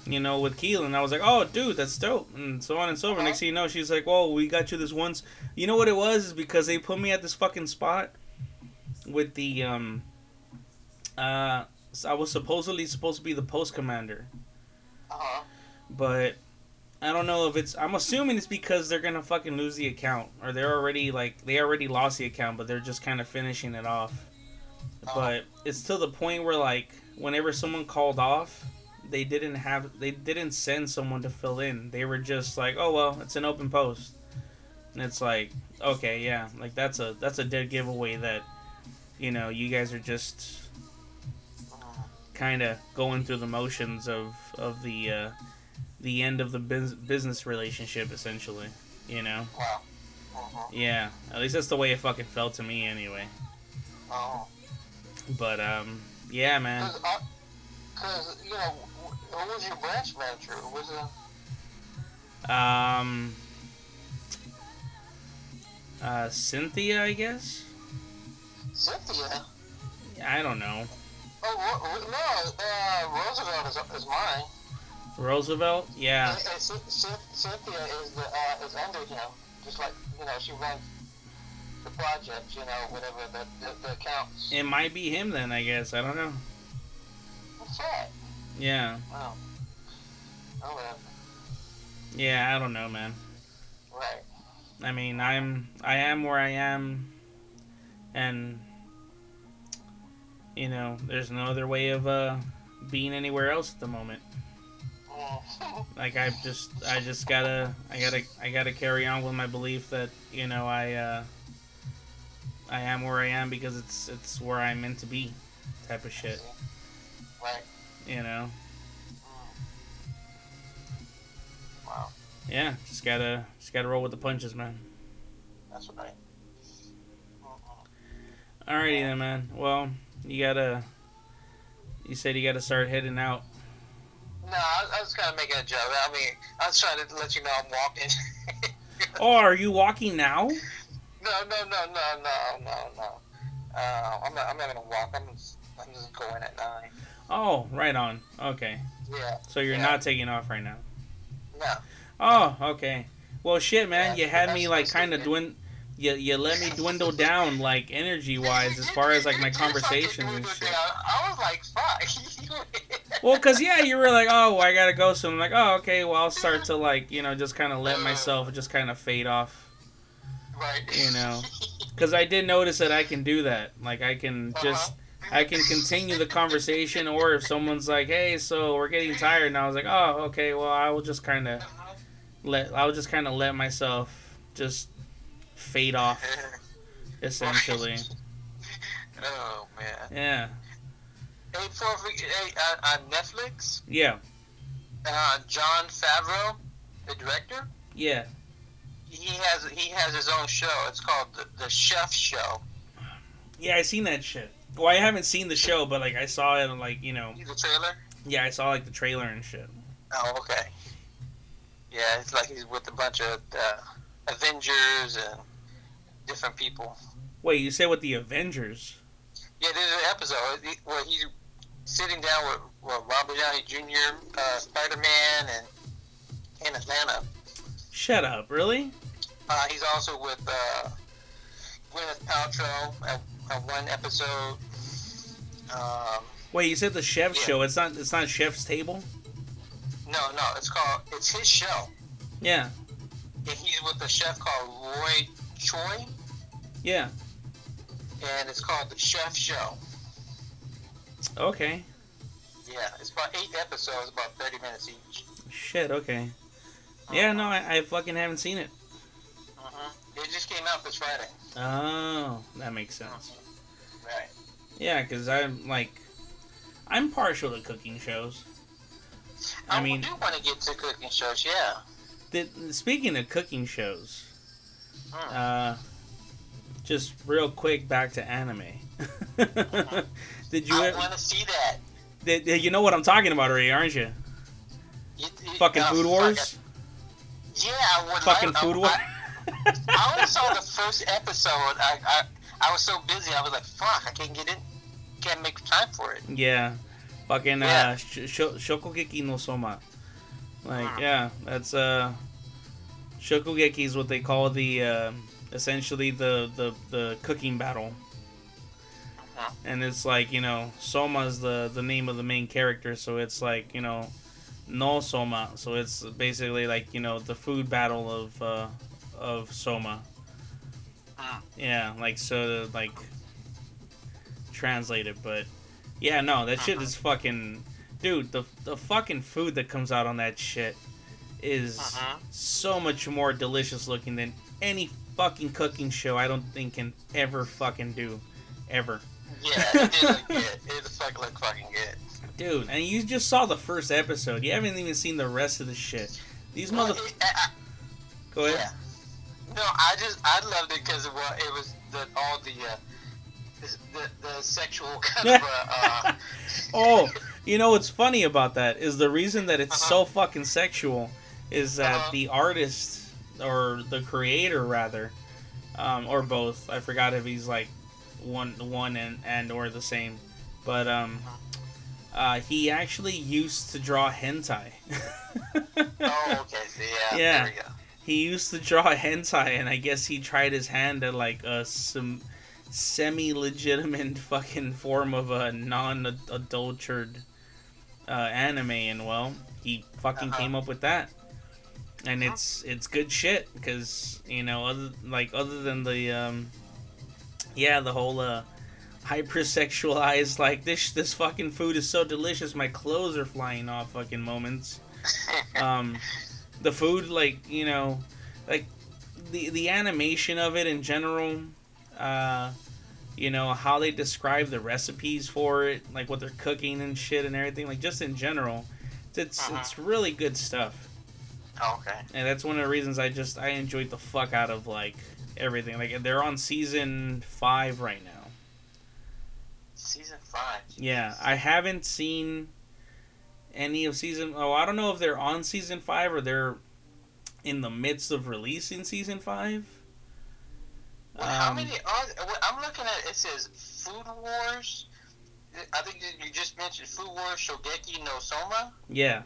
Speaker 1: you know, with Keelan. I was like, oh dude, that's dope, and so on and so forth.
Speaker 2: Uh-huh.
Speaker 1: Next thing you know, she's like, well, we got you this once. You know what it was? Is because they put me at this fucking spot with the um, uh, I was supposedly supposed to be the post commander,
Speaker 2: Uh huh.
Speaker 1: but I don't know if it's. I'm assuming it's because they're gonna fucking lose the account, or they're already like they already lost the account, but they're just kind of finishing it off. But it's to the point where like whenever someone called off, they didn't have they didn't send someone to fill in. They were just like, oh well, it's an open post, and it's like, okay, yeah, like that's a that's a dead giveaway that, you know, you guys are just kind of going through the motions of of the uh, the end of the bus- business relationship, essentially. You know,
Speaker 2: Wow. Uh-huh.
Speaker 1: yeah. At least that's the way it fucking felt to me, anyway.
Speaker 2: Oh.
Speaker 1: But um, yeah, man.
Speaker 2: Because, uh, 'cause, you know, wh- who was your branch manager? Who was it?
Speaker 1: Um, uh, Cynthia, I guess.
Speaker 2: Cynthia?
Speaker 1: I don't know.
Speaker 2: Oh, no, uh, Roosevelt is, is mine.
Speaker 1: Roosevelt, yeah.
Speaker 2: And, and Cyn- Cyn- Cynthia is the uh, is under him. Just like you know, she runs the project. You know, whatever the the, the accounts.
Speaker 1: It might be him then, I guess. I don't know.
Speaker 2: What's that?
Speaker 1: Yeah,
Speaker 2: Oh. Oh, well,
Speaker 1: yeah. I don't know, man.
Speaker 2: right.
Speaker 1: I mean, I'm I am where I am, and you know, there's no other way of uh being anywhere else at the moment. Like I just I just gotta I gotta I gotta carry on with my belief that you know I uh I am where I am because it's it's where I'm meant to be, type of shit.
Speaker 2: right.
Speaker 1: You know.
Speaker 2: Mm. Wow.
Speaker 1: Yeah, just gotta just gotta roll with the punches, man.
Speaker 2: That's right.
Speaker 1: Alrighty then, man. Well, you gotta. You said you gotta start heading out.
Speaker 2: No, I, I was kind of making a joke. I mean, I was trying to let you know I'm walking.
Speaker 1: Oh, are you walking now?
Speaker 2: no, no, no, no, no, no, no. Uh, I'm not. I'm not gonna walk. I'm just. I'm just going at nine.
Speaker 1: Oh, right on. Okay,
Speaker 2: Yeah.
Speaker 1: so you're
Speaker 2: Yeah.
Speaker 1: not taking off right now.
Speaker 2: No.
Speaker 1: Oh, okay. Well, shit, man.
Speaker 2: Yeah,
Speaker 1: You had me like kind of
Speaker 2: good.
Speaker 1: You, you let me dwindle down like energy wise as far as like my conversations and shit.
Speaker 2: I was like, fuck.
Speaker 1: Well, cause yeah, you were like, oh, I gotta go soon. I'm like, oh, okay. Well, I'll start to like, you know, just kind of let myself just kind of fade off.
Speaker 2: right.
Speaker 1: You know. Cause I did notice that I can do that. Like, I can just,
Speaker 2: Uh-huh.
Speaker 1: I can continue the conversation, or if someone's like, hey, so we're getting tired, and I was like, oh, okay. Well, I will just kind of let, I will just kind of let myself just fade off, essentially.
Speaker 2: Oh man.
Speaker 1: Yeah.
Speaker 2: Hey, for hey, uh, on Netflix,
Speaker 1: Yeah.
Speaker 2: uh, Jon Favreau, the director,
Speaker 1: Yeah.
Speaker 2: he has he has his own show. It's called the, the Chef Show.
Speaker 1: Yeah, I seen that shit. Well, I haven't seen the show, but like I saw it, like you know,
Speaker 2: The trailer.
Speaker 1: yeah, I saw like the trailer and shit.
Speaker 2: Oh, okay. Yeah, it's like he's with a bunch of uh, Avengers and different people.
Speaker 1: Wait, you said with the Avengers?
Speaker 2: Yeah, there's an episode where he's sitting down with, with Robert Downey Jr., uh, Spider Man, and in Atlanta.
Speaker 1: Shut up, really?
Speaker 2: Uh, he's also with uh, Gwyneth Paltrow at, at one episode. Um,
Speaker 1: Wait, you said the chef
Speaker 2: Yeah.
Speaker 1: show? It's not. It's not Chef's Table.
Speaker 2: no, no, it's called. It's his show,
Speaker 1: Yeah,
Speaker 2: and he's with a chef called Roy Choi,
Speaker 1: yeah.
Speaker 2: and it's called the Chef Show.
Speaker 1: Okay.
Speaker 2: Yeah, it's about eight episodes, about thirty minutes each.
Speaker 1: Shit. Okay. Yeah, no, I, I fucking haven't seen it.
Speaker 2: Uh-huh. It just came out this Friday.
Speaker 1: Oh, that makes sense.
Speaker 2: Right.
Speaker 1: Yeah, because I'm like, I'm partial to cooking shows. I
Speaker 2: I,
Speaker 1: mean-
Speaker 2: do want to get to cooking shows. Yeah.
Speaker 1: The, speaking of cooking shows, uh, just real quick back to anime. did you?
Speaker 2: I
Speaker 1: ever-
Speaker 2: want to see that.
Speaker 1: Did, did- you know what I'm talking about already, aren't you? Fucking
Speaker 2: uh,
Speaker 1: Food Wars.
Speaker 2: Yeah, I would
Speaker 1: Fucking
Speaker 2: like,
Speaker 1: Food Wars.
Speaker 2: I, I only saw the first episode. I, I I was so busy. I was like, fuck, I can't get in. Can't make time for it.
Speaker 1: Yeah, fucking
Speaker 2: Yeah.
Speaker 1: uh, sh- sh- Shokugeki no Soma. Like, yeah, that's uh, Shokugeki is what they call the uh, essentially the the the cooking battle.
Speaker 2: Uh-huh.
Speaker 1: And it's like you know, Soma's the the name of the main character, so it's like you know, no Soma. So it's basically like you know the food battle of uh, of Soma.
Speaker 2: Hmm.
Speaker 1: Yeah, like so like translated, but yeah, no, that shit
Speaker 2: Uh-huh.
Speaker 1: is fucking dude. The the fucking food that comes out on that shit is
Speaker 2: Uh-huh.
Speaker 1: so much more delicious looking than any fucking cooking show I don't think can ever fucking do, ever.
Speaker 2: Yeah, it did good. It look fucking good.
Speaker 1: Dude, and you just saw the first episode. You haven't even seen the rest of the shit. These
Speaker 2: Well,
Speaker 1: mother.
Speaker 2: it- I- I-
Speaker 1: Go ahead.
Speaker 2: Yeah. No, I just I loved it because well, it was the all the uh, the, the, the sexual kind of uh, uh,
Speaker 1: Oh, you know what's funny about that is the reason that it's
Speaker 2: Uh-huh.
Speaker 1: so fucking sexual is that
Speaker 2: Uh-huh.
Speaker 1: the artist or the creator rather, um, or both. I forgot if he's like one one and and or the same, but um, uh, he actually used to draw hentai.
Speaker 2: oh okay so yeah,
Speaker 1: Yeah.
Speaker 2: there we go.
Speaker 1: he used to draw hentai, and I guess he tried his hand at like a some semi-legitimate fucking form of a non-adulterated uh, anime, and well, he fucking
Speaker 2: Uh-huh.
Speaker 1: came up with that, and
Speaker 2: Uh-huh.
Speaker 1: it's it's good shit because you know other like other than the um, yeah the whole uh hypersexualized like this this fucking food is so delicious my clothes are flying off fucking moments um the food like you know like the the animation of it in general uh you know how they describe the recipes for it like what they're cooking and shit and everything like just in general it's
Speaker 2: Uh-huh.
Speaker 1: it's really good stuff
Speaker 2: okay.
Speaker 1: and that's one of the reasons i just i enjoyed the fuck out of like everything like they're on season five right now
Speaker 2: Season five.
Speaker 1: yeah i haven't seen any of season oh i don't know if they're on season five or they're in the midst of releasing season five
Speaker 2: Well, how
Speaker 1: Um,
Speaker 2: many are? I'm looking at it says Food Wars. I think you- just mentioned Food Wars Shogeki no Soma
Speaker 1: yeah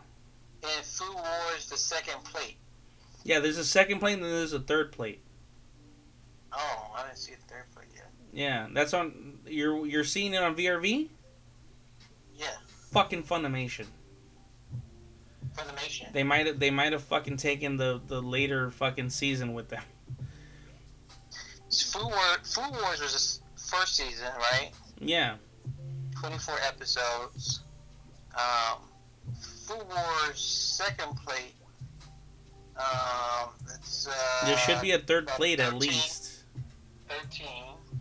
Speaker 2: and Food Wars the second plate.
Speaker 1: yeah there's a second plate and then there's a third plate
Speaker 2: Oh, I didn't see the third plate yet.
Speaker 1: yeah that's on you're you're seeing it on vrv
Speaker 2: Yeah,
Speaker 1: fucking funimation
Speaker 2: Funimation.
Speaker 1: they might have they might have fucking taken the the later fucking season with them
Speaker 2: Food Wars. Food Wars was the first season, right?
Speaker 1: yeah
Speaker 2: 24 episodes. Um, Food Wars second plate. Um, it's uh.
Speaker 1: there should be a third plate at least
Speaker 2: 13.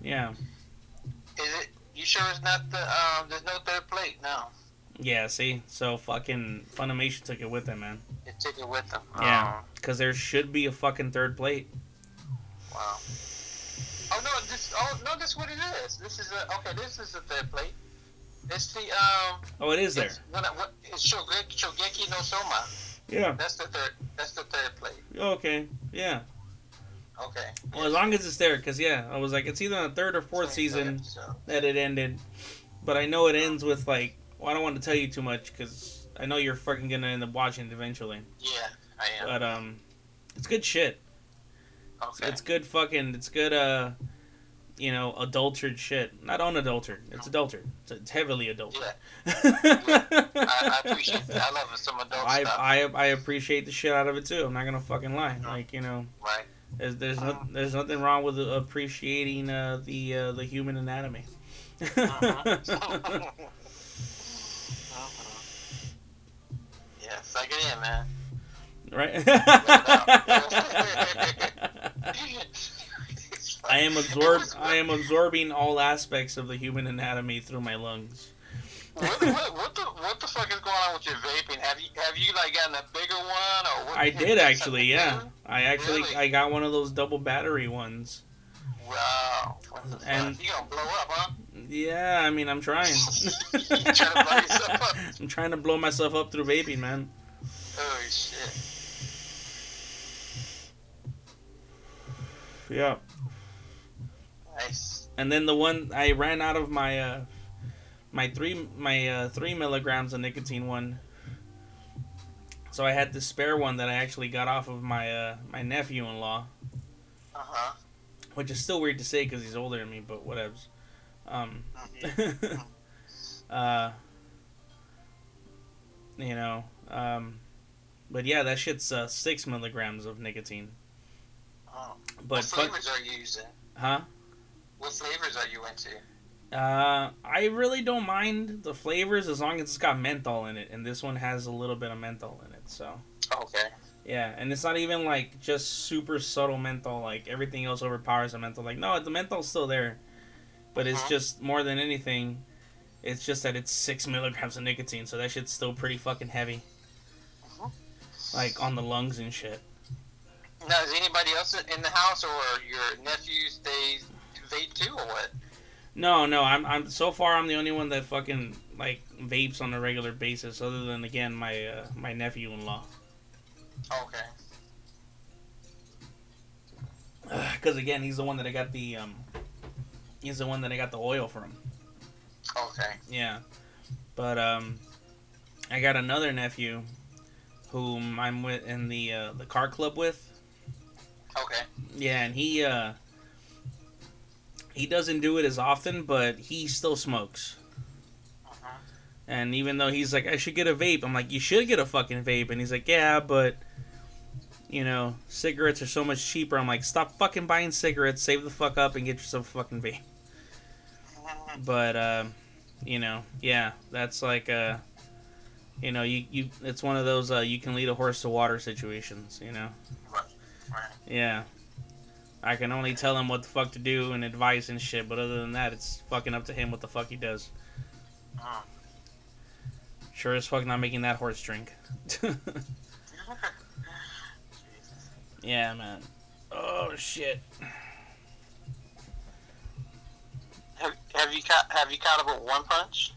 Speaker 1: yeah
Speaker 2: Is it? You sure it's not the? Um, there's no third plate. No,
Speaker 1: yeah see so fucking funimation took it with them man
Speaker 2: they took it with them.
Speaker 1: Yeah. Because there should be a fucking third plate.
Speaker 2: Oh, wow. Oh no! This. Oh no! This is what it is. This is a. Okay. This is the third plate. It's the um.
Speaker 1: Oh, it is there.
Speaker 2: It's, what, what, it's Shogeki, Shogeki no Soma.
Speaker 1: Yeah.
Speaker 2: That's the third. That's the third plate.
Speaker 1: Okay. Yeah.
Speaker 2: Okay.
Speaker 1: Well, as long as it's there, because yeah, I was like, it's either on the third or fourth
Speaker 2: Same third
Speaker 1: season
Speaker 2: episode.
Speaker 1: that it ended, but I know it ends with like, well, I don't want to tell you too much because I know you're fucking gonna end up watching it eventually.
Speaker 2: Yeah, I am.
Speaker 1: But um, it's good shit.
Speaker 2: Okay.
Speaker 1: It's good fucking. It's good. Uh, you know, adulterated shit. Not unadulterated. It's adulterated. It's, it's heavily adulterated.
Speaker 2: I, I appreciate that. I love some adult
Speaker 1: I,
Speaker 2: stuff.
Speaker 1: I I appreciate the shit out of it too. I'm not gonna fucking lie. Like you know,
Speaker 2: right.
Speaker 1: there's there's, no, there's nothing wrong with appreciating uh, the uh, the human anatomy.
Speaker 2: Uh-huh. yeah, suck it in, man.
Speaker 1: right. I am
Speaker 2: It
Speaker 1: absorb I am absorbing all aspects of the human anatomy through my lungs.
Speaker 2: What, what, what the what the fuck is going on with your vaping? Have you have you like gotten a bigger one or what?
Speaker 1: I did actually, yeah. I actually
Speaker 2: Really?
Speaker 1: I got one of those double battery ones.
Speaker 2: Wow.
Speaker 1: And-
Speaker 2: You gonna blow up, huh?
Speaker 1: Yeah, I mean I'm trying.
Speaker 2: trying to blow yourself up?
Speaker 1: I'm trying to blow myself up through vaping, man.
Speaker 2: Oh shit.
Speaker 1: Yeah.
Speaker 2: Nice.
Speaker 1: And then the one I ran out of my uh my three my uh, three milligrams of nicotine one. So I had the spare one that I actually got off of my uh my nephew in law,
Speaker 2: Uh huh.
Speaker 1: which is still weird to say because he's older than me, but whatevs. Um, uh, you know, um, but yeah, that shit's uh, six milligrams of nicotine.
Speaker 2: Oh.
Speaker 1: But
Speaker 2: what flavors are you using?
Speaker 1: huh?
Speaker 2: What flavors are you into?
Speaker 1: Uh, I really don't mind the flavors as long as it's got menthol in it, and this one has a little bit of menthol in it. So
Speaker 2: Okay.
Speaker 1: yeah, and it's not even like just super subtle menthol, like everything else overpowers the menthol. Like no, the menthol's still there, but it's
Speaker 2: Uh-huh.
Speaker 1: just more than anything, it's just that it's six milligrams of nicotine, so that shit's still pretty fucking heavy,
Speaker 2: Uh-huh.
Speaker 1: like on the lungs and shit.
Speaker 2: Now, is anybody else in the house or your nephews they vape too or what?
Speaker 1: No, no, I'm I'm so far I'm the only one that fucking like vapes on a regular basis, other than again my uh, my nephew in law.
Speaker 2: Okay.
Speaker 1: Because again, he's the one that I got the um, he's the one that I got the oil from.
Speaker 2: Okay.
Speaker 1: Yeah, but um, I got another nephew, whom I'm with in the uh, the car club with.
Speaker 2: Okay.
Speaker 1: Yeah, and he uh, he doesn't do it as often, but he still smokes.
Speaker 2: Uh-huh.
Speaker 1: And even though he's like, I should get a vape, I'm like, you should get a fucking vape. And he's like, yeah, but, you know, cigarettes are so much cheaper. I'm like, stop fucking buying cigarettes, save the fuck up, and get yourself a fucking vape. But, uh, you know, yeah, that's like, uh, you know, you, you it's one of those uh, you can lead a horse to water situations, you know?
Speaker 2: Right.
Speaker 1: Yeah. I can only tell him what the fuck to do and advice and shit, but other than that, it's fucking up to him what the fuck he does.
Speaker 2: Uh-huh.
Speaker 1: Sure as fuck not making that horse drink. yeah, man. Oh shit.
Speaker 2: have, have you caught Have you caught up with One Punch?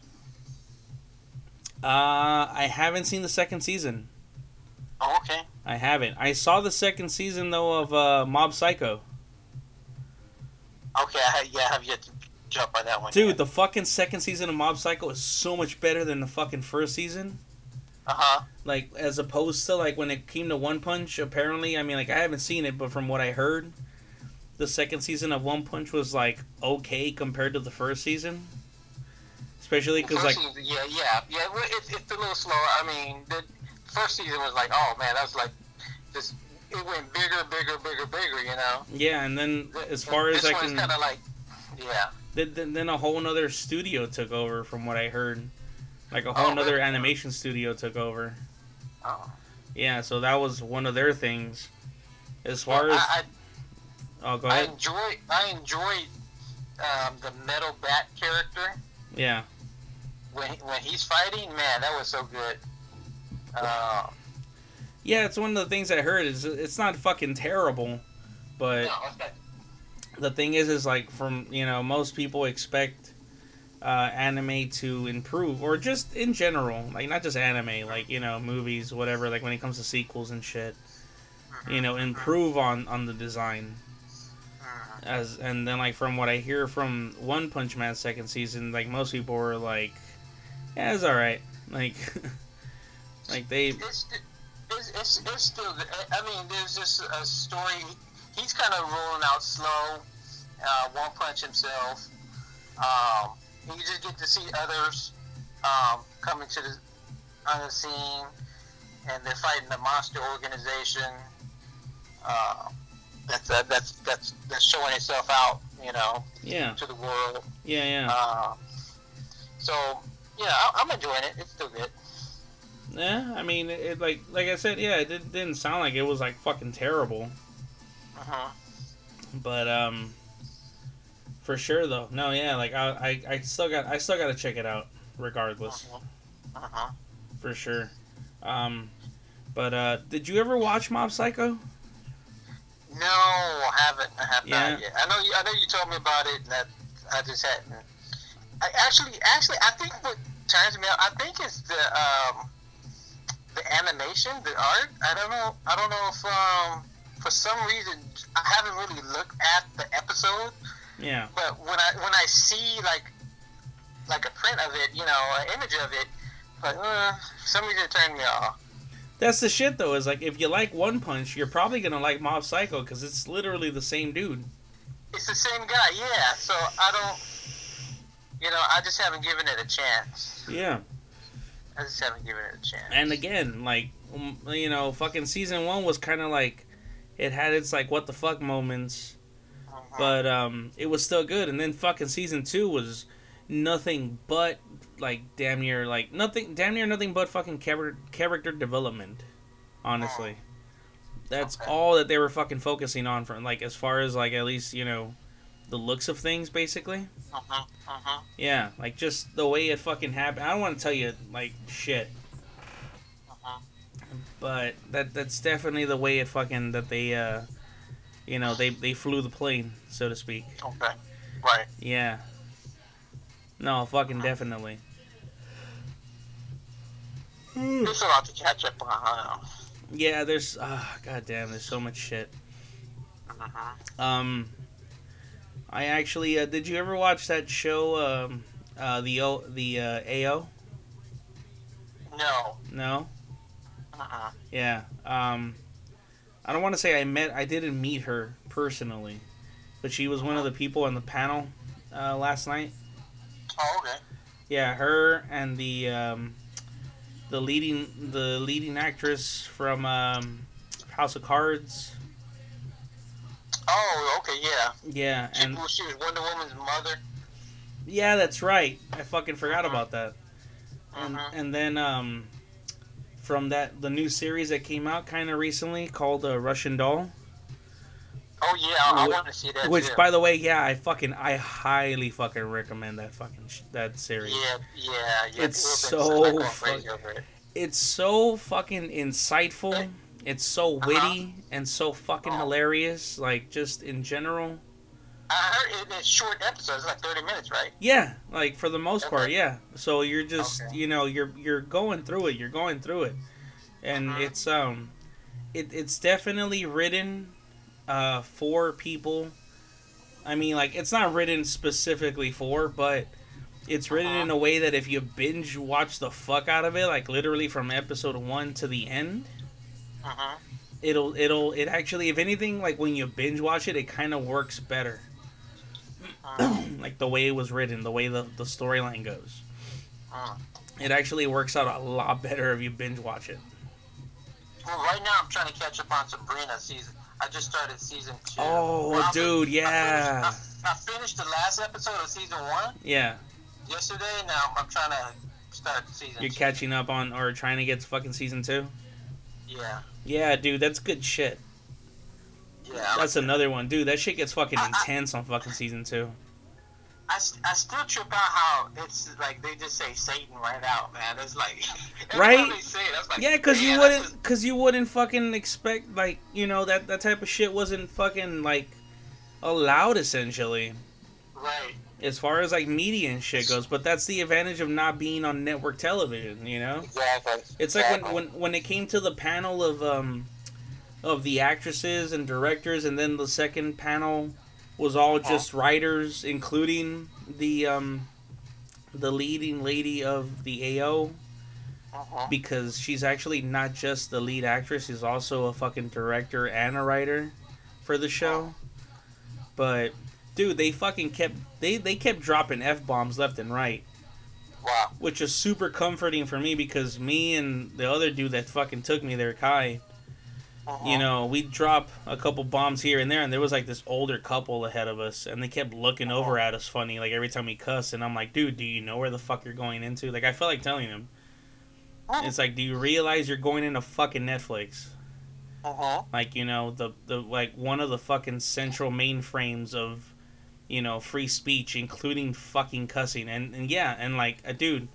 Speaker 1: Uh, I haven't seen the second season.
Speaker 2: Oh, okay.
Speaker 1: I haven't. I saw the second season though of uh, Mob Psycho.
Speaker 2: Okay. I, yeah, I have yet to jump on that one.
Speaker 1: Dude, the fucking second season of Mob Psycho is so much better than the fucking first season.
Speaker 2: Uh huh.
Speaker 1: Like as opposed to like when it came to One Punch, apparently, I mean like I haven't seen it, but from what I heard, the second season of One Punch was like okay compared to the first season. Especially because like
Speaker 2: yeah, yeah, yeah. It's it's a little slower. I mean, the first season was like, oh man, that was like just it went bigger, bigger, bigger, bigger. You know.
Speaker 1: yeah, and then as far as
Speaker 2: this
Speaker 1: I can,
Speaker 2: kind of like, yeah.
Speaker 1: then, then a whole nother studio took over from what I heard. Like a whole
Speaker 2: Oh,
Speaker 1: nother
Speaker 2: really?
Speaker 1: animation studio took over.
Speaker 2: Oh.
Speaker 1: Yeah, so that was one of their things. As far as
Speaker 2: I,
Speaker 1: oh, go
Speaker 2: I, I enjoy I enjoyed um, the metal bat character
Speaker 1: Yeah,
Speaker 2: when when he's fighting. Man, that was so good. Uh,
Speaker 1: yeah, it's one of the things I heard. Is it's not fucking terrible, but
Speaker 2: no,
Speaker 1: the thing is, is like from you know most people expect uh, anime to improve, or just in general, like not just anime, like you know movies, whatever. Like when it comes to sequels and shit, you know, improve on on the design.
Speaker 2: Mhm.
Speaker 1: As and then like from what I hear from One Punch Man second season, like most people were like, yeah, it's all right. Like, like they
Speaker 2: it's, it's, it's, it's still. good. I mean, there's just a story. He's kind of rolling out slow. Uh, One Punch himself. Um, you just get to see others um, coming to the on the scene, and they're fighting the monster organization. Uh, that's uh, that's that's that's showing itself out, you know,
Speaker 1: yeah
Speaker 2: to the world.
Speaker 1: yeah yeah
Speaker 2: Uh, so yeah, I, I'm enjoying it. It's still good.
Speaker 1: Yeah. I mean, it like like I said, yeah, it did, didn't sound like it was like fucking terrible.
Speaker 2: Uh-huh.
Speaker 1: but um for sure though no yeah like I, I i still got i still gotta check it out regardless
Speaker 2: Uh-huh.
Speaker 1: for sure um but uh did you ever watch mob psycho
Speaker 2: No, I haven't. I have
Speaker 1: Yeah.
Speaker 2: not yet. I know you. I know you told me about it, and that I just hadn't. I actually, actually, I think what turns me out, I think it's the um, the animation, the art. I don't know. I don't know if um, for some reason I haven't really looked at the episode,
Speaker 1: Yeah.
Speaker 2: but when I when I see like like a print of it, you know, an image of it, like uh, for some reason it turned me off.
Speaker 1: That's the shit though. Is like if you like One Punch, you're probably gonna like Mob Psycho because it's literally the same dude.
Speaker 2: It's the same guy, yeah. So I don't, you know, I just haven't given it a chance.
Speaker 1: Yeah.
Speaker 2: I just haven't given it a chance.
Speaker 1: And again, like um, you know, fucking season one was kind of like it had its like what the fuck moments,
Speaker 2: Mhm.
Speaker 1: but um, it was still good. And then fucking season two was nothing but like damn near like nothing, damn near nothing but fucking char- character development. Honestly, that's
Speaker 2: Okay.
Speaker 1: all that they were fucking focusing on from like as far as like at least you know the looks of things basically.
Speaker 2: Mhm, mhm.
Speaker 1: Yeah, like just the way it fucking happened. I don't want to tell you like shit,
Speaker 2: Mhm.
Speaker 1: but that that's definitely the way it fucking that they uh you know they they flew the plane so to speak.
Speaker 2: Okay. Right.
Speaker 1: Yeah. No, fucking definitely.
Speaker 2: There's a lot to catch up on.
Speaker 1: Yeah, there's ah god damn, there's so much shit.
Speaker 2: Mhm.
Speaker 1: Um I actually uh, did you ever watch that show um uh the O the uh AO?
Speaker 2: No.
Speaker 1: No?
Speaker 2: Uh-uh.
Speaker 1: Yeah. Um, I don't want to say I met. I didn't meet her personally, but she was one of the people on the panel uh, last night.
Speaker 2: Oh, okay.
Speaker 1: Yeah, her and the um, the leading the leading actress from um, House of Cards.
Speaker 2: Oh, okay, yeah.
Speaker 1: Yeah,
Speaker 2: She,
Speaker 1: and
Speaker 2: she was Wonder Woman's mother.
Speaker 1: yeah, that's right. I fucking forgot about that. And
Speaker 2: Mhm.
Speaker 1: and then um, from that the new series that came out kind of recently called uh, Russian Doll.
Speaker 2: Oh, yeah, I, want to see that
Speaker 1: Which,
Speaker 2: too.
Speaker 1: by the way, yeah, I fucking, I highly fucking recommend that fucking sh- that series.
Speaker 2: Yeah, yeah, yeah.
Speaker 1: It's so
Speaker 2: been going crazy
Speaker 1: fuck-
Speaker 2: it.
Speaker 1: It's so fucking insightful. It's so
Speaker 2: Uh-huh.
Speaker 1: witty and so fucking
Speaker 2: Oh.
Speaker 1: hilarious. Like just in general.
Speaker 2: I heard it, it's short episodes, like 30 minutes, right?
Speaker 1: Yeah, like for the most part, yeah. So you're just,
Speaker 2: Okay.
Speaker 1: you know, you're you're going through it. You're going through it, and
Speaker 2: Uh-huh.
Speaker 1: it's um, it it's definitely written, uh, for people. I mean, like it's not written specifically for, but it's written
Speaker 2: Uh-huh.
Speaker 1: in a way that if you binge watch the fuck out of it, like literally from episode one to the end,
Speaker 2: Uh-huh.
Speaker 1: it'll it'll it actually, if anything, like when you binge watch it, it kind of works better.
Speaker 2: Uh,
Speaker 1: like the way it was written, the way the the storyline goes.
Speaker 2: uh.
Speaker 1: It actually works out a lot better if you binge watch it.
Speaker 2: Well, right now I'm trying to catch up on Sabrina season. I just started season two.
Speaker 1: Oh,
Speaker 2: Well, I
Speaker 1: dude,
Speaker 2: I
Speaker 1: yeah.
Speaker 2: finished, I, I finished the last episode of season one
Speaker 1: Yeah,
Speaker 2: yesterday. Now I'm trying to start season
Speaker 1: you're
Speaker 2: two.
Speaker 1: catching up on or trying to get to fucking season two.
Speaker 2: Yeah,
Speaker 1: Yeah, dude, that's good shit.
Speaker 2: yeah.
Speaker 1: That's another one, dude. That shit gets fucking intense on fucking season two.
Speaker 2: I, I still trip out how it's like they just say Satan right out, man. It's like
Speaker 1: Right?
Speaker 2: It, like,
Speaker 1: Yeah, cause you wouldn't, cause you wouldn't fucking expect like you know that that type of shit wasn't fucking like allowed essentially
Speaker 2: right.
Speaker 1: As far as like media and shit goes. But that's the advantage of not being on network television, you know.
Speaker 2: Exactly.
Speaker 1: It's like
Speaker 2: exactly.
Speaker 1: when, when when it came to the panel of um of the actresses and directors, and then the second panel was all just writers, including the um the leading lady of the AO
Speaker 2: Uh-huh.
Speaker 1: because she's actually not just the lead actress; she's also a fucking director and a writer for the show. But dude, they fucking kept they they kept dropping f bombs left and right
Speaker 2: Wow.
Speaker 1: which is super comforting for me because me and the other dude that fucking took me there, Kai,
Speaker 2: Uh-huh.
Speaker 1: you know, we'd drop a couple bombs here and there, and there was like this older couple ahead of us, and they kept looking over at us funny, like every time we cuss, and I'm like, dude, do you know where the fuck you're going into? Like, I felt like telling him. It's like, do you realize you're going into fucking Netflix?
Speaker 2: Uh-huh.
Speaker 1: Like, you know, the, the like one of the fucking central mainframes of, you know, free speech, including fucking cussing. And, and yeah, and like, uh, dude,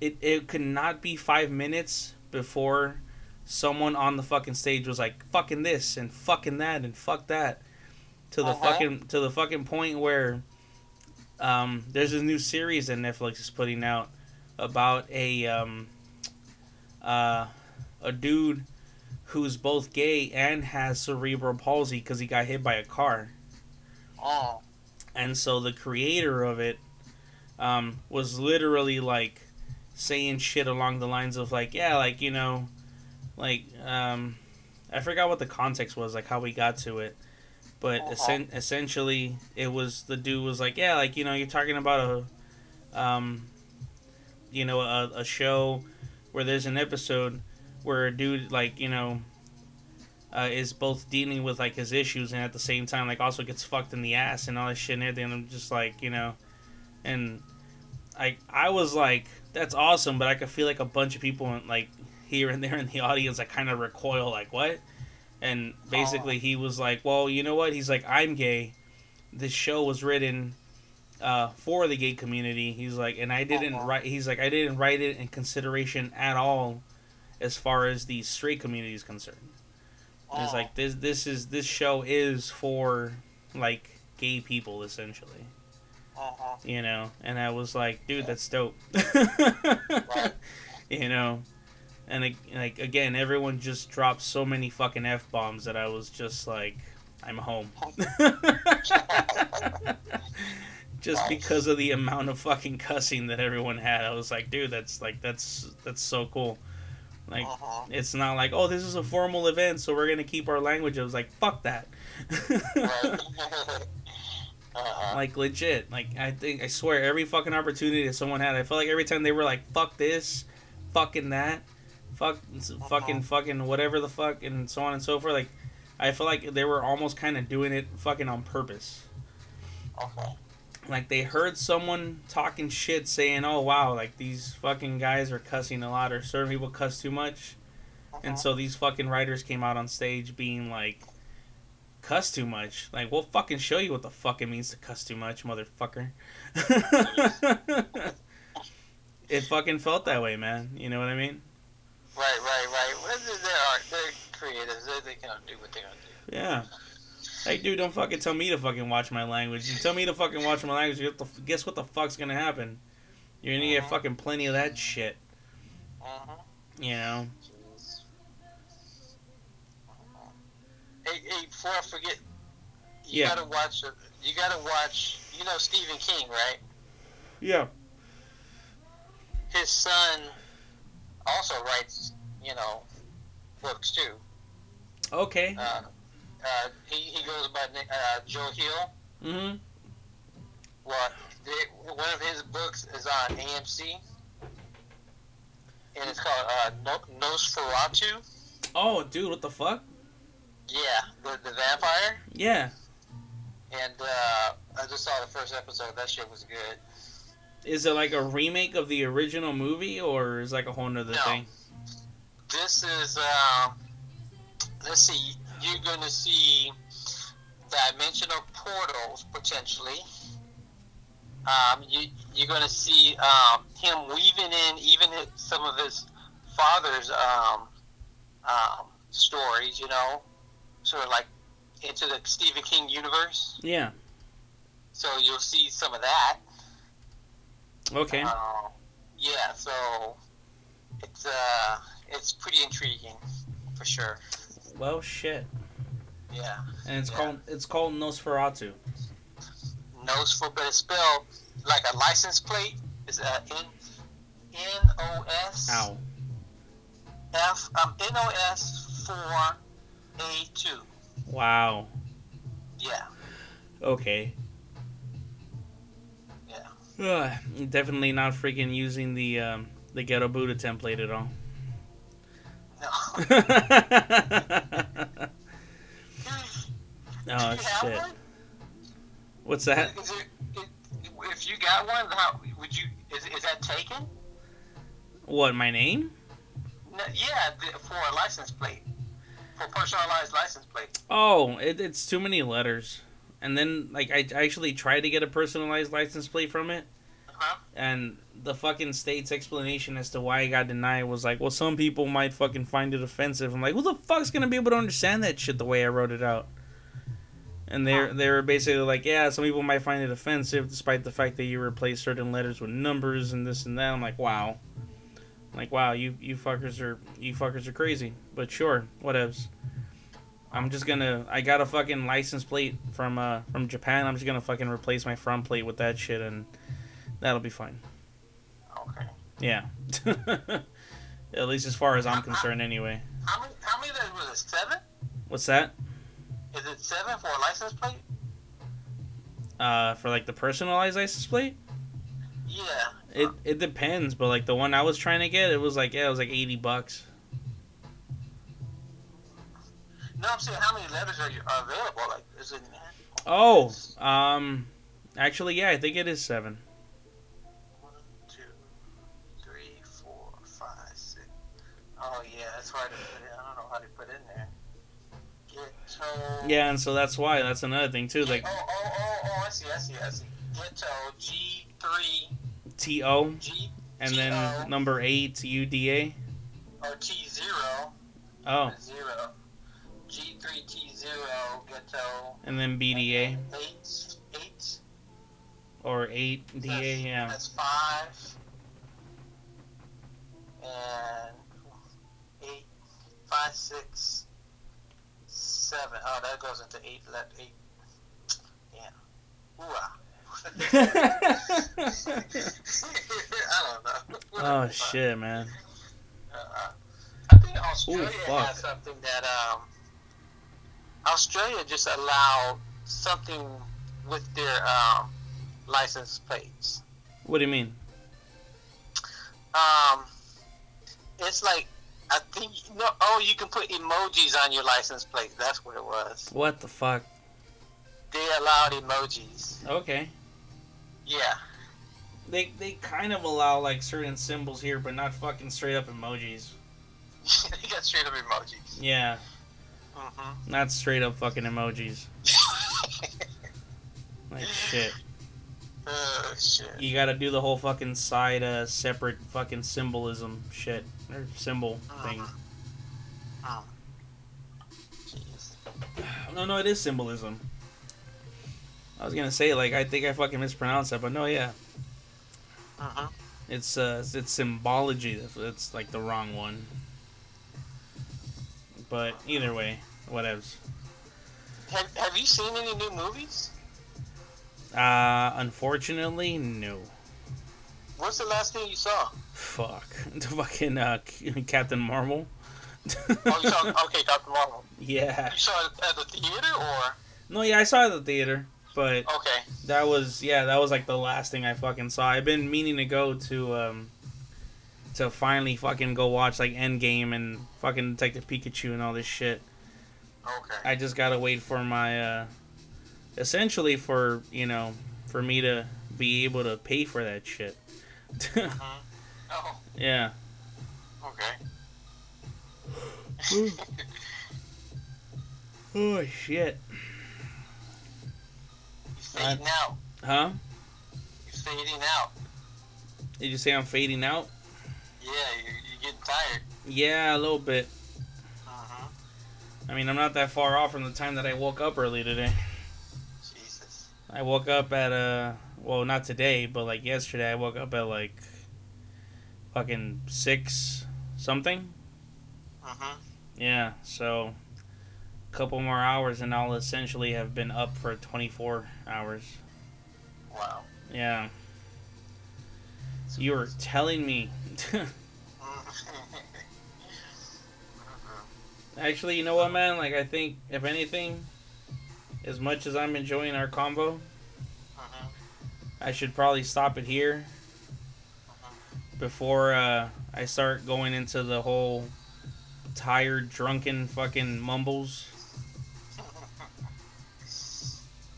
Speaker 1: it, it could not be five minutes before someone on the fucking stage was like, fucking this and fucking that and fuck that. To the
Speaker 2: Uh-huh.
Speaker 1: fucking to the fucking point where um, there's this new series that Netflix is putting out about a um, uh, a dude who's both gay and has cerebral palsy because he got hit by a car.
Speaker 2: Oh.
Speaker 1: And so the creator of it um, was literally like saying shit along the lines of like, yeah, like you know, like um, I forgot what the context was, like how we got to it, but
Speaker 2: Uh-huh.
Speaker 1: essen- essentially it was the dude was like, yeah, like you know, you're talking about a, um, you know, a, a show where there's an episode where a dude like you know. Uh, is both dealing with like his issues and at the same time like also gets fucked in the ass and all this shit and everything. And I'm just like you know, and I I was like that's awesome, but I could feel like a bunch of people like here and there in the audience like kind of recoil like what, and basically he was like, well you know what? He's like I'm gay. This show was written uh, for the gay community. He's like, and I didn't write. He's like, I didn't write it in consideration at all, as far as the straight community is concerned. And It's like this. This is this show is for like gay people essentially,
Speaker 2: Uh-huh.
Speaker 1: you know. And I was like, dude, that's dope. you know, and like, like again, everyone just dropped so many fucking f bombs that I was just like, I'm home. just
Speaker 2: Nice.
Speaker 1: because of the amount of fucking cussing that everyone had, I was like, dude, that's like that's that's so cool. Like
Speaker 2: Uh-huh.
Speaker 1: it's not like, oh, this is a formal event, so we're gonna keep our language. I was like, fuck that.
Speaker 2: Uh-huh.
Speaker 1: like legit. Like I think I swear every fucking opportunity that someone had, I felt like every time they were like, fuck this, fucking that, fuck, fucking, fucking whatever the fuck, and so on and so forth. Like I feel like they were almost kind of doing it fucking on purpose. Like they heard someone talking shit, saying, "Oh wow, like these fucking guys are cussing a lot, or certain people cuss too much." And
Speaker 2: Uh-huh.
Speaker 1: so these fucking writers came out on stage being like, cuss too much. Like, we'll fucking show you what the fuck it means to cuss too much, motherfucker. it fucking felt that way, man. You know what I mean?
Speaker 2: Right, right, right. Well, they they are. They're creatives. They, they can do what they're gonna do.
Speaker 1: Yeah. Hey, dude, don't fucking tell me to fucking watch my language. You tell me to fucking watch my language, you have to- guess what the fuck's gonna happen? You're gonna get
Speaker 2: Uh-huh.
Speaker 1: fucking plenty of that shit.
Speaker 2: Uh-huh.
Speaker 1: You know?
Speaker 2: Uh-huh. Hey, hey, before I forget, you
Speaker 1: Yeah.
Speaker 2: gotta watch. uh, You gotta watch. You know Stephen King, right?
Speaker 1: Yeah.
Speaker 2: His son also writes, you know, books too.
Speaker 1: Okay.
Speaker 2: Uh, uh, he, he goes by uh, Joe Hill.
Speaker 1: Mm-hmm.
Speaker 2: Well, they, one of his books is on AMC, and it's called uh, no- Nosferatu.
Speaker 1: Oh, dude, what the fuck?
Speaker 2: Yeah, the, the vampire.
Speaker 1: Yeah.
Speaker 2: And uh, I just saw the first episode. That shit was good.
Speaker 1: Is it like a remake of the original movie, or is it like a whole nother
Speaker 2: No.
Speaker 1: thing?
Speaker 2: This is, um, let's see, you're going to see dimensional portals potentially. Um, you, you're going to see um, him weaving in even some of his father's um, um, stories, you know, sort of like into the Stephen King universe.
Speaker 1: Yeah.
Speaker 2: So you'll see some of that.
Speaker 1: Okay.
Speaker 2: Uh, yeah, so it's uh, it's pretty intriguing for sure.
Speaker 1: Well, shit.
Speaker 2: Yeah,
Speaker 1: And it's
Speaker 2: Yeah.
Speaker 1: called it's called Nosferatu.
Speaker 2: nose for but it's spelled like a license plate. Is uh, N N O S
Speaker 1: Ow.
Speaker 2: F um N O S four A two.
Speaker 1: Wow.
Speaker 2: Yeah,
Speaker 1: Okay.
Speaker 2: yeah.
Speaker 1: Ugh, definitely not freaking using the um, the ghetto Buddha template at all.
Speaker 2: No.
Speaker 1: Oh shit.
Speaker 2: one?
Speaker 1: What's that?
Speaker 2: Is if you got one, how would you? Is, is that taken?
Speaker 1: What my name?
Speaker 2: No, yeah, the, for a license plate, for personalized license plate.
Speaker 1: Oh, it, it's too many letters. And then like I, I actually tried to get a personalized license plate from it,
Speaker 2: Uh-huh.
Speaker 1: and the fucking state's explanation as to why I got denied was like, well, some people might fucking find it offensive. I'm like, who the fuck's gonna be able to understand that shit the way I wrote it out? And they're
Speaker 2: Huh.
Speaker 1: they were basically like, yeah, some people might find it offensive, despite the fact that you replace certain letters with numbers and this and that. I'm like, wow. Like, wow, you you fuckers are you fuckers are crazy. But sure, whatevs. I'm just gonna. I got a fucking license plate from uh from Japan. I'm just gonna fucking replace my front plate with that shit, and that'll be fine.
Speaker 2: Okay.
Speaker 1: Yeah. At least as far as I'm concerned, anyway.
Speaker 2: How many? How many was it? Seven?
Speaker 1: What's that?
Speaker 2: Is it seven for a license plate?
Speaker 1: Uh, for like the personalized license plate?
Speaker 2: Yeah.
Speaker 1: It it depends, but like the one I was trying to get, it was like yeah, it was like eighty bucks.
Speaker 2: No, I'm saying how many letters are, you, are available? Like, is it?
Speaker 1: Oh, um, actually, yeah, I think it is seven.
Speaker 2: Yeah, that's why they put it. I don't know how they put in there. Ghetto.
Speaker 1: Yeah, and so that's why that's another thing too. Like
Speaker 2: Oh, oh, oh, oh! I see, I see, I see. Ghetto G three
Speaker 1: T O
Speaker 2: G
Speaker 1: and
Speaker 2: T-O.
Speaker 1: then number eight U D A.
Speaker 2: or T zero
Speaker 1: Oh,
Speaker 2: zero. G three T zero Ghetto.
Speaker 1: and then B D A
Speaker 2: Eight eight.
Speaker 1: or eight D A. Yeah.
Speaker 2: That's five. And five, six, seven. Oh, that goes into eight. Let eight. Yeah. Ooh-ah. I don't know.
Speaker 1: oh shit, man.
Speaker 2: Uh, I think Australia
Speaker 1: fuck.
Speaker 2: has something that um, Australia just allowed something with their um, license plates.
Speaker 1: What do you mean?
Speaker 2: Um, it's like I think no. Oh, you can put emojis on your license plate. That's what it was.
Speaker 1: What the fuck?
Speaker 2: They allowed emojis.
Speaker 1: Okay.
Speaker 2: Yeah.
Speaker 1: They they kind of allow like certain symbols here, but not fucking straight up emojis.
Speaker 2: they got straight up emojis.
Speaker 1: Yeah,
Speaker 2: hmm
Speaker 1: not straight up fucking emojis. Like shit.
Speaker 2: oh shit.
Speaker 1: You gotta do the whole fucking side uh separate fucking symbolism shit or symbol thing.
Speaker 2: Oh. Jeez.
Speaker 1: No, no, it is symbolism. I was gonna say like I think I fucking mispronounced that, but no, yeah,
Speaker 2: hmm
Speaker 1: it's uh it's symbology. That's, that's like the wrong one. But either way, whatevs.
Speaker 2: Have Have you seen any new movies?
Speaker 1: Uh, unfortunately, no.
Speaker 2: What's the last thing you saw?
Speaker 1: Fuck. The fucking uh, Captain Marvel.
Speaker 2: Oh, you saw. Okay, Captain Marvel.
Speaker 1: yeah.
Speaker 2: You saw it at the theater, or
Speaker 1: No, yeah, I saw it at the theater, but
Speaker 2: okay?
Speaker 1: that was yeah, that was like the last thing I fucking saw. I've been meaning to go to um to finally fucking go watch like Endgame and fucking Detective Pikachu and all this shit.
Speaker 2: Okay.
Speaker 1: I just gotta wait for my uh essentially for you know for me to be able to pay for that shit.
Speaker 2: Mhm. Oh,
Speaker 1: yeah.
Speaker 2: okay.
Speaker 1: Oh shit.
Speaker 2: You're fading out.
Speaker 1: Huh?
Speaker 2: You're fading out.
Speaker 1: Did you say I'm fading out?
Speaker 2: Yeah, you're, you're getting tired.
Speaker 1: Yeah, a little bit.
Speaker 2: Mm-hmm.
Speaker 1: I mean, I'm not that far off from the time that I woke up early today.
Speaker 2: Jesus.
Speaker 1: I woke up at uh well, not today, but like yesterday I woke up at like fucking 6 something.
Speaker 2: Mm-hmm.
Speaker 1: Yeah, so a couple more hours and I'll essentially have been up for 24 hours.
Speaker 2: Wow.
Speaker 1: Yeah. You were telling me. Actually, you know what, man? Like, I think, if anything, as much as I'm enjoying our combo. I should probably stop it here before uh, I start going into the whole tired, drunken fucking mumbles.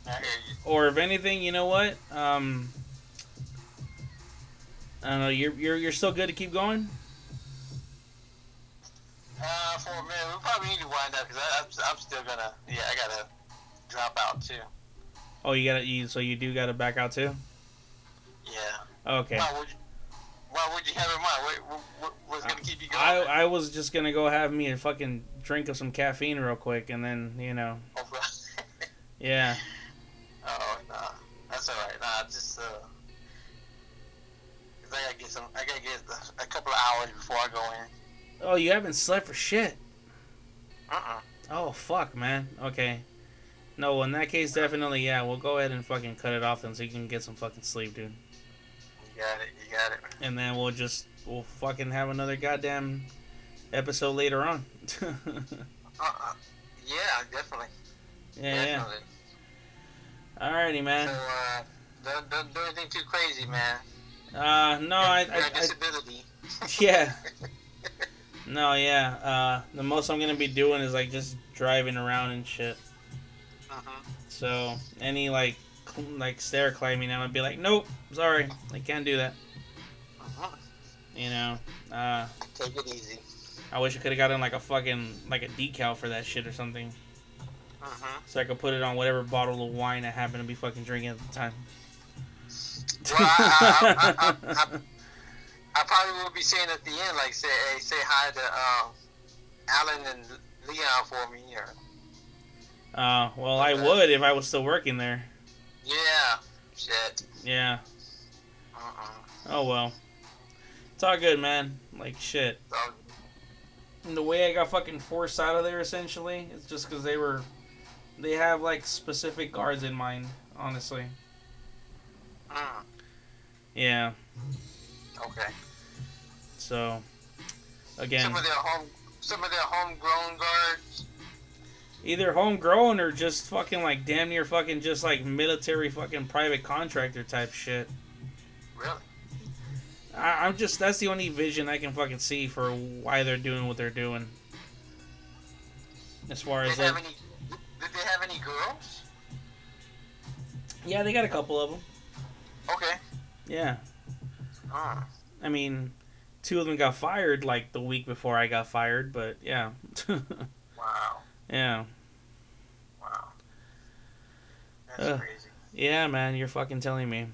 Speaker 2: I hear you.
Speaker 1: Or if anything, you know what? Um, I don't know. You're you're you're still good to keep going.
Speaker 2: Uh, for a minute, we probably need to wind up because I'm, I'm still gonna. Yeah, I gotta drop out too.
Speaker 1: Oh, you gotta. You, so you do gotta back out too.
Speaker 2: Yeah.
Speaker 1: Okay.
Speaker 2: Why would you? Why would you have in mind? What, what's gonna keep you going?
Speaker 1: I I was just gonna go have me a fucking drink of some caffeine real quick, and then you know,
Speaker 2: oh,
Speaker 1: yeah.
Speaker 2: oh, nah, that's all right. Nah, just uh, 'cause I gotta get some. I gotta get a couple of hours before I go in.
Speaker 1: Oh, you haven't slept for shit.
Speaker 2: Uh-uh.
Speaker 1: Oh fuck, man. Okay. No, in that case, definitely, yeah. We'll go ahead and fucking cut it off then, so you can get some fucking sleep, dude.
Speaker 2: Got it. You got it.
Speaker 1: And then we'll just we'll fucking have another goddamn episode later on.
Speaker 2: Uh-uh. Yeah, definitely.
Speaker 1: yeah, yeah.
Speaker 2: definitely.
Speaker 1: Alrighty,
Speaker 2: So,
Speaker 1: man.
Speaker 2: uh, don't, don't do anything too crazy, man.
Speaker 1: Uh, no, I, I, I
Speaker 2: disability.
Speaker 1: yeah. No, yeah. Uh, the most I'm gonna be doing is like just driving around and shit.
Speaker 2: uh-huh.
Speaker 1: So any like like stair climbing, and I'd be like, nope, sorry, I can't do that.
Speaker 2: Uh-huh.
Speaker 1: You know. Uh,
Speaker 2: Take it easy.
Speaker 1: I wish I could have gotten like a fucking like a decal for that shit or something,
Speaker 2: Uh-huh.
Speaker 1: so I could put it on whatever bottle of wine I happen to be fucking drinking at the time.
Speaker 2: Well, I, I, I, I, probably will be saying at the end, like, say, hey, say hi to um, Alan and Leon for me. Or,
Speaker 1: Uh, well, I would if I was still working there.
Speaker 2: Yeah. Shit.
Speaker 1: Yeah.
Speaker 2: Uh-uh.
Speaker 1: Oh well. It's all good, man. Like shit. And the way I got fucking forced out of there, essentially, it's just because they were, they have like specific guards in mind. Honestly.
Speaker 2: mm,
Speaker 1: Yeah.
Speaker 2: okay.
Speaker 1: So. Again,
Speaker 2: Some of their home, some of their homegrown guards.
Speaker 1: Either homegrown or just fucking like damn near fucking just like military fucking private contractor type shit.
Speaker 2: Really?
Speaker 1: I, I'm just that's the only vision I can fucking see for why they're doing what they're doing. As far
Speaker 2: Did
Speaker 1: as
Speaker 2: they have
Speaker 1: like,
Speaker 2: any? Did they have any girls?
Speaker 1: yeah, they got a couple of them.
Speaker 2: Okay.
Speaker 1: Yeah,
Speaker 2: Uh,
Speaker 1: I mean, two of them got fired like the week before I got fired, but yeah,
Speaker 2: wow.
Speaker 1: Yeah,
Speaker 2: Wow. That's
Speaker 1: Ugh.
Speaker 2: crazy.
Speaker 1: yeah, man, you're fucking telling me.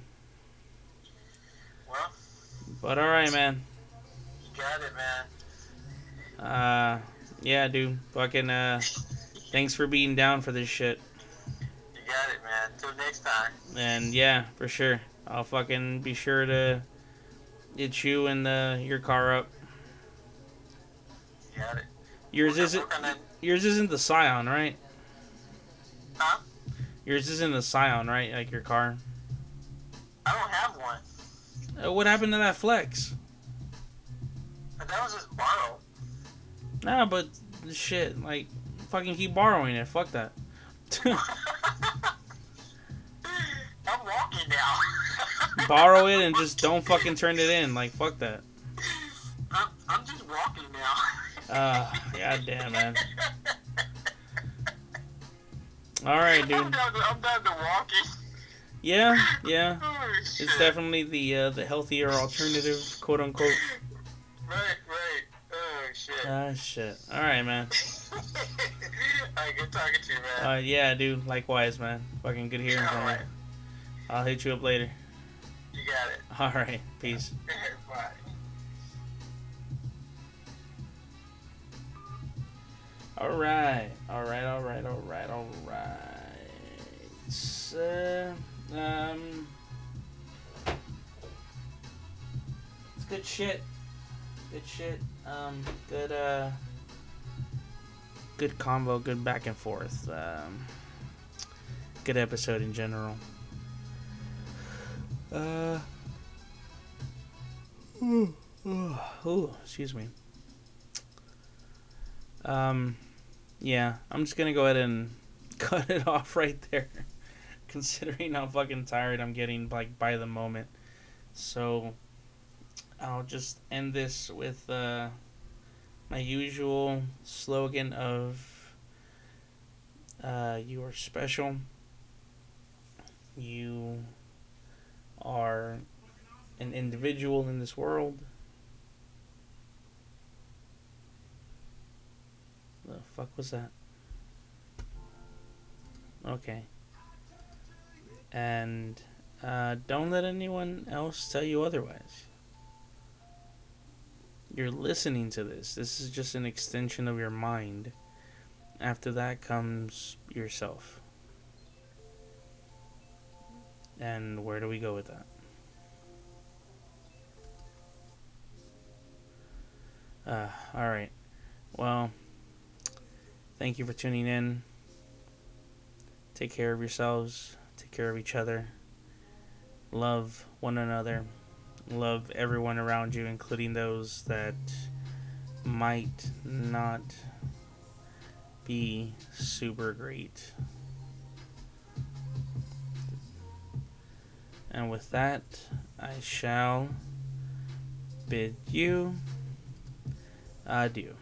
Speaker 2: Well,
Speaker 1: But all right, man.
Speaker 2: you got it, man.
Speaker 1: Uh, yeah, dude, fucking uh, thanks for being down for this shit.
Speaker 2: You got it, man. Till next time.
Speaker 1: And yeah, for sure. I'll fucking be sure to get you and uh, your car up.
Speaker 2: You got it.
Speaker 1: Yours isn't
Speaker 2: work on that-
Speaker 1: yours isn't the Scion, right?
Speaker 2: Huh?
Speaker 1: Yours isn't the Scion, right? Like your car.
Speaker 2: I don't have one.
Speaker 1: Uh, what happened to that Flex?
Speaker 2: But that was just borrowed.
Speaker 1: Nah, but shit, like fucking keep borrowing it. Fuck that.
Speaker 2: I'm walking now.
Speaker 1: Borrow it and just don't fucking turn it in. Like fuck that.
Speaker 2: I'm, I'm just walking now.
Speaker 1: Uh, goddamn, man. All right,
Speaker 2: I'm
Speaker 1: dude.
Speaker 2: down to, I'm down to walking.
Speaker 1: Yeah, yeah.
Speaker 2: Oh.
Speaker 1: It's definitely the uh, the healthier alternative, quote unquote.
Speaker 2: Right, right. Oh, shit.
Speaker 1: Ah, shit. All right, man.
Speaker 2: Alright, good talking to you, man.
Speaker 1: Uh, yeah, dude. Likewise, man. Fucking good hearing from you. I'll hit you up later.
Speaker 2: You got it.
Speaker 1: All right. Peace.
Speaker 2: Bye.
Speaker 1: All right. All right. All right. All right. All right. So, um, it's good shit. Good shit. Um, good. Uh, good combo. Good back and forth. Um, good episode in general. Uh. Ooh, ooh, ooh, excuse me. Um, yeah, I'm just gonna go ahead and cut it off right there, considering how fucking tired I'm getting like by the moment. So, I'll just end this with uh, my usual slogan of uh, "You are special. You are an individual in this world." The fuck was that? Okay. And uh, don't let anyone else tell you otherwise. You're listening to this. This is just an extension of your mind. After that comes yourself. And where do we go with that? Uh, all right. Well, thank you for tuning in. Take care of yourselves. Take care of each other. Love one another. Love everyone around you, including those that might not be super great. And with that, I shall bid you adieu.